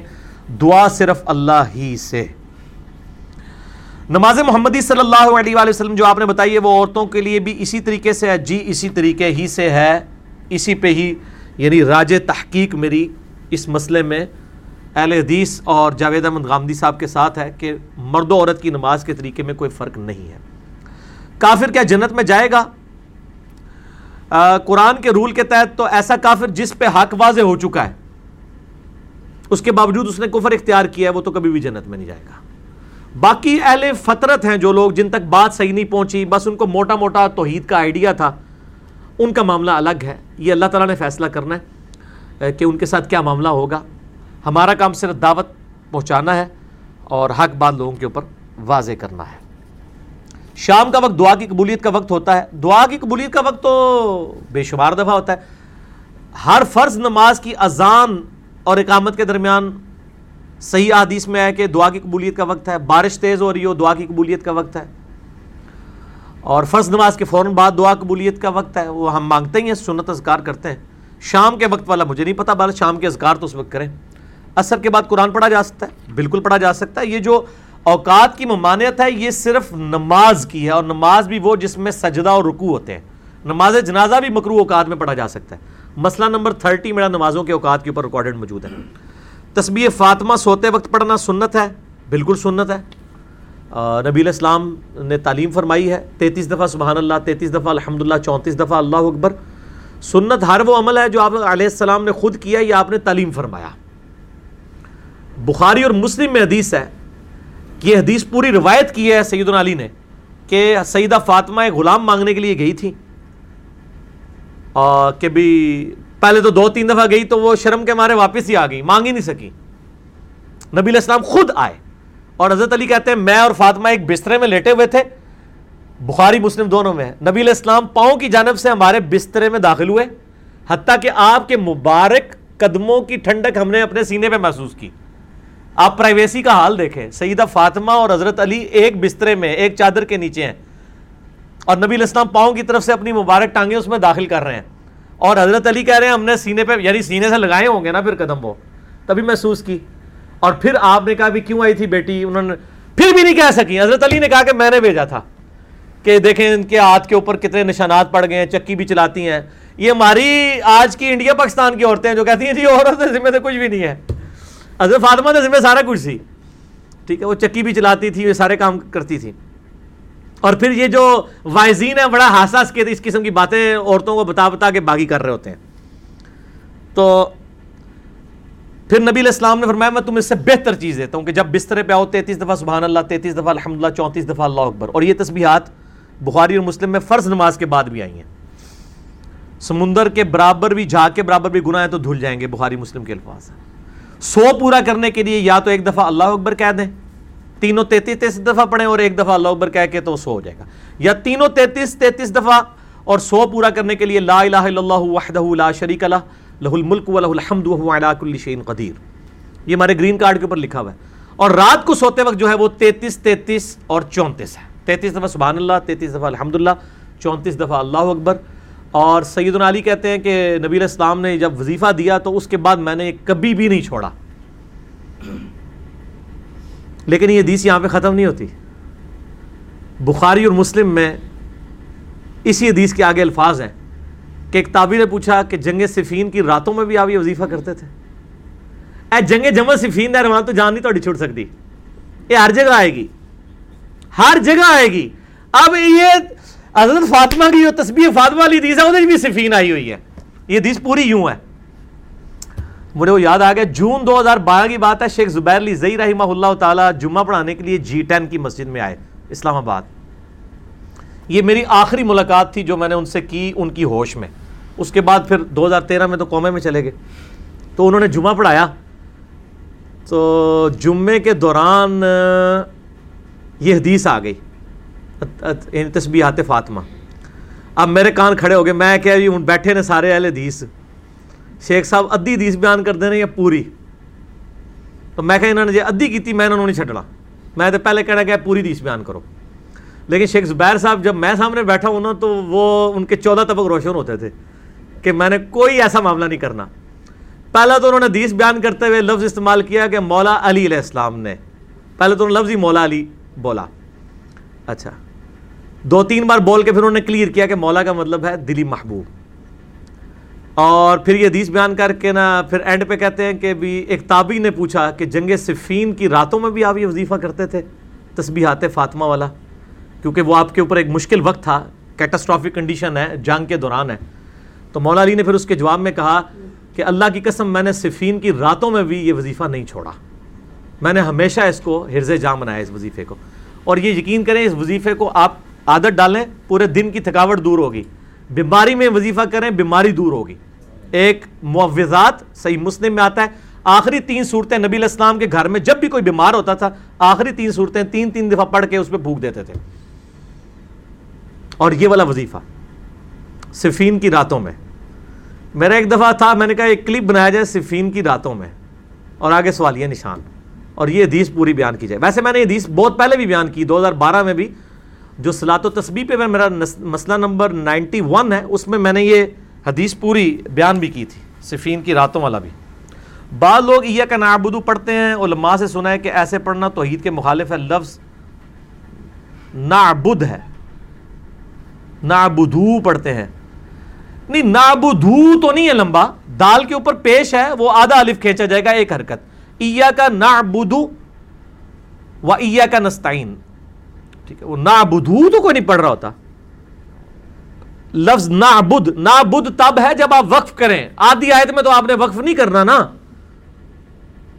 دعا صرف اللہ ہی سے۔ نماز محمدی صلی اللہ علیہ وآلہ وسلم جو آپ نے بتائی ہے، وہ عورتوں کے لیے بھی اسی طریقے سے ہے۔ جی اسی طریقے ہی سے ہے۔ اسی پہ ہی یعنی راج تحقیق میری اس مسئلے میں اہل حدیث اور جاوید احمد غامدی صاحب کے ساتھ ہے کہ مرد و عورت کی نماز کے طریقے میں کوئی فرق نہیں ہے۔ کافر کیا جنت میں جائے گا؟ قرآن کے رول کے تحت تو ایسا کافر جس پہ حق واضح ہو چکا ہے، اس کے باوجود اس نے کفر اختیار کیا ہے، وہ تو کبھی بھی جنت میں نہیں جائے گا۔ باقی اہل فطرت ہیں جو لوگ، جن تک بات صحیح نہیں پہنچی، بس ان کو موٹا موٹا توحید کا آئیڈیا تھا۔ ان کا معاملہ الگ ہے، یہ اللہ تعالیٰ نے فیصلہ کرنا ہے کہ ان کے ساتھ کیا معاملہ ہوگا۔ ہمارا کام صرف دعوت پہنچانا ہے اور حق بات لوگوں کے اوپر واضح کرنا ہے۔ شام کا وقت دعا کی قبولیت کا وقت ہوتا ہے۔ دعا کی قبولیت کا وقت تو بے شمار دفعہ ہوتا ہے۔ ہر فرض نماز کی اذان اور اقامت کے درمیان صحیح حدیث میں ہے کہ دعا کی قبولیت کا وقت ہے۔ بارش تیز ہو رہی ہو، دعا کی قبولیت کا وقت ہے۔ اور فرض نماز کے فوراً بعد دعا قبولیت کا وقت ہے۔ وہ ہم مانگتے ہی ہیں، سنت اذکار کرتے ہیں۔ شام کے وقت والا، مجھے نہیں پتا بال شام کے اذکار تو اس وقت کریں۔ اثر کے بعد قرآن پڑھا جا سکتا ہے، بالکل پڑھا جا سکتا ہے۔ یہ جو اوقات کی ممانعت ہے، یہ صرف نماز کی ہے اور نماز بھی وہ جس میں سجدہ اور رکوع ہوتے ہیں۔ نماز جنازہ بھی مکرو اوقات میں پڑھا جا سکتا ہے۔ مسئلہ نمبر تھرٹی میرا نمازوں کے اوقات کے اوپر ریکارڈڈ موجود ہے۔ تسبیح فاطمہ سوتے وقت پڑھنا سنت ہے، بالکل سنت ہے۔ نبی الاسلام نے تعلیم فرمائی ہے، تینتیس دفعہ سبحان اللہ، تینتیس دفعہ الحمد للہ چونتیس دفعہ اللہ اکبر۔ سنت ہر وہ عمل ہے جو آپ علیہ السلام نے خود کیا یا آپ نے تعلیم فرمایا۔ بخاری اور مسلم میں حدیث ہے یہ حدیث پوری روایت کی ہے سید علی نے کہ سیدہ فاطمہ ایک غلام مانگنے کے لیے گئی تھی۔ کہ بھی پہلے تو دو تین دفعہ گئی تو وہ شرم کے مارے واپس ہی آ گئی مانگ ہی نہیں سکی نبی علیہ السلام خود آئے اور حضرت علی کہتے ہیں، میں اور فاطمہ ایک بسترے میں لیٹے ہوئے تھے۔ بخاری، مسلم دونوں میں نبی علیہ السلام پاؤں کی جانب سے ہمارے بسترے میں داخل ہوئے، حتیٰ کہ آپ کے مبارک قدموں کی ٹھنڈک ہم نے اپنے سینے پہ محسوس کی۔ آپ پرائیویسی کا حال دیکھیں۔ سیدہ فاطمہ اور حضرت علی ایک بسترے میں، ایک چادر کے نیچے ہیں۔ اور نبی علیہ السلام پاؤں کی طرف سے اپنی مبارک ٹانگیں اس میں داخل کر رہے ہیں۔ اور حضرت علی کہہ رہے ہیں، ہم نے سینے پہ یعنی سینے سے لگائے ہوں گے نا پھر قدم وہ۔ تبھی محسوس کی۔ اور پھر آپ نے کہا بھی کیوں آئی تھی بیٹی؟ انہوں نے پھر بھی نہیں کہہ سکی۔ حضرت علی نے کہا کہ میں نے بھیجا تھا کہ دیکھیں ان کے ہاتھ کے اوپر کتنے نشانات پڑ گئے ہیں، چکی بھی چلاتی ہیں۔ یہ ہماری آج کی انڈیا پاکستان کی عورتیں جو کہتی ہیں جی عورت ذمہ سے کچھ بھی نہیں ہے۔ حضرت فاطمہ نے ذمہ سارا کچھ تھی ٹھیک ہے، وہ چکی بھی چلاتی تھی یہ سارے کام کرتی تھی۔ اور پھر یہ جو وائزین ہے بڑا حساس کے اس قسم کی باتیں عورتوں کو بتا بتا کے باغی کر رہے ہوتے ہیں۔ تو پھر نبی علیہ السلام نے فرمایا، میں تم اس سے بہتر چیز دیتا ہوں کہ جب بسترے پہ آؤ، تینتیس دفعہ سبحان اللہ، تینتیس دفعہ الحمد للہ چونتیس دفعہ اللہ اکبر۔ اور یہ تسبیحات بخاری اور مسلم میں فرض نماز کے بعد بھی آئی ہیں۔ سمندر کے برابر بھی، جھاگ کے برابر بھی گناہ ہے تو دھل جائیں گے، بخاری مسلم کے الفاظ ہیں۔ سو پورا کرنے کے لیے یا تو ایک دفعہ اللہ اکبر کہہ دیں، تینوں تینتیس تینتیس دفعہ پڑھیں اور ایک دفعہ اللہ اکبر کہہ کے تو سو ہو جائے گا۔ یا تینوں تینتیس تینتیس دفعہ اور سو پورا کرنے کے لیے لا الہ الا اللہ وحدہ لا شریک لہ لہ الملک و لہ الحمد وهو علی کل شیء قدیر۔ یہ ہمارے گرین کارڈ کے اوپر لکھا ہوا ہے۔ اور رات کو سوتے وقت جو ہے وہ تینتیس تینتیس اور چونتیس ہے۔ تینتیس دفعہ سبحان اللہ، تینتیس دفعہ الحمدللہ، چونتیس دفعہ اللہ اکبر اور سید علی کہتے ہیں کہ نبی علیہ السلام نے جب وظیفہ دیا تو اس کے بعد میں نے کبھی بھی نہیں چھوڑا۔ لیکن یہ حدیث یہاں پہ ختم نہیں ہوتی۔ بخاری اور مسلم میں اسی حدیث کے آگے الفاظ ہیں کہ ایک تابی نے پوچھا کہ جنگ صفین کی راتوں میں بھی آپ یہ وظیفہ کرتے تھے۔ اے جنگ جمع صفین ہے وہاں تو جان نہیں توڑی چھوٹ سکتی۔ یہ ہر جگہ آئے گی۔ ہر جگہ آئے گی۔ اب یہ حضرت فاطمہ کی جو تسبیح فاطمہ والی حدیث ہے بھی صفین آئی ہوئی ہے۔ یہ حدیث پوری یوں ہے۔ مجھے وہ یاد آ گیا، جون دو ہزار بارہ کی بات ہے، شیخ زبیر علی زئی رحمہ اللہ تعالیٰ جمعہ پڑھانے کے لیے جی ٹین کی مسجد میں آئے، اسلام آباد۔ یہ میری آخری ملاقات تھی جو میں نے ان سے کی، ان کی ہوش میں۔ اس کے بعد پھر دو ہزار تیرہ میں تو قومے میں چلے گئے۔ تو انہوں نے جمعہ پڑھایا۔ تو جمعے کے دوران یہ حدیث آ گئی۔ یعنی تسبیحات فاطمہ اب میرے کان کھڑے ہو گئے میں کہہ رہی ہوں بیٹھے نے سارے اہل حدیث شیخ صاحب ادھی حدیث بیان کر دینا یا پوری تو میں انہوں نے جی ادھی کی میں انہوں نے نہیں چھڈنا میں تو پہلے کہنا کہ پوری حدیث بیان کرو لیکن شیخ زبیر صاحب جب میں سامنے بیٹھا ہوں نا تو وہ ان کے چودہ طبق روشن ہوتے تھے کہ میں نے کوئی ایسا معاملہ نہیں کرنا پہلا تو انہوں نے حدیث بیان کرتے ہوئے لفظ استعمال کیا کہ مولا علی علیہ السلام نے پہلے تو انہوں نے لفظ ہی مولا علی بولا اچھا دو تین بار بول کے پھر انہوں نے کلیئر کیا کہ مولا کا مطلب ہے دلی محبوب۔ اور پھر یہ حدیث بیان کر کے نا، پھر اینڈ پہ کہتے ہیں کہ بھی ایک تابی نے پوچھا کہ جنگ صفین کی راتوں میں بھی آپ یہ وظیفہ کرتے تھے؟ تسبیحات فاطمہ والا۔ کیونکہ وہ آپ کے اوپر ایک مشکل وقت تھا کیٹاسٹرافک کنڈیشن ہے، جنگ کے دوران ہے۔ تو مولا علی نے پھر اس کے جواب میں کہا کہ اللہ کی قسم میں نے صفین کی راتوں میں بھی یہ وظیفہ نہیں چھوڑا۔ میں نے ہمیشہ اس کو حرز جام بنایا اس وظیفے کو۔ اور یہ یقین کریں اس وظیفے کو آپ عادت ڈالیں، پورے دن کی تھکاوٹ دور ہوگی۔ بیماری میں وظیفہ کریں، بیماری دور ہوگی۔ ایک معوضات صحیح مسلم میں آتا ہے۔ آخری تین صورتیں نبی علیہ السلام کے گھر میں جب بھی کوئی بیمار ہوتا تھا، آخری تین صورتیں تین تین دفعہ پڑھ کے اس پہ بھوک دیتے تھے۔ اور یہ والا وظیفہ صفین کی راتوں میں۔ میرا ایک دفعہ تھا، میں نے کہا ایک کلپ بنایا جائے صفین کی راتوں میں۔ اور آگے سوالیہ نشان۔ اور یہ حدیث پوری بیان کی جائے۔ ویسے میں نے حدیث بہت پہلے بھی بیان کی، دو ہزار بارہ میں بھی۔ جو سلاط و تسبیح پہ میرا مسئلہ نمبر نائنٹی ون ہے، اس میں میں نے یہ حدیث پوری بیان بھی کی تھی، صفین کی راتوں والا بھی۔ بعض لوگ یہ کا نابدو پڑھتے ہیں، علماء سے سنا ہے کہ ایسے پڑھنا توحید کے مخالف ہے، لفظ نعبد ہے۔ نعبدو پڑھتے ہیں۔ نہیں، نعبدو تو نہیں ہے لمبا، دال کے اوپر پیش ہے، وہ آدھا الف کھینچا جائے گا، ایک حرکت۔ ایا کا نعبدو و ایا کا نستعین۔ ٹھیک ہے، وہ نعبدو تو کوئی نہیں پڑھ رہا ہوتا۔ لفظ نعبد نعبد تب ہے جب آپ وقف کریں۔ آدھی آیت میں تو آپ نے وقف نہیں کرنا نا۔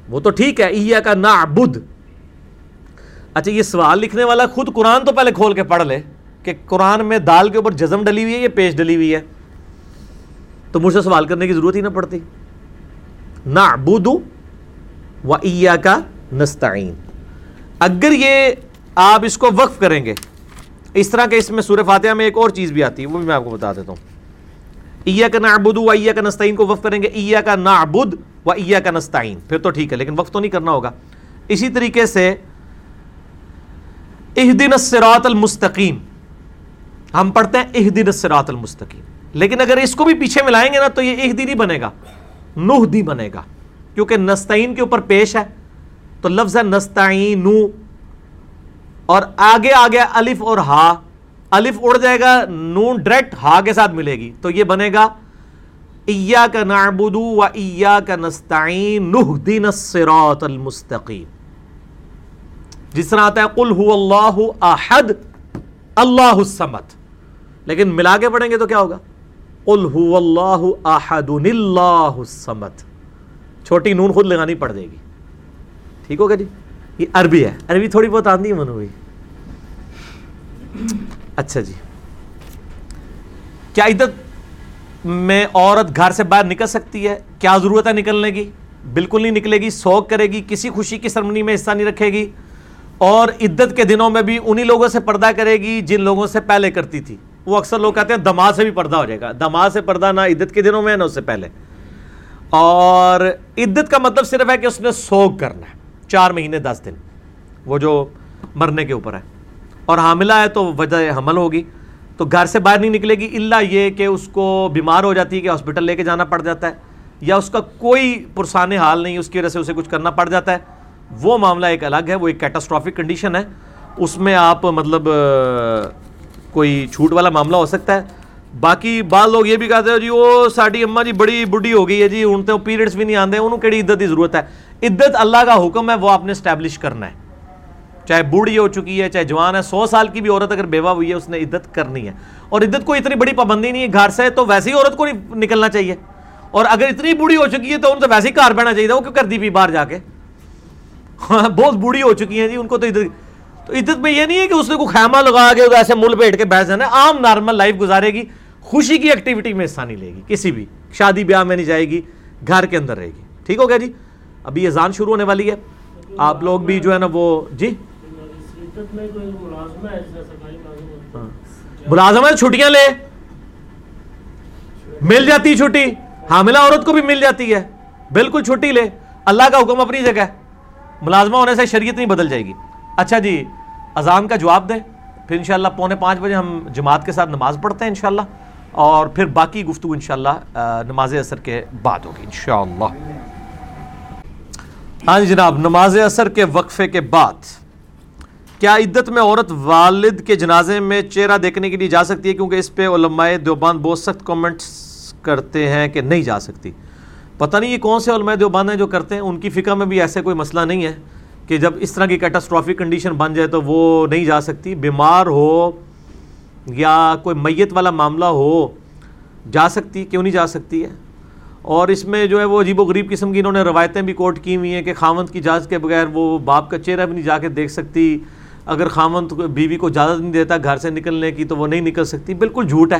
وہ تو ٹھیک ہے ایا کا نعبد اچھا یہ سوال لکھنے والا خود قرآن تو پہلے کھول کے پڑھ لے کہ قرآن میں دال کے اوپر جزم ڈلی ہوئی ہے یا پیش ڈلی ہوئی ہے؟ تو مجھ سے سوال کرنے کی ضرورت ہی نہ پڑتی۔ نہ بدو و کا نستعین۔ اگر یہ آپ اس کو وقف کریں گے۔ اس طرح کے اس میں سورہ فاتحہ میں ایک اور چیز بھی آتی ہے، وہ بھی میں آپ کو بتا دیتا ہوں۔ ایا کا نعبد و ایا کا نستعین کو وقف کریں گے ایا کا نعبد و ایا کا نستعین۔ پھر تو ٹھیک ہے، لیکن وقف تو نہیں کرنا ہوگا۔ اسی طریقے سے اہدن الصراط المستقیم۔ ہم پڑھتے ہیں اہدن الصراط المستقیم۔ لیکن اگر اس کو بھی پیچھے ملائیں گے نا، تو یہ اہدی نہیں بنے گا، نہدی بنے گا۔ کیونکہ نستعین کے اوپر پیش ہے، تو لفظ ہے نستعین اور آگے آگے الف اور ہا۔ الف اڑ جائے گا، نون ڈائریکٹ ہا کے ساتھ ملے گی۔ تو یہ بنے گا ایا کا نعبدو و ایا کا نستعین نہدین الصراط المستقیم جس طرح آتا ہے، قل هو اللہ احد، اللہ السمت لیکن ملا کے پڑھیں گے تو کیا ہوگا؟ قل هو اللہ احد، اللہ السمت چھوٹی نون خود لگانی پڑ جائے گی۔ ٹھیک ہوگا جی؟ یہ عربی ہے۔ عربی تھوڑی بہت آتی ہے منو بھائی اچھا جی۔ کیا عدت میں عورت گھر سے باہر نکل سکتی ہے؟ کیا ضرورت ہے نکلنے کی؟ بالکل نہیں نکلے گی، سوگ کرے گی، کسی خوشی کی سرمنی میں حصہ نہیں رکھے گی۔ اور عدت کے دنوں میں بھی انہی لوگوں سے پردہ کرے گی جن لوگوں سے پہلے کرتی تھی۔ وہ اکثر لوگ کہتے ہیں دماغ سے بھی پردہ ہو جائے گا۔ دماغ سے پردہ نہ عدت کے دنوں میں نہ اس سے پہلے۔ اور عدت کا مطلب صرف ہے کہ اس نے سوگ کرنا ہے۔ چار مہینے دس دن۔ وہ جو مرنے کے اوپر ہے۔ اور حاملہ ہے تو وجہ حمل ہوگی۔ تو گھر سے باہر نہیں نکلے گی۔ اللہ یہ کہ اس کو بیمار ہو جاتی ہے کہ ہاسپٹل لے کے جانا پڑ جاتا ہے۔ یا اس کا کوئی پرسان حال نہیں، اس کی وجہ سے اسے کچھ کرنا پڑ جاتا ہے۔ وہ معاملہ ایک الگ ہے، وہ ایک کیٹاسٹرافک کنڈیشن ہے۔ اس میں آپ مطلب کوئی چھوٹ والا معاملہ ہو سکتا ہے۔ باقی بعض لوگ یہ بھی کہتے ہیں جی وہ ساری اما جی بڑی بڈھی ہو گئی ہے جی ان تو پیریڈس بھی نہیں آتے انہوں کہڑی عدت کی ضرورت ہے عدت اللہ کا حکم ہے وہ آپ نے اسٹیبلش کرنا ہے چاہے بوڑھی ہو چکی ہے چاہے جوان ہے سو سال کی بھی عورت اگر بیوہ ہوئی ہے اس نے عدت کرنی ہے اور عدت کو اتنی بڑی پابندی نہیں ہے گھر سے تو ویسے ہی عورت کو نہیں نکلنا چاہیے اور اگر اتنی بوڑھی ہو چکی ہے تو ان سے ویسے ہی کار بہنا چاہیے وہ کیوں کر دی بھی باہر جا کے بہت بوڑھی ہو چکی ہیں جی ان کو تو عدت تو عدت میں یہ نہیں ہے کہ اس نے کوئی خیمہ لگا کے ایسے مل پیٹ کے بیٹھ جانا ہے۔ عام نارمل لائف گزارے گی، خوشی کی ایکٹیویٹی میں حصہ نہیں لے گی، کسی بھی۔ شادی بیاہ میں نہیں جائے گی، گھر کے اندر رہے گی۔ ٹھیک ہو گیا جی؟ ابھی یہ زان شروع ہونے والی ہے۔ آپ لوگ بھی جو ہے نا وہ جی؟ ہاں۔ ملازم چھٹیاں لے۔ مل جاتی چھٹی۔ حاملہ عورت کو بھی مل جاتی ہے۔ بالکل چھٹی لے۔ اللہ کا حکم اپنی جگہ ملازمہ ہونے سے شریعت نہیں بدل جائے گی۔ اچھا جی اذان کا جواب دیں۔ پھر انشاءاللہ پونے پانچ بجے ہم جماعت کے ساتھ نماز پڑھتے ہیں انشاءاللہ۔ اور پھر باقی گفتگو انشاءاللہ نماز اثر کے بعد ہوگی انشاءاللہ۔ ہاں جی جناب، نماز اثر کے وقفے کے بعد کیا عدت میں عورت والد کے جنازے میں چہرہ دیکھنے کے لیے جا سکتی ہے؟ کیونکہ اس پہ علماء دیوبان بہت سخت کامنٹس کرتے ہیں کہ نہیں جا سکتی۔ پتہ نہیں یہ کون سے علماء دیوبان ہیں جو کرتے ہیں، ان کی فقہ میں بھی ایسے کوئی مسئلہ نہیں ہے۔ کہ جب اس طرح کی کیٹاسٹرافک کنڈیشن بن جائے تو وہ نہیں جا سکتی۔ بیمار ہو یا کوئی میت والا معاملہ ہو، جا سکتی، کیوں نہیں جا سکتی ہے؟ اور اس میں جو ہے وہ عجیب و غریب قسم کی انہوں نے روایتیں بھی کوٹ کی ہوئی ہیں کہ خامند کی اجازت کے بغیر وہ باپ کا چہرہ بھی نہیں جا کے دیکھ سکتی۔ اگر خامند بیوی کو اجازت نہیں دیتا گھر سے نکلنے کی تو وہ نہیں نکل سکتی۔ بالکل جھوٹ ہے۔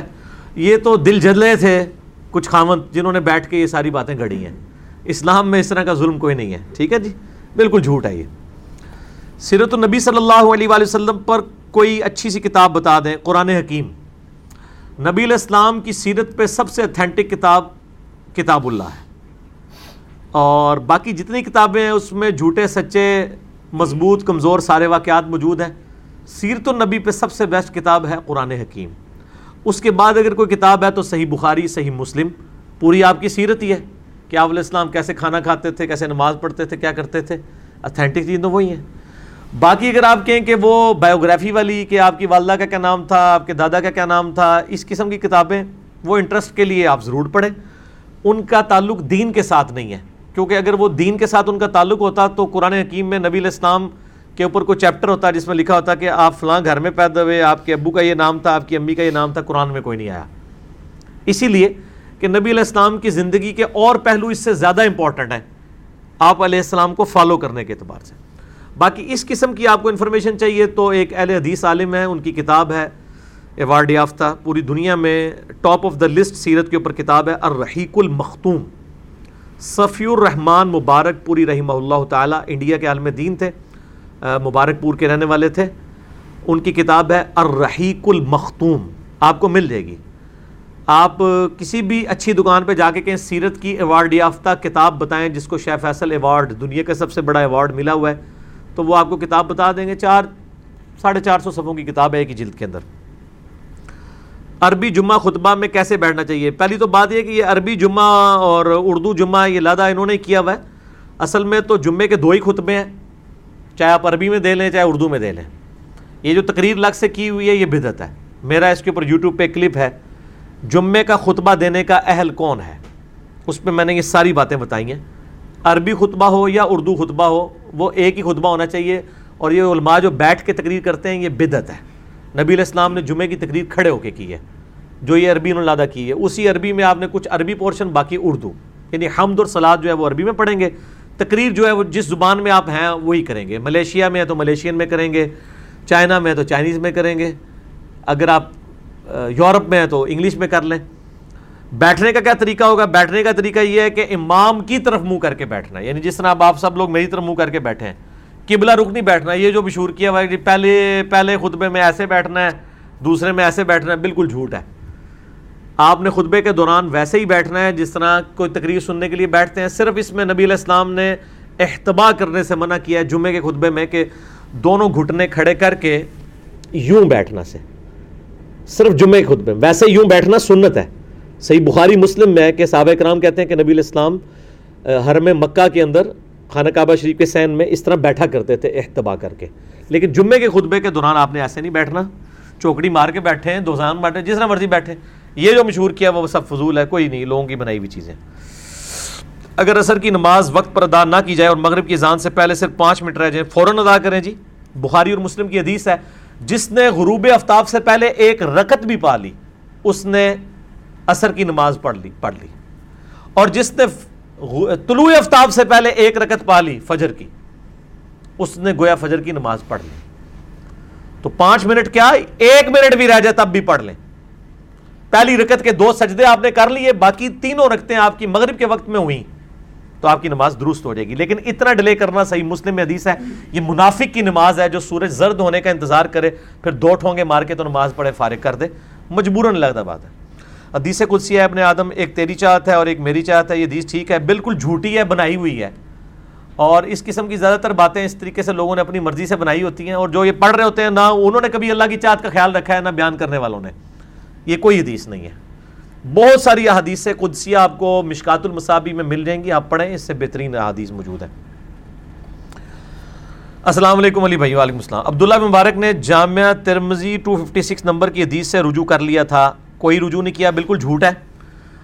یہ تو دل جدلے تھے کچھ خامند جنہوں نے بیٹھ کے یہ ساری باتیں گھڑی ہیں۔ اسلام میں اس طرح کا ظلم کوئی نہیں ہے۔ ٹھیک ہے جی؟ بالکل جھوٹ ہے یہ۔ سیرت النبی صلی اللہ علیہ وآلہ وسلم پر کوئی اچھی سی کتاب بتا دیں، قرآن حکیم۔ نبی علیہ السلام کی سیرت پہ سب سے اتھینٹک کتاب کتاب اللہ ہے۔ اور باقی جتنی کتابیں ہیں، اس میں جھوٹے، سچے، مضبوط، کمزور، سارے واقعات موجود ہیں۔ سیرت النبی پہ سب سے بیسٹ کتاب ہے قرآن حکیم۔ اس کے بعد اگر کوئی کتاب ہے تو صحیح بخاری، صحیح مسلم، پوری آپ کی سیرت ہی ہے۔ کہ آپ علیہ السلام کیسے کھانا کھاتے تھے، کیسے نماز پڑھتے تھے، کیا کرتے تھے؟ اتھینٹک چیز تو وہی ہیں۔ باقی اگر آپ کہیں کہ وہ بایوگرافی والی کہ آپ کی والدہ کا کیا نام تھا، آپ کے دادا کا کیا نام تھا، اس قسم کی کتابیں وہ انٹرسٹ کے لیے آپ ضرور پڑھیں۔ ان کا تعلق دین کے ساتھ نہیں ہے۔ کیونکہ اگر وہ دین کے ساتھ ان کا تعلق ہوتا تو قرآن حکیم میں نبی الاسلام کے اوپر کوئی چیپٹر ہوتا جس میں لکھا ہوتا کہ آپ فلاں گھر میں پیدا ہوئے، آپ کے ابو کا یہ نام تھا، آپ کی امی کا یہ نام تھا، قرآن میں کوئی نہیں آیا۔ اسی لیے کہ نبی علیہ السلام کی زندگی کے اور پہلو اس سے زیادہ امپورٹنٹ ہیں۔ آپ علیہ السلام کو فالو کرنے کے اعتبار سے۔ باقی اس قسم کی آپ کو انفارمیشن چاہیے تو ایک اہل حدیث عالم ہے ان کی کتاب ہے ایوارڈ یافتہ، پوری دنیا میں ٹاپ آف دا لسٹ سیرت کے اوپر کتاب ہے، الرحیق المختوم۔ صفی الرحمان مبارک پوری رحمہ اللہ تعالیٰ انڈیا کے عالم دین تھے مبارک پور کے رہنے والے تھے۔ ان کی کتاب ہے الرحیق المختوم۔ آپ کو مل جائے گی۔ آپ کسی بھی اچھی دکان پہ جا کے کہیں سیرت کی ایوارڈ یافتہ کتاب بتائیں، جس کو شیف فیصل ایوارڈ دنیا کا سب سے بڑا ایوارڈ ملا ہوا ہے، تو وہ آپ کو کتاب بتا دیں گے۔ چار، ساڑھے چار سو صفوں کی کتاب ہے ایک ہی جلد کے اندر۔ عربی جمعہ خطبہ میں کیسے بیٹھنا چاہیے؟ پہلی تو بات یہ کہ یہ عربی جمعہ اور اردو جمعہ یہ لادہ انہوں نے کیا ہوا ہے۔ اصل میں تو جمعے کے دو ہی خطبے ہیں، چاہے آپ عربی میں دے لیں، چاہے اردو میں دے لیں۔ یہ جو تقریر لگ سے کی ہوئی ہے، یہ بدت ہے۔ میرا اس کے اوپر یوٹیوب پہ کلپ ہے۔ جمعے کا خطبہ دینے کا اہل کون ہے؟ اس پہ میں نے یہ ساری باتیں بتائی ہیں۔ عربی خطبہ ہو یا اردو خطبہ ہو، وہ ایک ہی خطبہ ہونا چاہیے۔ اور یہ علماء جو بیٹھ کے تقریر کرتے ہیں، یہ بدت ہے۔ نبی علیہ السلام نے جمعے کی تقریر کھڑے ہو کے کی ہے۔ جو یہ عربی انہوں نے کی ہے۔ اسی عربی میں آپ نے کچھ عربی پورشن، باقی اردو۔ یعنی حمد اور سلاد جو ہے وہ عربی میں پڑھیں گے۔ تقریر جو ہے وہ جس زبان میں آپ ہیں، وہی کریں گے۔ ملیشیا میں ہے تو ملیشین میں کریں گے۔ چائنا میں ہے تو چائنیز میں کریں گے۔ اگر آپ یورپ میں ہے تو انگلش میں کر لیں۔ بیٹھنے کا کیا طریقہ ہوگا؟ بیٹھنے کا طریقہ یہ ہے کہ امام کی طرف منہ کر کے بیٹھنا۔ ہے یعنی جس طرح آپ سب لوگ میری طرف منہ کر کے بیٹھے ہیں۔ قبلہ رخ نہیں بیٹھنا، یہ جو مشہور کیا ہوا ہے پہلے پہلے خطبے میں ایسے بیٹھنا ہے، دوسرے میں ایسے بیٹھنا ہے، بالکل جھوٹ ہے۔ آپ نے خطبے کے دوران ویسے ہی بیٹھنا ہے، جس طرح کوئی تقریر سننے کے لیے بیٹھتے ہیں۔ صرف اس میں نبی علیہ السلام نے احتبا کرنے سے منع کیا ہے جمعے کے خطبے میں کہ دونوں گھٹنے کھڑے کر کے یوں بیٹھنا سے۔ صرف جمعے کے خطبے میں۔ ویسے یوں بیٹھنا سنت ہے۔ صحیح بخاری مسلم میں کہ صحابہ کرام کہتے ہیں کہ نبی علیہ السلام حرم مکہ کے اندر خانہ کعبہ شریف کے سین میں اس طرح بیٹھا کرتے تھے احتبا کر کے۔ لیکن جمعے کے خطبے کے دوران آپ نے ایسے نہیں بیٹھنا۔ چوکڑی مار کے بیٹھے ہیں دوزان بیٹھے جس طرح مرضی بیٹھے۔ یہ جو مشہور کیا وہ سب فضول ہے، کوئی نہیں، لوگوں کی بنائی ہوئی چیزیں۔ اگر اثر کی نماز وقت پر ادا نہ کی جائے اور مغرب کی اذان سے پہلے صرف پانچ منٹ رہ جائیں، فوراً ادا کریں جی۔ بخاری اور مسلم کی حدیث ہے جس نے غروب آفتاب سے پہلے ایک رکت بھی پا لی، اس نے اثر کی نماز پڑھ لی پڑھ لی۔ اور جس نے طلوع آفتاب سے پہلے ایک رکت پا لی فجر کی، اس نے گویا فجر کی نماز پڑھ لی۔ تو پانچ منٹ کیا؟ ایک منٹ بھی رہ جائے تب بھی پڑھ لیں۔ پہلی رکت کے دو سجدے آپ نے کر لیے، باقی تینوں رکھتے ہیں آپ کی مغرب کے وقت میں ہوئی تو آپ کی نماز درست ہو جائے گی۔ لیکن اتنا ڈیلے کرنا صحیح مسلم میں حدیث ہے، یہ منافق کی نماز ہے جو سورج زرد ہونے کا انتظار کرے، پھر دو ٹھونگے مار کے تو نماز پڑھے، فارغ کر دے۔ مجبوراً لگتا بات ہے۔ حدیث قدسی ہے، ابن آدم ایک تیری چاہت ہے اور ایک میری چاہت ہے، یہ حدیث ٹھیک ہے، بالکل جھوٹی ہے، بنائی ہوئی ہے۔ اور اس قسم کی زیادہ تر باتیں اس طریقے سے لوگوں نے اپنی مرضی سے بنائی ہوتی ہیں۔ اور جو یہ پڑھ رہے ہوتے ہیں، نہ انہوں نے کبھی اللہ کی چاہت کا خیال رکھا ہے، نہ بیان کرنے والوں نے۔ یہ کوئی حدیث نہیں ہے۔ بہت ساری احادیث قدسیہ آپ کو مشکات المصابی میں مل جائیں گی، آپ پڑھیں، اس سے بہترین احادیث موجود ہے السلام علیکم علی بھائی، وعلیکم السلام۔ عبداللہ مبارک نے جامعہ ترمزی 256 نمبر کی حدیث سے رجوع کر لیا تھا۔ کوئی رجوع نہیں کیا، بالکل جھوٹ ہے۔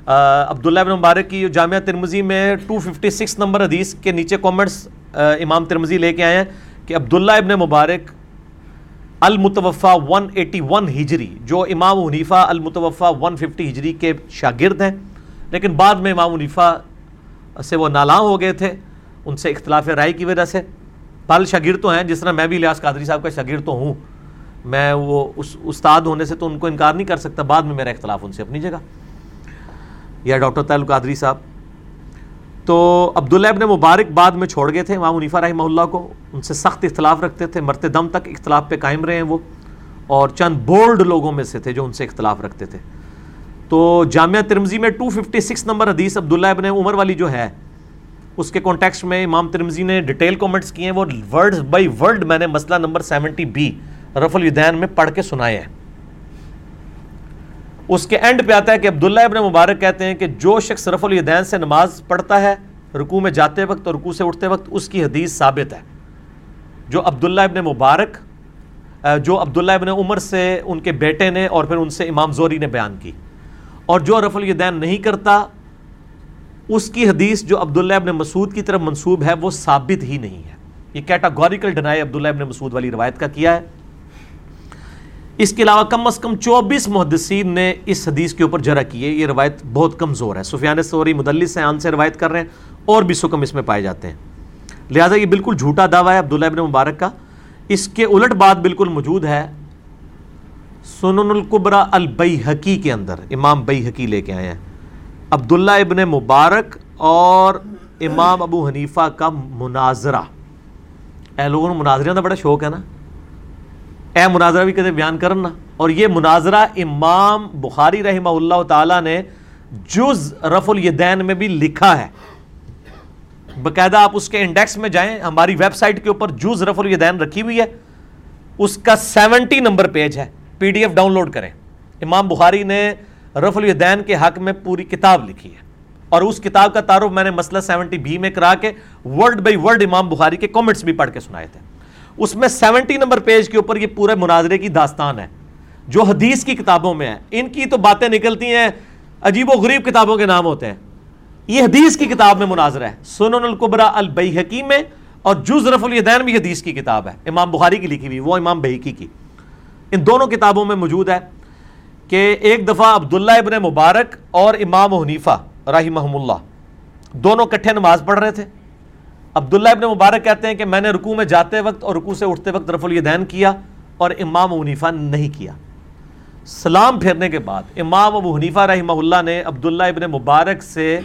عبداللہ ابن مبارک کی جامعہ ترمزی میں 256 نمبر حدیث کے نیچے کومنٹس امام ترمزی لے کے آئے ہیں کہ عبداللہ ابن مبارک المتوفہ 181 ہجری، جو امام حنیفہ المتوفہ 150 ہجری کے شاگرد ہیں، لیکن بعد میں امام حنیفہ سے وہ نالاں ہو گئے تھے، ان سے اختلاف رائے کی وجہ سے۔ پال شاگرد تو ہیں، جس طرح میں بھی الیاس قادری صاحب کا شاگرد تو ہوں، میں وہ اس استاد ہونے سے تو ان کو انکار نہیں کر سکتا، بعد میں میرا اختلاف ان سے اپنی جگہ۔ یا ڈاکٹر تعلق قادری صاحب تو عبداللہ ابن مبارک بعد میں چھوڑ گئے تھے، امام منیفا رحمہ اللہ کو ان سے سخت اختلاف رکھتے تھے، مرتے دم تک اختلاف پہ قائم رہے ہیں وہ، اور چند بولڈ لوگوں میں سے تھے جو ان سے اختلاف رکھتے تھے۔ تو جامعہ ترمزی میں 256 نمبر حدیث عبداللہ ابن عمر والی جو ہے، اس کے کانٹیکس میں امام ترمزی نے ڈیٹیل کومنٹس کیے ہیں، وہ ورڈ بائی ورڈ میں نے مسئلہ نمبر سیونٹی بی رف الدین میں پڑھ کے سنائے ہیں۔ اس کے اینڈ پہ آتا ہے کہ عبداللہ ابن مبارک کہتے ہیں کہ جو شخص رف الدین سے نماز پڑھتا ہے، رکوع میں جاتے وقت اور رکوع سے اٹھتے وقت اس کی حدیث ثابت ہے۔ جو عبداللہ ابن مبارک جو عبداللہ ابن عمر سے ان کے بیٹے نے اور پھر ان سے امام زوری نے بیان کی۔ اور جو رف الدین نہیں کرتا، اس کی حدیث جو عبداللہ ابن مسعود کی طرف منصوب ہے، وہ ثابت ہی نہیں ہے۔ یہ کیٹاگوریکل ڈنائی عبداللہ ابن مسعود والی روایت کا کیا ہے۔ اس کے علاوہ کم از کم چوبیس محدثین نے اس حدیث کے اوپر جرا کیے یہ روایت بہت کمزور ہے۔ سفیان سوری مدلس سے آن سے روایت کر رہے ہیں اور بھی سکم اس میں پائے جاتے ہیں۔ لہٰذا یہ بالکل جھوٹا دعویٰ ہے عبداللہ ابن مبارک کا۔ اس کے الٹ بات بالکل موجود ہے۔ سنن القبرا البئی حقی کے اندر، امام بئی حقی لے کے آئے ہیں۔ عبداللہ ابن مبارک اور امام ابو حنیفہ کا مناظرہ۔ اے لوگوں نے کا بڑا شوق ہے نا۔ اے مناظرہ بھی کدے بیان کرنا اور یہ مناظرہ امام بخاری رحمہ اللہ تعالیٰ نے جز رف الیدین میں بھی لکھا ہے۔ باقاعدہ آپ اس کے انڈیکس میں جائیں، ہماری ویب سائٹ کے اوپر جز رف الیدین رکھی ہوئی ہے۔ اس کا سیونٹی نمبر پیج ہے، P D F download کریں۔ امام بخاری نے رف الیدین کے حق میں پوری کتاب لکھی ہے۔ اور اس کتاب کا تعارف میں نے مسئلہ سیونٹی بی میں کرا کے ورڈ بائی ورڈ امام بخاری کے کومنٹس بھی پڑھ کے سنائے تھے۔ اس میں سیونٹی نمبر پیج کے اوپر یہ پورے مناظرے کی داستان ہے، جو حدیث کی کتابوں میں ہے۔ ان کی تو باتیں نکلتی ہیں، عجیب و غریب کتابوں کے نام ہوتے ہیں۔ یہ حدیث کی کتاب میں مناظرہ ہے۔ سنن القبرا البئی حکیم میں اور جز رف الیدین بھی حدیث کی کتاب ہے۔ امام بخاری کی لکھی ہوئی، وہ امام بحقی کی۔ ان دونوں کتابوں میں موجود ہے کہ ایک دفعہ عبداللہ ابن مبارک اور امام حنیفہ رحمہ اللہ دونوں کٹھے نماز پڑھ رہے تھے۔ عبداللہ ابن مبارک کہتے ہیں کہ میں نے رکوع میں جاتے وقت اور رکوع سے اٹھتے وقت رف الیدین کیا اور امام حنیفہ نہیں کیا۔ سلام پھیرنے کے بعد امام ابو حنیفہ رحمہ اللہ نے عبداللہ ابن مبارک سے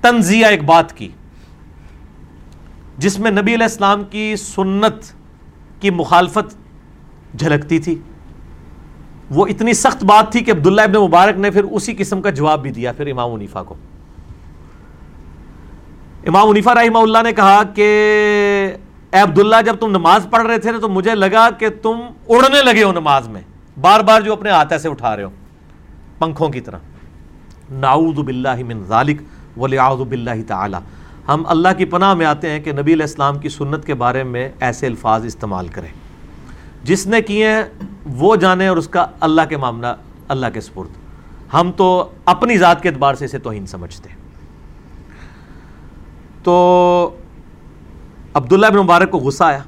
تنزیہ ایک بات کی، جس میں نبی علیہ السلام کی سنت کی مخالفت جھلکتی تھی۔ وہ اتنی سخت بات تھی کہ عبداللہ ابن مبارک نے پھر اسی قسم کا جواب بھی دیا پھر امام عنیفا کو۔ امام عنیفا رحمہ اللہ نے کہا کہ اے عبداللہ، جب تم نماز پڑھ رہے تھے تو مجھے لگا کہ تم اڑنے لگے ہو نماز میں۔ بار بار جو اپنے ہاتھ سے اٹھا رہے ہو، پنکھوں کی طرح۔ ناؤذ باللہ من ذالک ولیعوذ باللہ تعالی۔ ہم اللہ کی پناہ میں آتے ہیں کہ نبی علیہ السلام کی سنت کے بارے میں ایسے الفاظ استعمال کریں۔ جس نے کیے ہیں وہ جانے اور اس کا اللہ کے معاملہ اللہ کے سپرد۔ ہم تو اپنی ذات کے اعتبار سے اسے توہین سمجھتے ہیں۔ تو عبداللہ ابن مبارک کو غصہ آیا۔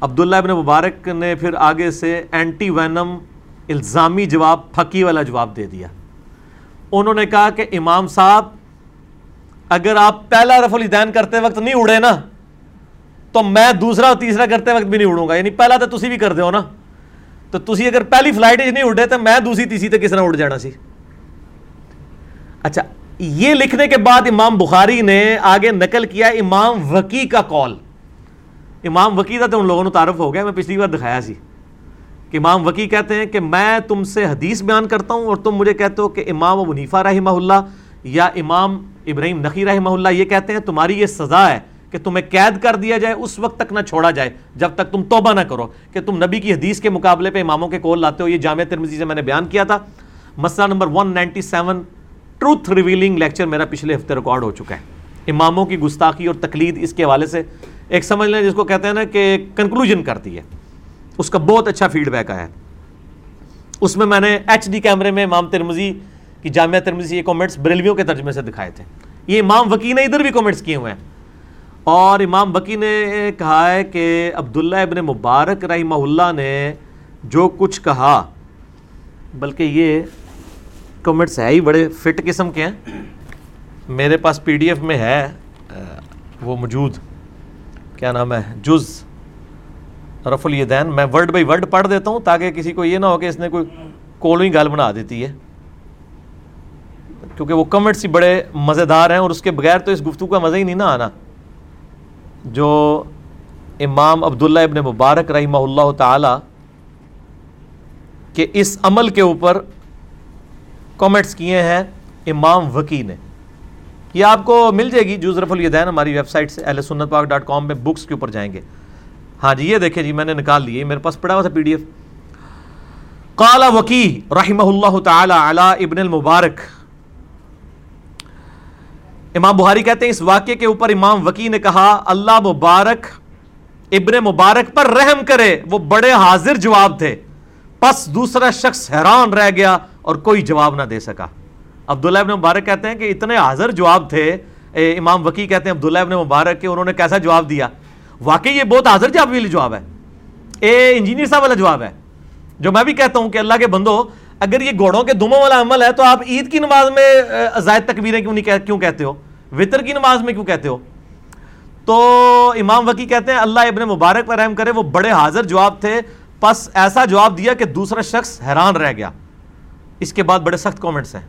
عبداللہ ابن مبارک نے پھر آگے سے اینٹی وینم الزامی جواب، پھکی والا جواب دے دیا۔ انہوں نے کہا کہ امام صاحب، اگر آپ پہلا رف الدین کرتے وقت نہیں اڑے نا، تو میں دوسرا اور تیسرا کرتے وقت بھی نہیں اڑوں گا۔ یعنی پہلا تو تسی بھی کر دو نا۔ تو تسی اگر پہلی فلائٹ نہیں اڑے، تو میں دوسری، تیسری تو کس طرح اڑ جانا سی؟ اچھا یہ لکھنے کے بعد امام بخاری نے آگے نقل کیا امام وکی کا کال امام وکی کا تو ان لوگوں نے تعارف ہو گیا، میں پچھلی بار دکھایا سی۔ کہ امام وکی کہتے ہیں کہ میں تم سے حدیث بیان کرتا ہوں اور تم مجھے کہتے ہو کہ امام ابو نیفا رحمہ اللہ یا امام ابراہیم نقی رحمہ اللہ یہ کہتے ہیں، تمہاری یہ سزا ہے کہ تمہیں قید کر دیا جائے، اس وقت تک نہ چھوڑا جائے جب تک تم توبہ نہ کرو۔ کہ تم نبی کی حدیث کے مقابلے پہ اماموں کے کول لاتے ہو، یہ جامع ترمزی سے میں نے بیان کیا تھا۔ مسئلہ نمبر 197 ٹروتھ ریویلنگ لیکچر میرا پچھلے ہفتے ریکارڈ ہو چکا ہے۔ اماموں کی گستاخی اور تقلید اس کے حوالے سے ایک سمجھ لیں جس کو کہتے ہیں نا کہ کنکلوژن کرتی ہے۔ اس کا بہت اچھا فیڈ بیک آیا۔ ہے اس میں میں نے ایچ ڈی کیمرے میں امام ترمزی کی جامعہ ترمزی یہ کومنٹس بریلویوں کے ترجمے سے دکھائے تھے۔ یہ امام وکی نے ادھر بھی کومنٹس کیے ہوئے ہیں۔ اور امام وکی نے کہا ہے کہ عبداللہ ابن مبارک رحمہ اللہ نے جو کچھ کہا، بلکہ یہ کومنٹس ہے ہی بڑے فٹ قسم کے ہیں میرے پاس پی ڈی ایف میں ہے وہ موجود کیا نام ہے جز رف الیدین میں ورڈ بائی ورڈ پڑھ دیتا ہوں تاکہ کسی کو یہ نہ ہو کہ اس نے کوئی کولوئی گال بنا دیتی ہے کیونکہ وہ کمنٹس ہی بڑے مزیدار ہیں اور اس کے بغیر تو اس گفتگو کا مزہ ہی نہیں نہ آنا جو امام عبداللہ ابن مبارک رحمہ اللہ تعالی کہ اس عمل کے اوپر کامنٹس کیے ہیں امام وکی نے۔ یہ آپ کو مل جائے گی جوز رف الیدین، ہماری ویب سائٹ سے اہل سنت پاک ڈاٹ کام میں بکس کے اوپر جائیں گے۔ ہاں جی یہ دیکھیں جی میں نے نکال لیے میرے پاس پڑا ہوا تھا پی ڈی ایف کالا وکی رحمہ اللہ تعالی علی ابن المبارک۔ امام بہاری کہتے ہیں، اس واقعے کے اوپر امام وکی نے کہا، اللہ مبارک ابن مبارک پر رحم کرے، وہ بڑے حاضر جواب تھے پس دوسرا شخص حیران رہ گیا اور کوئی جواب نہ دے سکا۔ عبداللہ ابن مبارک کہتے ہیں کہ اتنے حاضر جواب تھے۔ امام وکی کہتے ہیں عبداللہ ابن مبارک کہ انہوں نے کیسا جواب دیا۔ واقعی یہ بہت حاضر جواب والی جواب ہے۔ اے انجینئر صاحب والا جواب ہے۔ جو میں بھی کہتا ہوں کہ اللہ کے بندو، اگر یہ گھوڑوں کے دموں والا عمل ہے تو آپ عید کی نماز میں زائد تکبیریں کیوں نہیں کیوں کہتے ہو؟ وطر کی نماز میں کیوں کہتے ہو؟ تو امام وکی کہتے ہیں اللہ ابن مبارک پر رحم کرے، وہ بڑے حاضر جواب تھے۔ پس ایسا جواب دیا کہ دوسرا شخص حیران رہ گیا۔ اس کے بعد بڑے سخت کومنٹس ہیں۔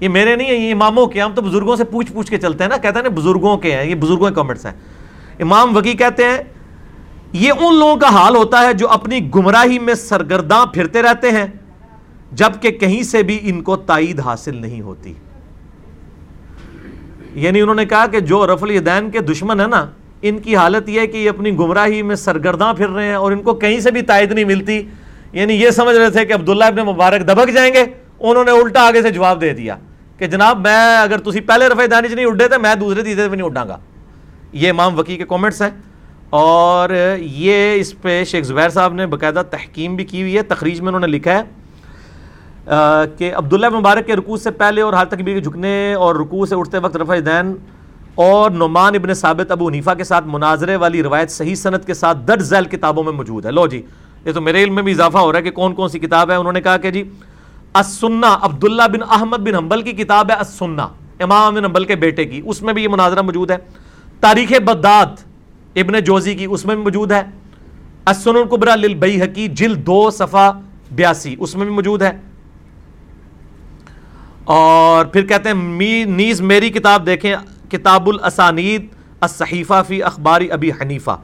یہ میرے نہیں ہیں، یہ اماموں کے ہم تو بزرگوں سے پوچھ پوچھ کے چلتے ہیں نا۔ کہتے ہیں نا بزرگوں کے ہیں، یہ بزرگوں کے کومنٹس ہیں۔ امام وکی کہتے ہیں، یہ ان لوگوں کا حال ہوتا ہے جو اپنی گمراہی میں سرگرداں پھرتے رہتے ہیں، جبکہ کہیں سے بھی ان کو تائید حاصل نہیں ہوتی۔ یعنی انہوں نے کہا کہ جو رف الدین کے دشمن ہے نا ان کی حالت یہ ہے کہ یہ اپنی گمراہی میں سرگرداں پھر رہے ہیں اور ان کو کہیں سے بھی تائید نہیں ملتی۔ یعنی یہ سمجھ رہے تھے کہ عبداللہ ابن مبارک دبک جائیں گے، انہوں نے الٹا آگے سے جواب دے دیا کہ جناب میں اگر تھی پہلے رفع دانش نہیں اڈے تھے میں دوسرے تیسرے پہ نہیں اڈاں گا۔ یہ امام وکی کے کومنٹس ہیں۔ اور یہ اس پہ شیخ زبیر صاحب نے باقاعدہ تحکیم بھی کی ہوئی ہے، تخریج میں انہوں نے لکھا ہے کہ عبداللہ مبارک کے رکوع سے پہلے اور حال تکبیر کے جھکنے اور رکوع سے اٹھتے وقت رفع دین اور نعمان ابن ثابت ابو حنیفہ کے ساتھ مناظرے والی روایت صحیح صنعت کے ساتھ درج ذیل کتابوں میں موجود ہے۔ لو جی یہ تو میرے علم میں بھی اضافہ ہو رہا ہے کہ کون کون سی کتاب ہے۔ انہوں نے کہا کہ جی السنہ عبداللہ بن احمد بن حنبل کی کتاب ہے السنہ، امام بن حنبل کے بیٹے کی۔ اس میں بھی یہ مناظرہ موجود ہے۔ تاریخ بداد ابن جوزی کی اس میں بھی موجود ہے۔ السن القبرہ للبیحقی جلد دو صفحہ بیاسی، اس میں بھی موجود ہے۔ اور پھر کہتے ہیں، می نیز میری کتاب دیکھیں۔ کتاب الاسانید الصحیفہ فی اخباری ابی حنیفہ۔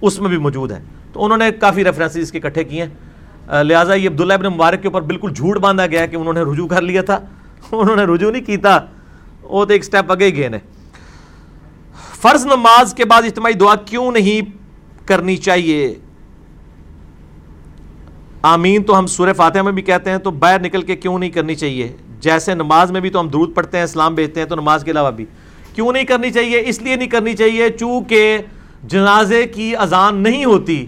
اس میں بھی موجود ہے تو انہوں نے کافی ریفرنسز اس کے اکٹھے کیے ہیں۔ لہٰذا یہ عبداللہ ابن مبارک کے اوپر بالکل جھوٹ باندھا گیا کہ انہوں نے رجوع کر لیا تھا۔ انہوں نے رجوع نہیں کیتا۔ وہ تو ایک سٹیپ اگے گئے نے۔ فرض نماز کے بعد اجتماعی دعا کیوں نہیں کرنی چاہیے؟ آمین تو ہم سورہ فاتحہ میں بھی کہتے ہیں تو باہر نکل کے کیوں نہیں کرنی چاہیے؟ جیسے نماز میں بھی تو ہم درود پڑھتے ہیں، اسلام بھیجتے ہیں تو نماز کے علاوہ بھی۔ کیوں نہیں کرنی چاہیے؟ اس لیے نہیں کرنی چاہیے چونکہ جنازے کی اذان نہیں ہوتی۔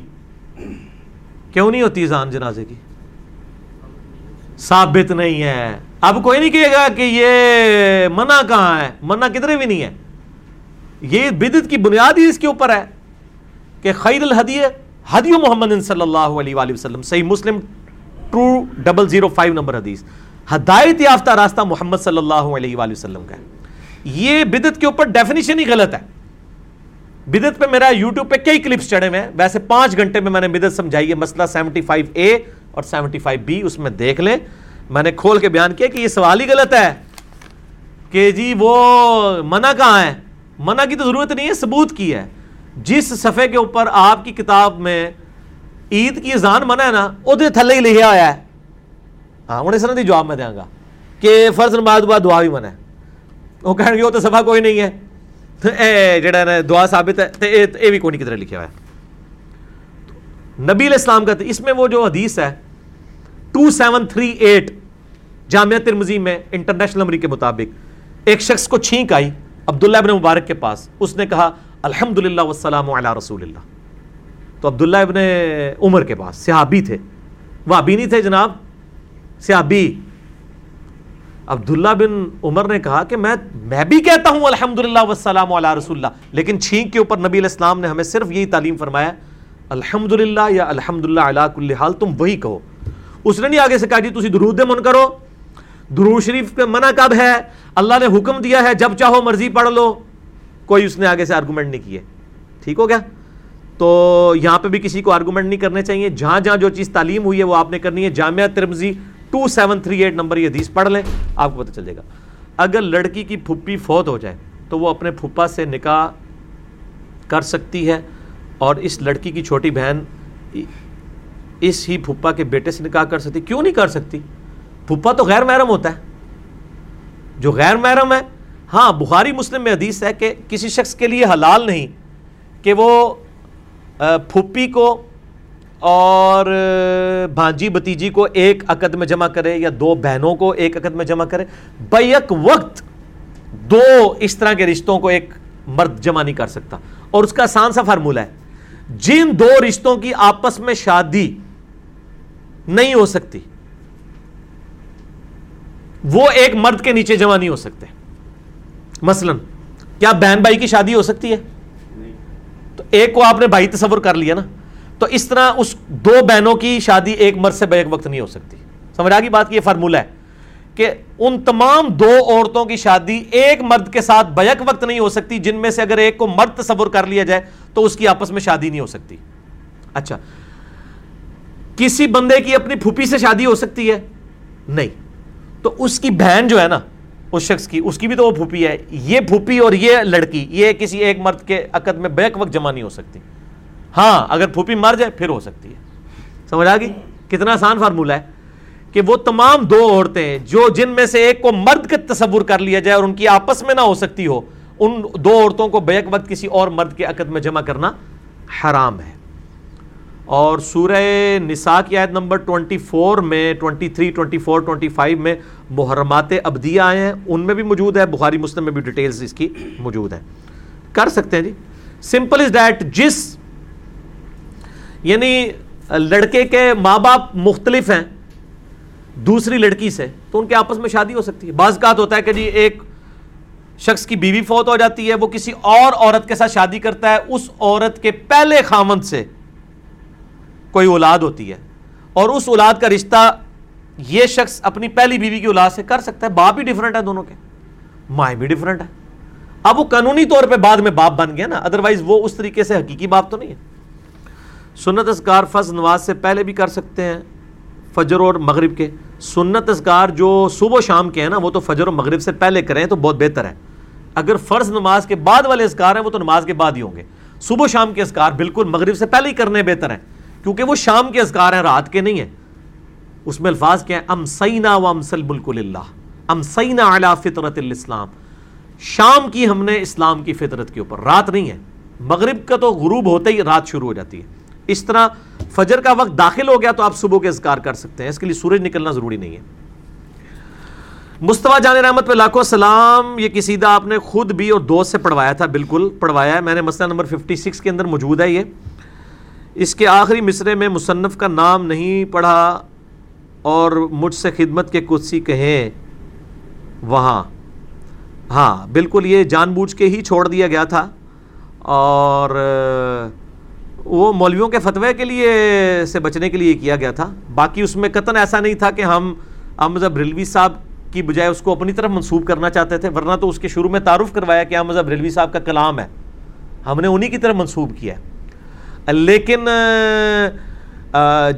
کیوں نہیں ہوتی اذان جنازے کی؟ ثابت نہیں ہے۔ اب کوئی نہیں کہے گا کہ یہ منع کہاں ہے؟ منع کدھر بھی نہیں ہے۔ یہ بدت کی بنیاد ہی اس کے اوپر ہے کہ خیر الحدی حدی محمد صلی اللہ علیہ وآلہ وسلم۔ صحیح مسلم two double zero five number حدیث۔ ہدایت یافتہ راستہ محمد صلی اللہ علیہ وآلہ وسلم کا ہے۔ یہ بدت کے اوپر ڈیفینیشن ہی غلط ہے۔ بدت پہ میرا یوٹیوب پہ کئی کلپس چڑھے ہوئے ہیں۔ ویسے پانچ گھنٹے میں میں نے بدت سمجھائی ہے۔ مسئلہ سیونٹی فائیو اے اور سیونٹی فائیو بی اس میں دیکھ لیں۔ میں نے کھول کے بیان کیا کہ یہ سوال ہی غلط ہے کہ جی وہ منع کہاں ہے؟ منع کی تو ضرورت نہیں ہے، ثبوت کی ہے۔ جس صفحے کے اوپر آپ کی کتاب میں عید کی اذان منع ہے نا وہ تھلے ہی لکھا ہوا ہے۔ ہاں انہیں سر جواب میں دیا گا کہ فرض نماز دعا بھی منع ہے۔ وہ کہیں گے وہ تو سفا کوئی نہیں ہے اے جڑا نا دعا ثابت ہے تے اے بھی کوئی نہیں کدھر لکھا ہوا ہے نبی علیہ السلام کا اس میں وہ جو حدیث ہے 2738 جامعہ ترمزی میں انٹرنیشنل نمبر کے مطابق ایک شخص کو چھینک آئی عبداللہ ابن مبارک کے پاس اس نے کہا الحمدللہ والسلام علی رسول اللہ تو عبداللہ ابن عمر کے پاس صحابی تھے وہ ابھی نہیں تھے جناب صحابی عبداللہ بن عمر نے کہا کہ میں میں بھی کہتا ہوں الحمدللہ والسلام علی رسول اللہ، لیکن چھینک کے اوپر نبی علیہ السلام نے ہمیں صرف یہی تعلیم فرمایا، الحمدللہ یا الحمدللہ علی کل حال، تم وہی کہو۔ اس نے نہیں آگے سے کہا جی تسی درود من کرو، درود شریف کا منع کب ہے؟ اللہ نے حکم دیا ہے، جب چاہو مرضی پڑھ لو۔ کوئی اس نے آگے سے آرگومنٹ نہیں کیے۔ ٹھیک ہو گیا؟ تو یہاں پہ بھی کسی کو آرگومنٹ نہیں کرنے چاہیے۔ جہاں جہاں جو چیز تعلیم ہوئی ہے وہ آپ نے کرنی ہے، جامعہ ترمزی two seven three eight number یہ حدیث پڑھ لیں، آپ کو پتہ چل جائے گا۔ اگر لڑکی کی پھپھی فوت ہو جائے تو وہ اپنے پھپھا سے نکاح کر سکتی ہے اور اس لڑکی کی چھوٹی بہن اس ہی پھپھا کے بیٹے سے نکاح کر سکتی، کیوں نہیں کر سکتی؟ پھپھا تو غیر محرم ہوتا ہے۔ جو غیر محرم ہے ہاں بخاری مسلم میں حدیث ہے کہ کسی شخص کے لیے حلال نہیں کہ وہ پھپھی کو اور بھانجی بتیجی کو ایک عقد میں جمع کرے یا دو بہنوں کو ایک عقد میں جمع کرے، بیک وقت دو اس طرح کے رشتوں کو ایک مرد جمع نہیں کر سکتا۔ اور اس کا آسان سا فارمولہ ہے، جن دو رشتوں کی آپس میں شادی نہیں ہو سکتی، وہ ایک مرد کے نیچے جمع نہیں ہو سکتے۔ مثلا، کیا بہن بھائی کی شادی ہو سکتی ہے؟ تو ایک کو آپ نے بھائی تصور کر لیا نا۔ تو اس طرح اس دو بہنوں کی شادی ایک مرد سے بیک وقت نہیں ہو سکتی۔ سمجھ آگی بات کی یہ فارمولہ ہے کہ ان تمام دو عورتوں کی شادی ایک مرد کے ساتھ بیک وقت نہیں ہو سکتی، جن میں سے اگر ایک کو مرد تصور کر لیا جائے تو اس کی آپس میں شادی نہیں ہو سکتی۔ اچھا کسی بندے کی اپنی پھوپھی سے شادی ہو سکتی ہے؟ نہیں۔ تو اس کی بہن جو ہے نا، اس شخص کی، اس کی بھی تو وہ پھوپھی ہے۔ یہ پھوپھی اور یہ لڑکی، یہ کسی ایک مرد کے عقد میں بیک وقت جمع نہیں ہو سکتی۔ ہاں اگر پھوپھی مر جائے پھر ہو سکتی ہے۔ سمجھ آ گئی؟ کتنا آسان فارمولہ ہے کہ وہ تمام دو عورتیں جو جن میں سے ایک کو مرد کا تصور کر لیا جائے اور ان کی آپس میں نہ ہو سکتی ہو ان دو عورتوں کو بیک وقت کسی اور مرد کے عقد میں جمع کرنا حرام ہے۔ اور سورہ نساء کی آیت نمبر 24 میں 23, 24, 25 میں محرمات ابدیہ آئے ہیں ان میں بھی موجود ہے بخاری مسلم میں بھی ڈیٹیلز اس کی موجود ہیں۔ کر سکتے ہیں جی؟ سمپل از ڈیٹ جس یعنی لڑکے کے ماں باپ مختلف ہیں، دوسری لڑکی سے، تو ان کے آپس میں شادی ہو سکتی ہے۔ بعض کا ہوتا ہے کہ جی ایک شخص کی بیوی فوت ہو جاتی ہے، وہ کسی اور عورت کے ساتھ شادی کرتا ہے، اس عورت کے پہلے خامند سے کوئی اولاد ہوتی ہے۔ اور اس اولاد کا رشتہ یہ شخص اپنی پہلی بیوی کی اولاد سے کر سکتا ہے، باپ ہی ڈفرنٹ ہے دونوں کے۔ مائیں بھی ڈفرنٹ ہے اب وہ قانونی طور پہ بعد میں باپ بن گیا نا ادروائز وہ اس طریقے سے حقیقی باپ تو نہیں ہے۔ سنت اذکار فض نواز سے پہلے بھی کر سکتے ہیں، فجر اور مغرب کے۔ سنت اذکار جو صبح و شام کے ہیں نا، وہ تو فجر و مغرب سے پہلے کریں تو بہت بہتر ہے۔ اگر فرض نماز کے بعد والے اذکار ہیں، وہ تو نماز کے بعد ہی ہوں گے۔ صبح و شام کے اذکار بالکل مغرب سے پہلے ہی کرنے بہتر ہیں، کیونکہ وہ شام کے اذکار ہیں، رات کے نہیں ہیں۔ اس میں الفاظ کیا ہے ام سینا و امسل ملک اللہ ام سینا علی فطرت الاسلام۔ شام کی ہم نے اسلام کی فطرت کے اوپر، رات نہیں ہے۔ مغرب کا تو غروب ہوتے ہی رات شروع ہو جاتی ہے۔ اس طرح فجر کا وقت داخل ہو گیا تو آپ صبح کے اذکار کر سکتے ہیں۔ اس کے لیے سورج نکلنا ضروری نہیں ہے۔ مصطفیٰ جان رحمت پہ لاکھوں سلام۔ یہ قصیدہ آپ نے خود بھی اور دوست سے پڑھوایا تھا، بالکل پڑھوایا ہے۔ میں نے مسئلہ نمبر 56 کے اندر موجود ہے یہ۔ اس کے آخری مصرے میں مصنف کا نام نہیں پڑھا اور مجھ سے خدمت کے قدسی کہیں۔ وہاں۔ ہاں بالکل یہ جان بوجھ کے ہی چھوڑ دیا گیا تھا۔ اور وہ مولویوں کے فتوے کے لیے سے بچنے کے لیے کیا گیا تھا؟ باقی اس میں قطن ایسا نہیں تھا کہ ہم احمد رلوی صاحب کی بجائے اس کو اپنی طرف منسوب کرنا چاہتے تھے، ورنہ تو اس کے شروع میں تعارف کروایا کہ احمد رلوی صاحب کا کلام ہے۔ ہم نے انہی کی طرف منسوب کیا ہے۔ لیکن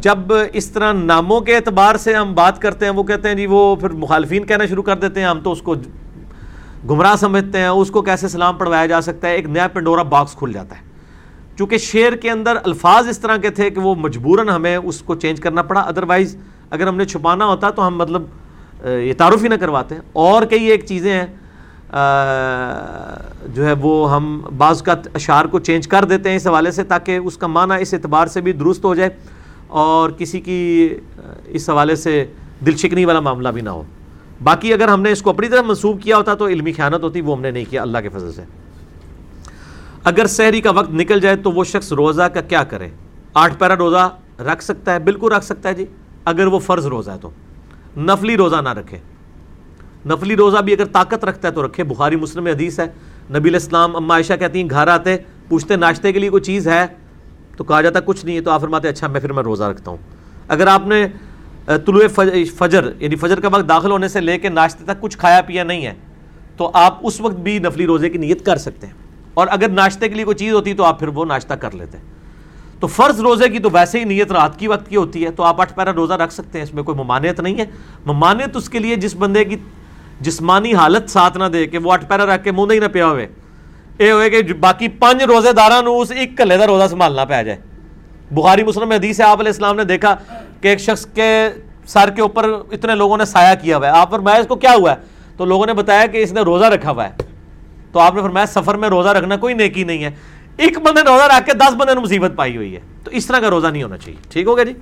جب اس طرح ناموں کے اعتبار سے ہم بات کرتے ہیں، وہ کہتے ہیں جی وہ پھر مخالفین کہنا شروع کر دیتے ہیں، ہم تو اس کو گمراہ سمجھتے ہیں، اس کو کیسے سلام پڑھوایا جا سکتا ہے؟ ایک نیا پنڈورا باکس کھل جاتا ہے۔ چونکہ شعر کے اندر الفاظ اس طرح کے تھے کہ وہ مجبوراً ہمیں اس کو چینج کرنا پڑا ادروائز اگر ہم نے چھپانا ہوتا تو ہم مطلب یہ تعارف ہی نہ کرواتے۔ ہیں اور کئی ایک چیزیں ہیں جو ہے وہ ہم بعض کا اشعار کو چینج کر دیتے ہیں اس حوالے سے تاکہ اس کا معنی اس اعتبار سے بھی درست ہو جائے اور کسی کی اس حوالے سے دل شکنی والا معاملہ بھی نہ ہو۔ باقی اگر ہم نے اس کو اپنی طرف منسوخ کیا ہوتا تو علمی خیانت ہوتی، وہ ہم نے نہیں کیا، اللہ کے فضل سے۔ اگر سحری کا وقت نکل جائے تو وہ شخص روزہ کا کیا کرے؟ آٹھ پیرا روزہ رکھ سکتا ہے، بالکل رکھ سکتا ہے جی۔ اگر وہ فرض روزہ ہے تو۔ نفلی روزہ نہ رکھے۔ نفلی روزہ بھی اگر طاقت رکھتا ہے تو رکھے۔ بخاری، مسلم حدیث ہے۔ نبی الاسلام اما عائشہ کہتی ہیں، گھر آتے، پوچھتے ناشتے کے لیے کوئی چیز ہے؟ تو کہا جاتا کچھ نہیں ہے۔ تو آپ فرماتے اچھا میں پھر میں روزہ رکھتا ہوں۔ اگر آپ نے طلوع فجر یعنی فجر کا وقت داخل ہونے سے لے کے ناشتے تک کچھ کھایا پیا نہیں ہے، تو آپ اس وقت بھی نفلی روزے کی نیت کر سکتے ہیں۔ اور اگر ناشتے کے لیے کوئی چیز ہوتی تو آپ پھر وہ ناشتہ کر لیتے تو فرض روزے کی تو ویسے ہی نیت رات کی وقت کی ہوتی ہے، تو آپ اٹھ پیرا روزہ رکھ سکتے ہیں، اس میں کوئی ممانعت نہیں ہے۔ ممانعت اس کے لیے جس بندے کی جسمانی حالت ساتھ نہ دے کہ وہ اٹھ پیرا رکھ کے منہ نہیں نہ پیا ہوئے۔ اے ہوئے کہ باقی پانچ روزے دارہ اس ایک کلے دا روزہ سنبھالنا پہ جائے۔ بخاری مسلم حدیث آپ علیہ السلام نے دیکھا کہ ایک شخص کے سر کے اوپر اتنے لوگوں نے سایہ کیا ہوا ہے۔ آپ فرمایا اس کو کیا ہوا ہے؟ تو لوگوں نے بتایا کہ اس نے روزہ رکھا ہوا ہے۔ تو آپ نے فرمایا سفر میں روزہ رکھنا کوئی نیکی نہیں ہے۔ ایک بندے نے روزہ رکھ کے دس بندے نے مصیبت پائی ہوئی ہے۔ تو اس طرح کا روزہ نہیں ہونا چاہیے۔ ٹھیک ہو گیا جی؟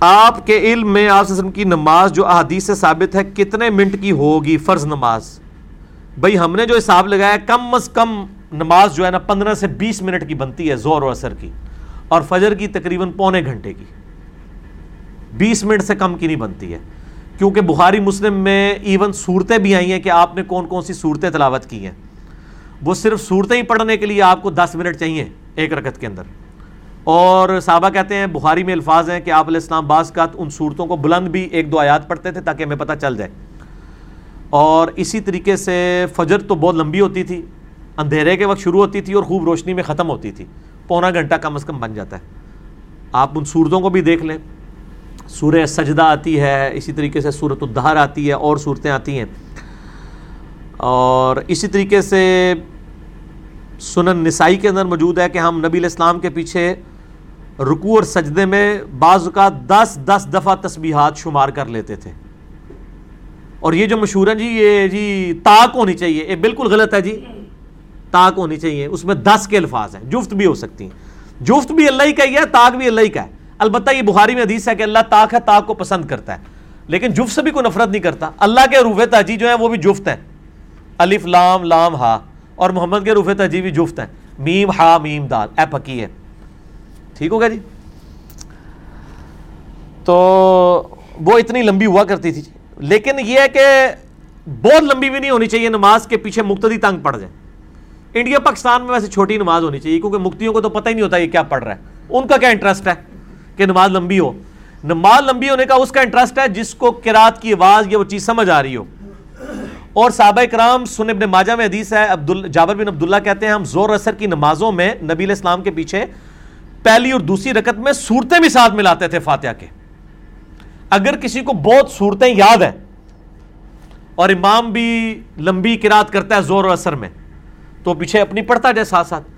آپ کے علم میں آپ کی نماز جو احادیث سے ثابت ہے، کتنے منٹ کی ہوگی فرض نماز؟ بھائی، ہم نے جو حساب لگایا کم از کم نماز جو ہے نا پندرہ سے بیس منٹ کی بنتی ہے زور و اثر کی۔ اور فجر کی تقریباً پونے گھنٹے کی۔ بیس منٹ سے کم کی نہیں بنتی ہے۔ کیونکہ بخاری مسلم میں ایون صورتیں بھی آئی ہیں کہ آپ نے کون کون سی صورتیں تلاوت کی ہیں۔ وہ صرف صورتیں ہی پڑھنے کے لیے آپ کو دس منٹ چاہیے ایک رکت کے اندر۔ اور صحابہ کہتے ہیں، بخاری میں الفاظ ہیں کہ آپ علیہ السلام بعض کا ان صورتوں کو بلند بھی ایک دو آیات پڑھتے تھے تاکہ ہمیں پتہ چل جائے۔ اور اسی طریقے سے فجر تو بہت لمبی ہوتی تھی، اندھیرے کے وقت شروع ہوتی تھی اور خوب روشنی میں ختم ہوتی تھی۔ پونا گھنٹہ کم از کم بن جاتا ہے۔ آپ ان صورتوں کو بھی دیکھ لیں۔ سورہ سجدہ آتی ہے، اسی طریقے سے صورت الدہر آتی ہے، اور صورتیں آتی ہیں۔ اور اسی طریقے سے سنن نسائی کے اندر موجود ہے کہ ہم نبی الاسلام کے پیچھے رکو اور سجدے میں بعض اوقات دس دس دفعہ تسبیحات شمار کر لیتے تھے۔ اور یہ جو مشہور ہے جی یہ جی تاک ہونی چاہیے۔ یہ بالکل غلط ہے جی۔ تاک ہونی چاہیے۔ اس میں دس کے الفاظ ہیں۔ جفت بھی ہو سکتی ہیں۔ جفت بھی اللہ ہی کا ہی ہے تاک بھی اللہ ہی کا ہے۔ البتہ یہ بخاری میں حدیث ہے کہ اللہ تاک ہے، تاک کو پسند کرتا ہے۔ لیکن جفت سے بھی کوئی نفرت نہیں کرتا۔ اللہ کے روف تاجی جو ہیں وہ بھی جفت ہیں۔ الف، لام لام، ہا۔ اور محمد کے روف تاجی بھی جفت ہیں۔ میم، ہا، میم، دال۔ اے پکی ہے۔ ٹھیک ہوگا جی؟ تو وہ اتنی لمبی ہوا کرتی تھی۔ لیکن یہ ہے کہ بہت لمبی بھی نہیں ہونی چاہیے، نماز کے پیچھے مقتدی تنگ پڑ جائے۔ انڈیا، پاکستان میں ویسے چھوٹی نماز ہونی چاہیے، کیونکہ مکتیوں کو تو پتہ ہی نہیں ہوتا یہ کیا پڑھ رہا ہے۔ ان کا کیا انٹرسٹ ہے؟ کہ نماز لمبی ہو۔ نماز لمبی ہونے کا اس کا انٹرسٹ ہے جس کو کراط کی آواز یا وہ چیز سمجھ آ رہی ہو۔ اور صحابہ کرام سن ابن ماجہ میں حدیث ہے عبد جابر بن عبداللہ کہتے ہیں، ہم زور اثر کی نمازوں میں نبی الاسلام کے پیچھے پہلی اور دوسری رکت میں صورتیں بھی ساتھ ملاتے تھے فاتحہ کے۔ اگر کسی کو بہت صورتیں یاد ہیں اور امام بھی لمبی کراط کرتا ہے زور اور اثر میں، تو پیچھے اپنی پڑھتا جائے ساتھ ساتھ۔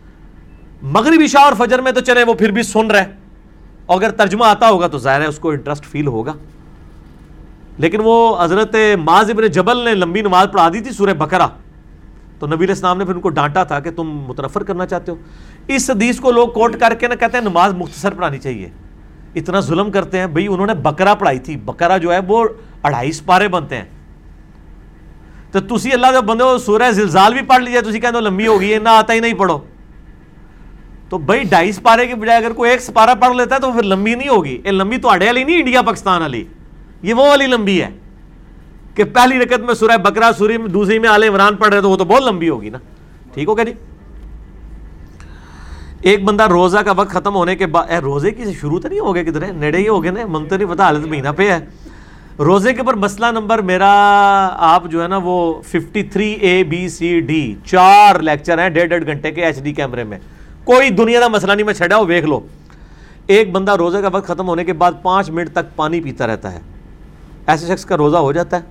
مغربی شاہ اور فجر میں تو چلے، وہ پھر بھی سن رہے۔ اگر ترجمہ آتا ہوگا تو ظاہر ہے اس کو انٹرسٹ فیل ہوگا۔ لیکن وہ حضرت معاذ ابن جبل نے لمبی نماز پڑھا دی تھی سورہ بکرا تو نبی السلام نے پھر ان کو ڈانٹا تھا کہ تم متنفر کرنا چاہتے ہو۔ اس حدیث کو لوگ کوٹ کر کے نا کہتے ہیں نماز مختصر پڑھانی چاہیے۔ اتنا ظلم کرتے ہیں۔ بھئی انہوں نے بکرا پڑھائی تھی۔ بکرا جو ہے وہ اڑھائی سپارے بنتے ہیں۔ تو تسی اللہ جب بندے ہو، سورہ زلزال بھی پڑھ لیجیے۔ تسی کہتے ہو لمبی ہوگی ہے نہ آتا ہی نہیں پڑھو۔ تو بھائی ڈھائی سپارے کے بجائے اگر کوئی ایک سپارہ پڑھ لیتا ہے تو پھر لمبی نہیں ہوگی۔ یہ لمبی تو اڑے والی نہیں انڈیا پاکستان والی۔ یہ وہ والی لمبی ہے کہ پہلی رکت میں سورہ بکرا سوری میں دوسری میں آل عمران پڑھ رہے تو وہ تو بہت لمبی ہوگی نا۔ ٹھیک ہوگا جی؟ ایک بندہ روزہ کا وقت ختم ہونے کے بعد روزے کی شروع تو نہیں ہو گیا کدھر نیڑے ہی ہو گئے نا من تو نہیں پتا، حالت مہینہ پہ ہے۔ روزے کے اوپر مسئلہ نمبر میرا، آپ جو ہے نا وہ fifty three A B C D چار لیکچر ہیں، ڈیڑھ ڈیڑھ گھنٹے کے ایچ ڈی کیمرے میں۔ کوئی دنیا کا مسئلہ نہیں، میں چھڑا ہو ویکھ لو۔ ایک بندہ روزے کا وقت ختم ہونے کے بعد پانچ منٹ تک پانی پیتا رہتا ہے۔ ایسے شخص کا روزہ ہو جاتا ہے۔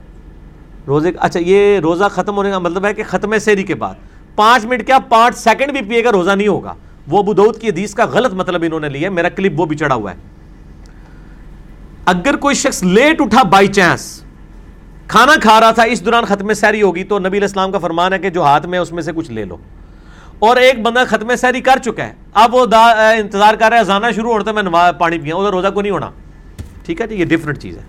روزے اچھا یہ روزہ ختم ہونے کا مطلب ہے کہ ختم سیری کے بعد۔ پانچ منٹ کیا پانچ سیکنڈ بھی پیے گا، روزہ نہیں ہوگا۔ وہ بدعود کی حدیث کا غلط مطلب انہوں نے لیا میرا کلپ وہ بھی چڑھا ہوا ہے۔ اگر کوئی شخص لیٹ اٹھا بائی چانس، کھانا کھا رہا تھا، اس دوران ختم سیری ہوگی تو نبی الاسلام کا فرمان ہے کہ جو ہاتھ میں اس میں سے کچھ لے لو۔ اور ایک بندہ ختم سیری کر چکا ہے۔ اب وہ انتظار کر رہا ہے زانا شروع ہوتا ہے میں نماز پانی پیا ادھر روزہ کو نہیں ہونا؟ ٹھیک ہے جی یہ ڈفرنٹ چیز ہے۔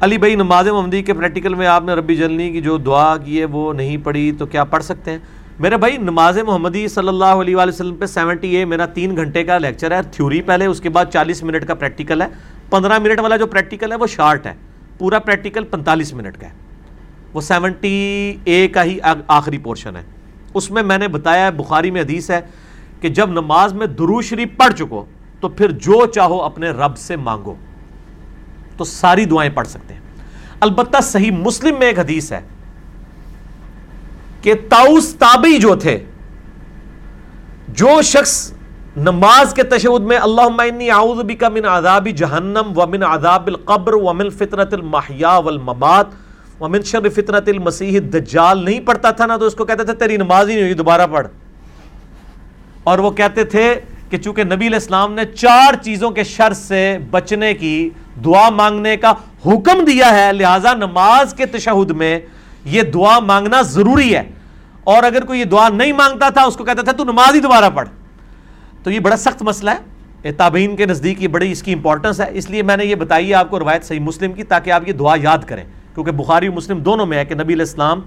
علی بھائی، نماز محمدی کے پریکٹیکل میں آپ نے ربی جلنی کی جو دعا کی ہے، وہ نہیں پڑھی تو کیا پڑھ سکتے ہیں؟ میرے بھائی، نماز محمدی صلی اللہ علیہ وآلہ وسلم پہ سیونٹی اے میرا تین گھنٹے کا لیکچر ہے۔ تھیوری پہلے، اس کے بعد چالیس منٹ کا پریکٹیکل ہے۔ پندرہ منٹ والا جو پریکٹیکل ہے، وہ شارٹ ہے۔ پورا پریکٹیکل پینتالیس منٹ کا ہے۔ وہ سیونٹی اے کا ہی آخری پورشن ہے۔ اس میں میں نے بتایا ہے، بخاری میں حدیث ہے کہ جب نماز میں درو شریف پڑھ چکو تو پھر جو چاہو اپنے رب سے مانگو۔ تو ساری دعائیں پڑھ سکتے ہیں۔ البتہ صحیح مسلم میں ایک حدیث ہے کہ تاؤس تابی جو تھے، جو شخص نماز کے تشہد میں اللہم انی اعوذ بکا من عذاب جہنم ومن عذاب القبر ومن فطرت المحیا والممات ومن شر فطرت المسیح الدجال نہیں پڑھتا تھا نا تو اس کو کہتے تھے تیری نماز ہی نہیں ہوئی، دوبارہ پڑھ۔ اور وہ کہتے تھے کہ چونکہ نبی علیہ السلام نے چار چیزوں کے شر سے بچنے کی دعا مانگنے کا حکم دیا ہے، لہٰذا نماز کے تشہد میں یہ دعا مانگنا ضروری ہے۔ اور اگر کوئی یہ دعا نہیں مانگتا تھا، اس کو کہتا تھا تو نماز ہی دوبارہ پڑھ۔ تو یہ بڑا سخت مسئلہ ہے۔ تابعین کے نزدیک یہ بڑی اس کی امپورٹنس ہے۔ اس لیے میں نے یہ بتائی ہے آپ کو روایت صحیح مسلم کی تاکہ آپ یہ دعا یاد کریں۔ کیونکہ بخاری مسلم دونوں میں ہے کہ نبی علیہ السلام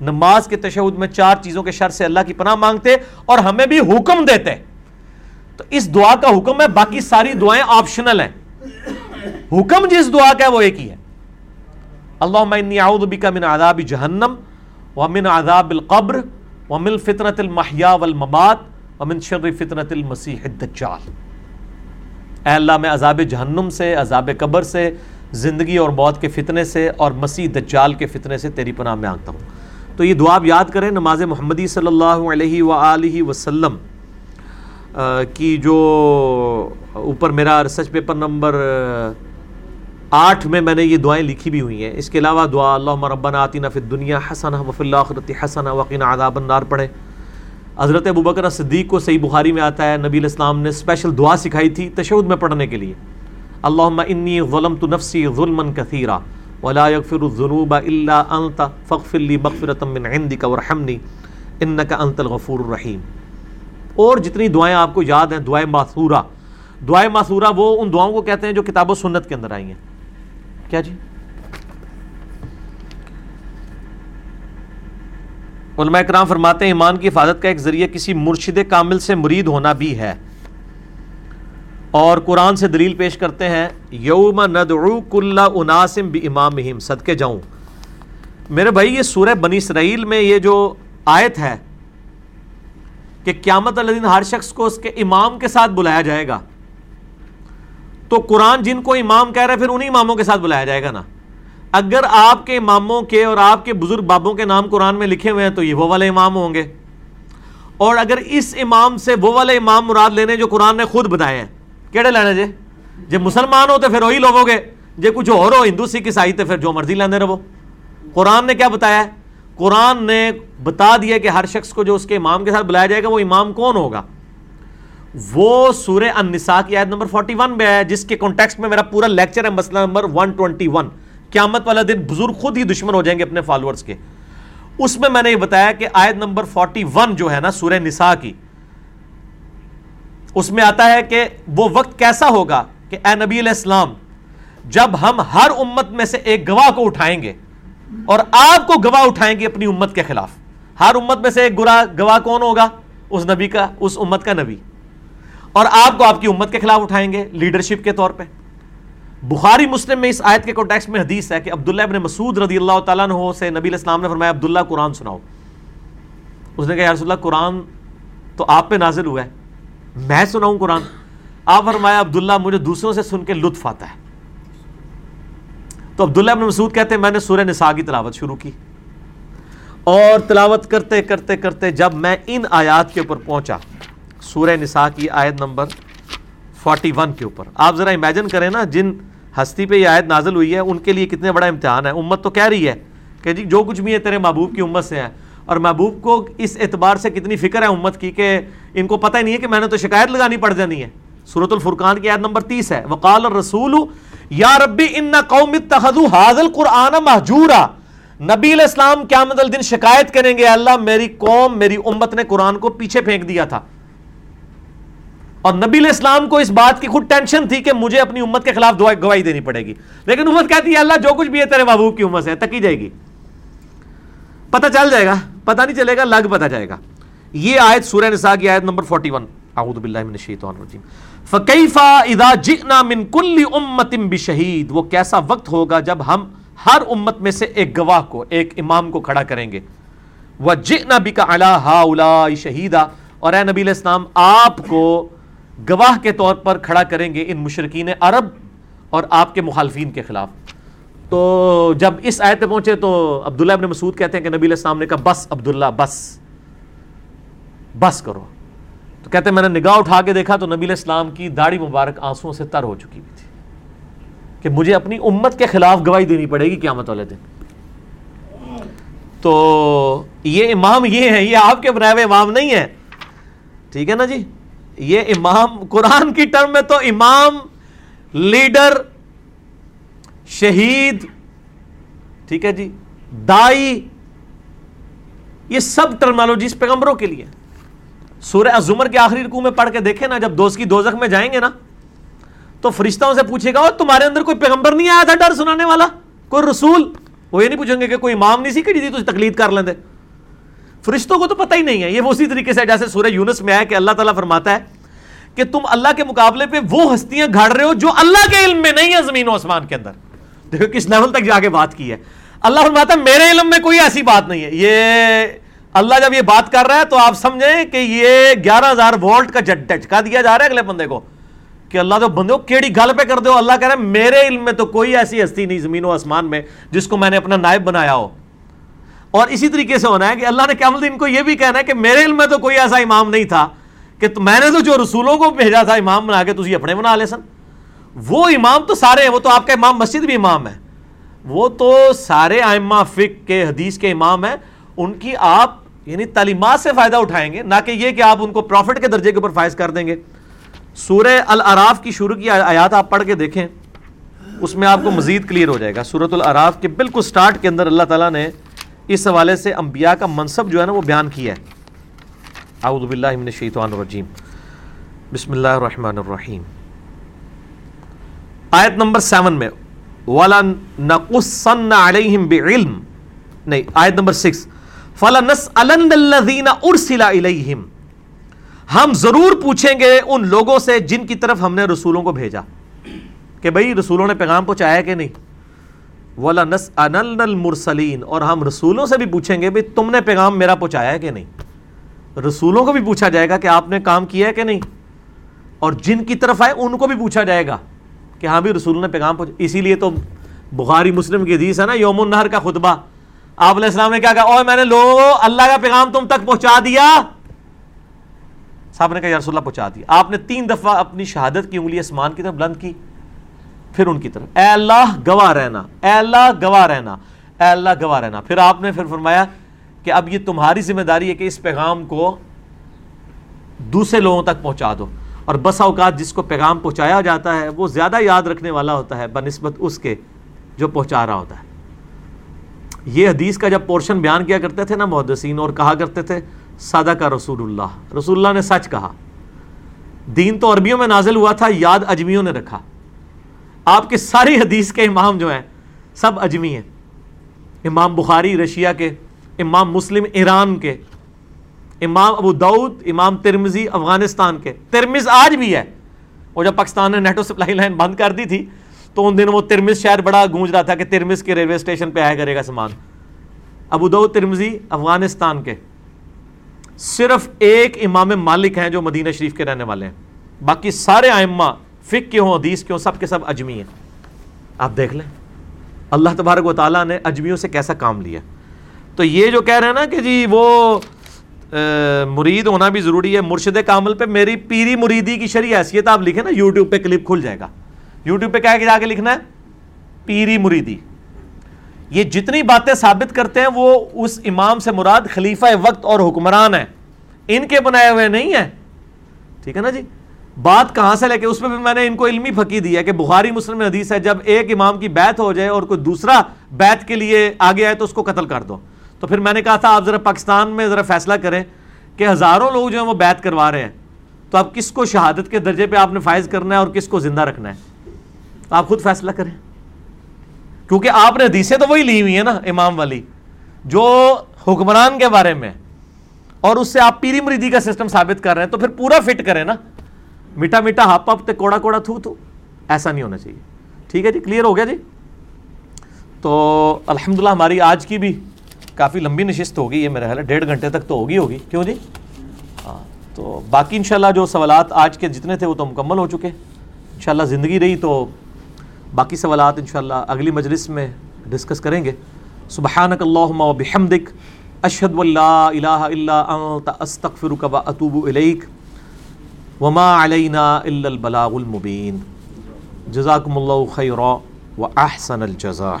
نماز کے تشہد میں چار چیزوں کے شر سے اللہ کی پناہ مانگتے اور ہمیں بھی حکم دیتے۔ تو اس دعا کا حکم ہے، باقی ساری دعائیں آپشنل ہیں۔ حکم جس دعا کا ہے وہ ایک ہی ہے۔ اللہم انی اعوذ بکا من عذاب جہنم ومن عذاب القبر ومن فطرت المحیا والممات امن شر فتنت المسیح الدجال۔ اے اللہ، میں عذاب جہنم سے، عذاب قبر سے زندگی اور موت کے فتنے سے اور مسیح دجال کے فتنے سے تیری پناہ میں آتا ہوں۔ تو یہ دعا آپ یاد کریں، نماز محمدی صلی اللہ علیہ وآلہ وسلم کی جو اوپر میرا ریسرچ پیپر نمبر آٹھ میں میں نے یہ دعائیں لکھی بھی ہوئی ہیں۔ اس کے علاوہ دعا اللہ ربنا آتینا فی الدنیا حسنہ وفی اللہ حسنہ وقینا عذاب النار پڑھیں۔ حضرت ابوبکر صدیق کو صحیح بخاری میں آتا ہے، نبی الاسلام نے اسپیشل دعا سکھائی تھی تشہد میں پڑھنے کے لیے۔ اللہم انی ظلمت نفسی ظلما کثیرا ولا یغفر الذنوب الا انت فاغفر لی مغفرتا من عندک ورحمنی انکا انت الغفور الرحیم۔ اور جتنی دعائیں آپ کو یاد ہیں، دعائیں ماثورہ دعائیں ماثورہ وہ ان دعاؤں کو کہتے ہیں جو کتاب و سنت کے اندر آئی ہیں۔ کیا جی؟ علماء اکرام فرماتے ہیں، ایمان کی حفاظت کا ایک ذریعہ کسی مرشد کامل سے مرید ہونا بھی ہے۔ اور قرآن سے دلیل پیش کرتے ہیں، یوم ندعو کل اناسم بی امام صدقے جاؤں۔ میرے بھائی، یہ سورہ بنی اسرائیل میں یہ جو آیت ہے کہ قیامت اللہ دن ہر شخص کو اس کے امام کے ساتھ بلایا جائے گا۔ تو قرآن جن کو امام کہہ رہے پھر انہی اماموں کے ساتھ بلایا جائے گا نا۔ اگر آپ کے اماموں کے اور آپ کے بزرگ بابوں کے نام قرآن میں لکھے ہوئے ہیں، تو یہ وہ والے امام ہوں گے۔ اور اگر اس امام سے وہ والے امام مراد لینے جو قرآن نے خود بتائے ہیں کہڑے لینے جی؟ جے جب مسلمان ہو تو پھر وہی لوگوں گے جب کچھ اور ہو، ہندو، سکھ، عیسائی، تو پھر جو مرضی لینے رہو۔ قرآن نے کیا بتایا ہے؟ قرآن نے بتا دیا کہ ہر شخص کو جو اس کے امام کے ساتھ بلایا جائے گا، وہ امام کون ہوگا؟ وہ سورہ النساء کی آیت نمبر 41 میں ہے، جس کے کانٹیکسٹ میں میرا پورا لیکچر ہے، مسئلہ نمبر 121 قیامت والا دن بزرگ خود ہی دشمن ہو جائیں گے اپنے فالورز کے۔ اس میں میں نے یہ بتایا کہ آیت نمبر 41 جو ہے نا، سورہ نساء کی اس میں آتا ہے کہ وہ وقت کیسا ہوگا کہ اے نبی علیہ السلام، جب ہم ہر امت میں سے ایک گواہ کو اٹھائیں گے اور آپ کو گواہ اٹھائیں گے اپنی امت کے خلاف۔ ہر امت میں سے ایک گواہ کون ہوگا؟ اس نبی کا، اس امت کا نبی۔ اور آپ کو آپ کی امت کے خلاف اٹھائیں گے لیڈرشپ کے طور پہ۔ بخاری مسلم میں اس آیت کے کانٹیکس میں حدیث ہے کہ عبداللہ ابن مسعود رضی اللہ تعالیٰ عنہ سے نبی علیہ السلام نے فرمایا، عبداللہ قرآن سناؤ۔ اس نے کہا، یا رسول اللہ، قرآن تو آپ پہ نازل ہوا ہے۔ میں سناؤں قرآن۔ آپ فرمایا عبداللہ مجھے دوسروں سے سن کے لطف آتا ہے۔ تو عبداللہ ابن مسعود کہتے ہیں، میں نے سورہ نساء کی تلاوت شروع کی۔ اور تلاوت کرتے کرتے کرتے جب میں ان آیات کے اوپر پہنچا، سورہ نساء کی آیت نمبر 41 کے اوپر۔ آپ ذرا امیجن کریں نا، جن ہستی پہ یہ آیت نازل ہوئی ہے، ان کے لیے کتنے بڑا امتحان ہے۔ امت تو کہہ رہی ہے کہ جی جو کچھ بھی ہے تیرے محبوب کی امت سے ہے۔ اور محبوب کو اس اعتبار سے کتنی فکر ہے امت کی کہ ان کو پتہ ہی نہیں ہے کہ میں نے تو شکایت لگانی پڑ جانی ہے۔ صورت الفرقان کی آیت نمبر تیس ہے۔ وقال الرسول، یا ربی ان قوم اتخذوا هذا القرآن مہجورا نبی علیہ السلام قیامت الدین شکایت کریں گے اللہ، میری قوم، میری امت نے قرآن کو پیچھے پھینک دیا تھا اور نبی علیہ السلام کو اس بات کی خود ٹینشن تھی کہ مجھے اپنی امت کے خلاف گواہی دینی پڑے گی۔ لیکن امت کہتی ہے اللہ، جو کچھ بھی ہے تیرے محبوب کی امت سے تکی جائے گی۔ پتہ چل جائے گا۔ پتہ نہیں چلے گا، لگ پتہ جائے گا۔ یہ آیت سورہ نساء کی آیت نمبر 41 اعوذ باللہ من الشیطان الرجیم۔ فکیفا اذا جئنا من کل امت بشہید وہ کیسا وقت ہوگا جب ہم ہر امت میں سے ایک گواہ کو، ایک امام کو کھڑا کریں گے؟ وَجِئْنَا بِكَ عَلَىٰ هَا أُولَٰئِ شَهِيدًا۔ اور اے نبی علیہ السلام، آپ کو گواہ کے طور پر کھڑا کریں گے ان مشرقین عرب اور آپ کے مخالفین کے خلاف۔ تو جب اس آیت پہ پہنچے تو عبداللہ ابن مسعود کہتے ہیں کہ نبی علیہ السلام نے کہا، بس عبداللہ، بس بس کرو۔ تو کہتے ہیں، میں نے نگاہ اٹھا کے دیکھا تو نبی علیہ السلام کی داڑھی مبارک آنسوں سے تر ہو چکی ہوئی تھی کہ مجھے اپنی امت کے خلاف گواہی دینی پڑے گی قیامت والے دن۔ تو یہ امام یہ ہے یہ آپ کے بنائے ہوئے امام نہیں ہے ٹھیک ہے نا جی؟ یہ امام قرآن کی ٹرم میں تو امام، لیڈر شہید، ٹھیک ہے جی دائی، یہ سب ٹرمالوجیز پیغمبروں کے لیے۔ سورہ ازمر کے آخری رکوع میں پڑھ کے دیکھیں نا، جب دوست کی دوزخ میں جائیں گے نا، تو فرشتوں سے پوچھے گا تمہارے اندر کوئی پیغمبر نہیں آیا تھا ڈر سنانے والا؟ کوئی رسول؟ وہ یہ نہیں پوچھیں گے کہ کوئی امام نہیں سی کہ تجھے تقلید کر لیں دے فرشتوں کو تو پتہ ہی نہیں ہے، یہ اسی طریقے سے جیسے سورہ یونس میں آیا کہ اللہ تعالیٰ فرماتا ہے کہ تم اللہ کے مقابلے پہ وہ ہستیاں گھڑ رہے ہو جو اللہ کے علم میں نہیں ہے زمین و آسمان کے اندر۔ دیکھو کس لیول تک جا کے بات کی ہے۔ اللہ فرماتا ہے، میرے علم میں کوئی ایسی بات نہیں ہے۔ یہ اللہ جب یہ بات کر رہا ہے تو آپ سمجھیں کہ یہ گیارہ ہزار وولٹ کا جھٹکا دیا جا رہا ہے اگلے بندے کو کہ اللہ تو بندے کیڑی گل پہ کر دو اللہ کہہ رہا ہے، میرے علم میں تو کوئی ایسی ہستی نہیں زمین و آسمان میں جس کو میں نے اپنا نائب بنایا ہو۔ اور اسی طریقے سے ہونا ہے کہ اللہ نے قیامت دن کو یہ بھی کہنا ہے کہ میرے علم میں تو کوئی ایسا امام نہیں تھا کہ میں نے تو جو رسولوں کو بھیجا تھا امام بنا کے تھی اپنے بنا لے سن۔ وہ امام تو سارے ہیں، وہ تو آپ کا امام مسجد بھی امام ہے۔ وہ تو سارے آئمہ فک کے، حدیث کے امام ہیں۔ ان کی آپ یعنی تعلیمات سے فائدہ اٹھائیں گے، نہ کہ یہ کہ آپ ان کو پروفٹ کے درجے کے اوپر فائز کر دیں گے۔ سورہ العراف کی شروع کی آیات آپ پڑھ کے دیکھیں، اس میں آپ کو مزید کلیئر ہو جائے گا۔ سورت العراف کے بالکل سٹارٹ کے اندر اللہ تعالیٰ نے اس حوالے سے انبیاء کا منصب جو ہے نا وہ بیان کیا ہے۔ اعوذ باللہ من الشیطان الرجیم۔ بسم اللہ الرحمن الرحیم۔ آیت نمبر سیون میں وَلَا نَقُصَّنَّ عَلَيْهِمْ بِعِلْمِ، نہیں، آیت نمبر سکس، فَلَنَسْأَلَنَّ الَّذِينَ أُرْسِلَ إِلَيْهِمْ۔ ہم ضرور پوچھیں گے ان لوگوں سے جن کی طرف ہم نے رسولوں کو بھیجا۔ کہ بھئی، رسولوں نے پیغام پہنچایا کہ نہیں؟ ولا نس المرسلین اور ہم رسولوں سے بھی پوچھیں گے بھائی تم نے پیغام میرا پہنچایا ہے کہ نہیں؟ رسولوں کو بھی پوچھا جائے گا کہ آپ نے کام کیا ہے کہ نہیں؟ اور جن کی طرف آئے، ان کو بھی پوچھا جائے گا۔ کہ ہاں بھی رسولوں نے پیغام پہنچا۔ اسی لیے تو بخاری مسلم کی حدیث ہے نا، یوم النہر کا خطبہ۔ آپ علیہ السلام نے کیا کہا اوہ میں نے لو اللہ کا پیغام تم تک پہنچا دیا۔ صاحب نے کہا، یا رسول اللہ پہنچا دیا۔ آپ نے تین دفعہ اپنی شہادت کی، انگلی اسمان کی طرف، بلند کی۔ پھر ان کی طرف۔ اے اللہ، گواہ رہنا۔ اے اللہ، گواہ رہنا۔ اے اللہ، گواہ رہنا۔ پھر آپ نے پھر فرمایا کہ اب یہ تمہاری ذمہ داری ہے کہ اس پیغام کو دوسرے لوگوں تک پہنچا دو۔ اور بس اوقات جس کو پیغام پہنچایا جاتا ہے، وہ زیادہ یاد رکھنے والا ہوتا ہے، بنسبت اس کے جو پہنچا رہا ہوتا ہے۔ یہ حدیث کا جب پورشن بیان کیا کرتے تھے نا، محدثین، اور کہا کرتے تھے سادہ کا رسول اللہ رسول اللہ نے سچ کہا۔ دین تو عربیوں میں نازل ہوا تھا، یاد اجمیوں نے رکھا۔ آپ کے ساری حدیث کے امام جو ہیں، سب اجمی ہیں۔ امام بخاری رشیا کے، امام مسلم، ایران کے۔ امام ابو دعود امام ترمزی افغانستان کے۔ ترمز آج بھی ہے۔ وہ جب پاکستان نے نیٹو سپلائی لائن بند کر دی تھی، تو ان دنوں وہ ترمز شہر بڑا گونج رہا تھا کہ ترمز کے ریلوے اسٹیشن پہ آیا کرے گا سامان۔ ابو دعود ترمزی افغانستان کے۔ صرف ایک امام مالک ہیں جو مدینہ شریف کے رہنے والے ہیں۔ باقی سارے آئمہ فک کے ہوں حدیث کے ہوں سب کے سب اجمی ہیں۔ آپ دیکھ لیں۔ اللہ تبارک و تعالیٰ نے اجمیوں سے کیسا کام لیا۔ تو یہ جو کہہ رہے ہیں نا کہ جی وہ مرید ہونا بھی ضروری ہے۔ مرشد کامل پہ میری پیری مریدی کی شریع حیثیت آپ لکھیں نا یوٹیوب پہ کلپ کھل جائے گا۔ یوٹیوب پہ کیا کہ جا کے لکھنا ہے، پیری مریدی۔ یہ جتنی باتیں ثابت کرتے ہیں، وہ اس امام سے مراد خلیفہ وقت اور حکمران ہیں۔ ان کے بنائے ہوئے نہیں ہیں۔ ٹھیک ہے نا جی؟ بات کہاں سے لے کے؟ اس میں بھی میں نے ان کو علمی پھکی دی ہے کہ بخاری مسلم حدیث ہے، جب ایک امام کی بیت ہو جائے اور کوئی دوسرا بیت کے لیے آگے آئے تو اس کو قتل کر دو۔ تو پھر میں نے کہا تھا، آپ ذرا پاکستان میں ذرا فیصلہ کریں کہ ہزاروں لوگ جو ہیں وہ بیت کروا رہے ہیں۔ تو اب کس کو شہادت کے درجے پہ آپ نے فائز کرنا ہے اور کس کو زندہ رکھنا ہے؟ آپ خود فیصلہ کریں۔ کیونکہ آپ نے حدیثیں تو وہی لی ہوئی ہیں نا، امام والی جو حکمران کے بارے میں۔ اور اس سے آپ پیری مریدی کا سسٹم ثابت کر رہے ہیں، تو پھر پورا فٹ کریں نا۔ میٹھا میٹھا ہپ ہپ کوڑا کوڑا تھو تھو۔ ایسا نہیں ہونا چاہیے۔ ٹھیک ہے جی کلیئر ہو گیا جی؟ تو الحمدللہ ہماری آج کی بھی کافی لمبی نشست ہوگی یہ میرا خیال ہے، ڈیڑھ گھنٹے تک تو ہوگی ہوگی۔ کیوں جی؟ ہاں تو باقی انشاءاللہ جو سوالات آج کے جتنے تھے وہ تو مکمل ہو چکے۔ انشاءاللہ زندگی رہی تو باقی سوالات انشاءاللہ اگلی مجلس میں ڈسکس کریں گے۔ سبحانک اللہم و بحمدک، اشہد واللہ الہ الا انت، استغفرک و اتوب الیک۔ وما علینا الا البلاغ المبین۔ جزاکم اللہ خیرا و احسن الجزاء۔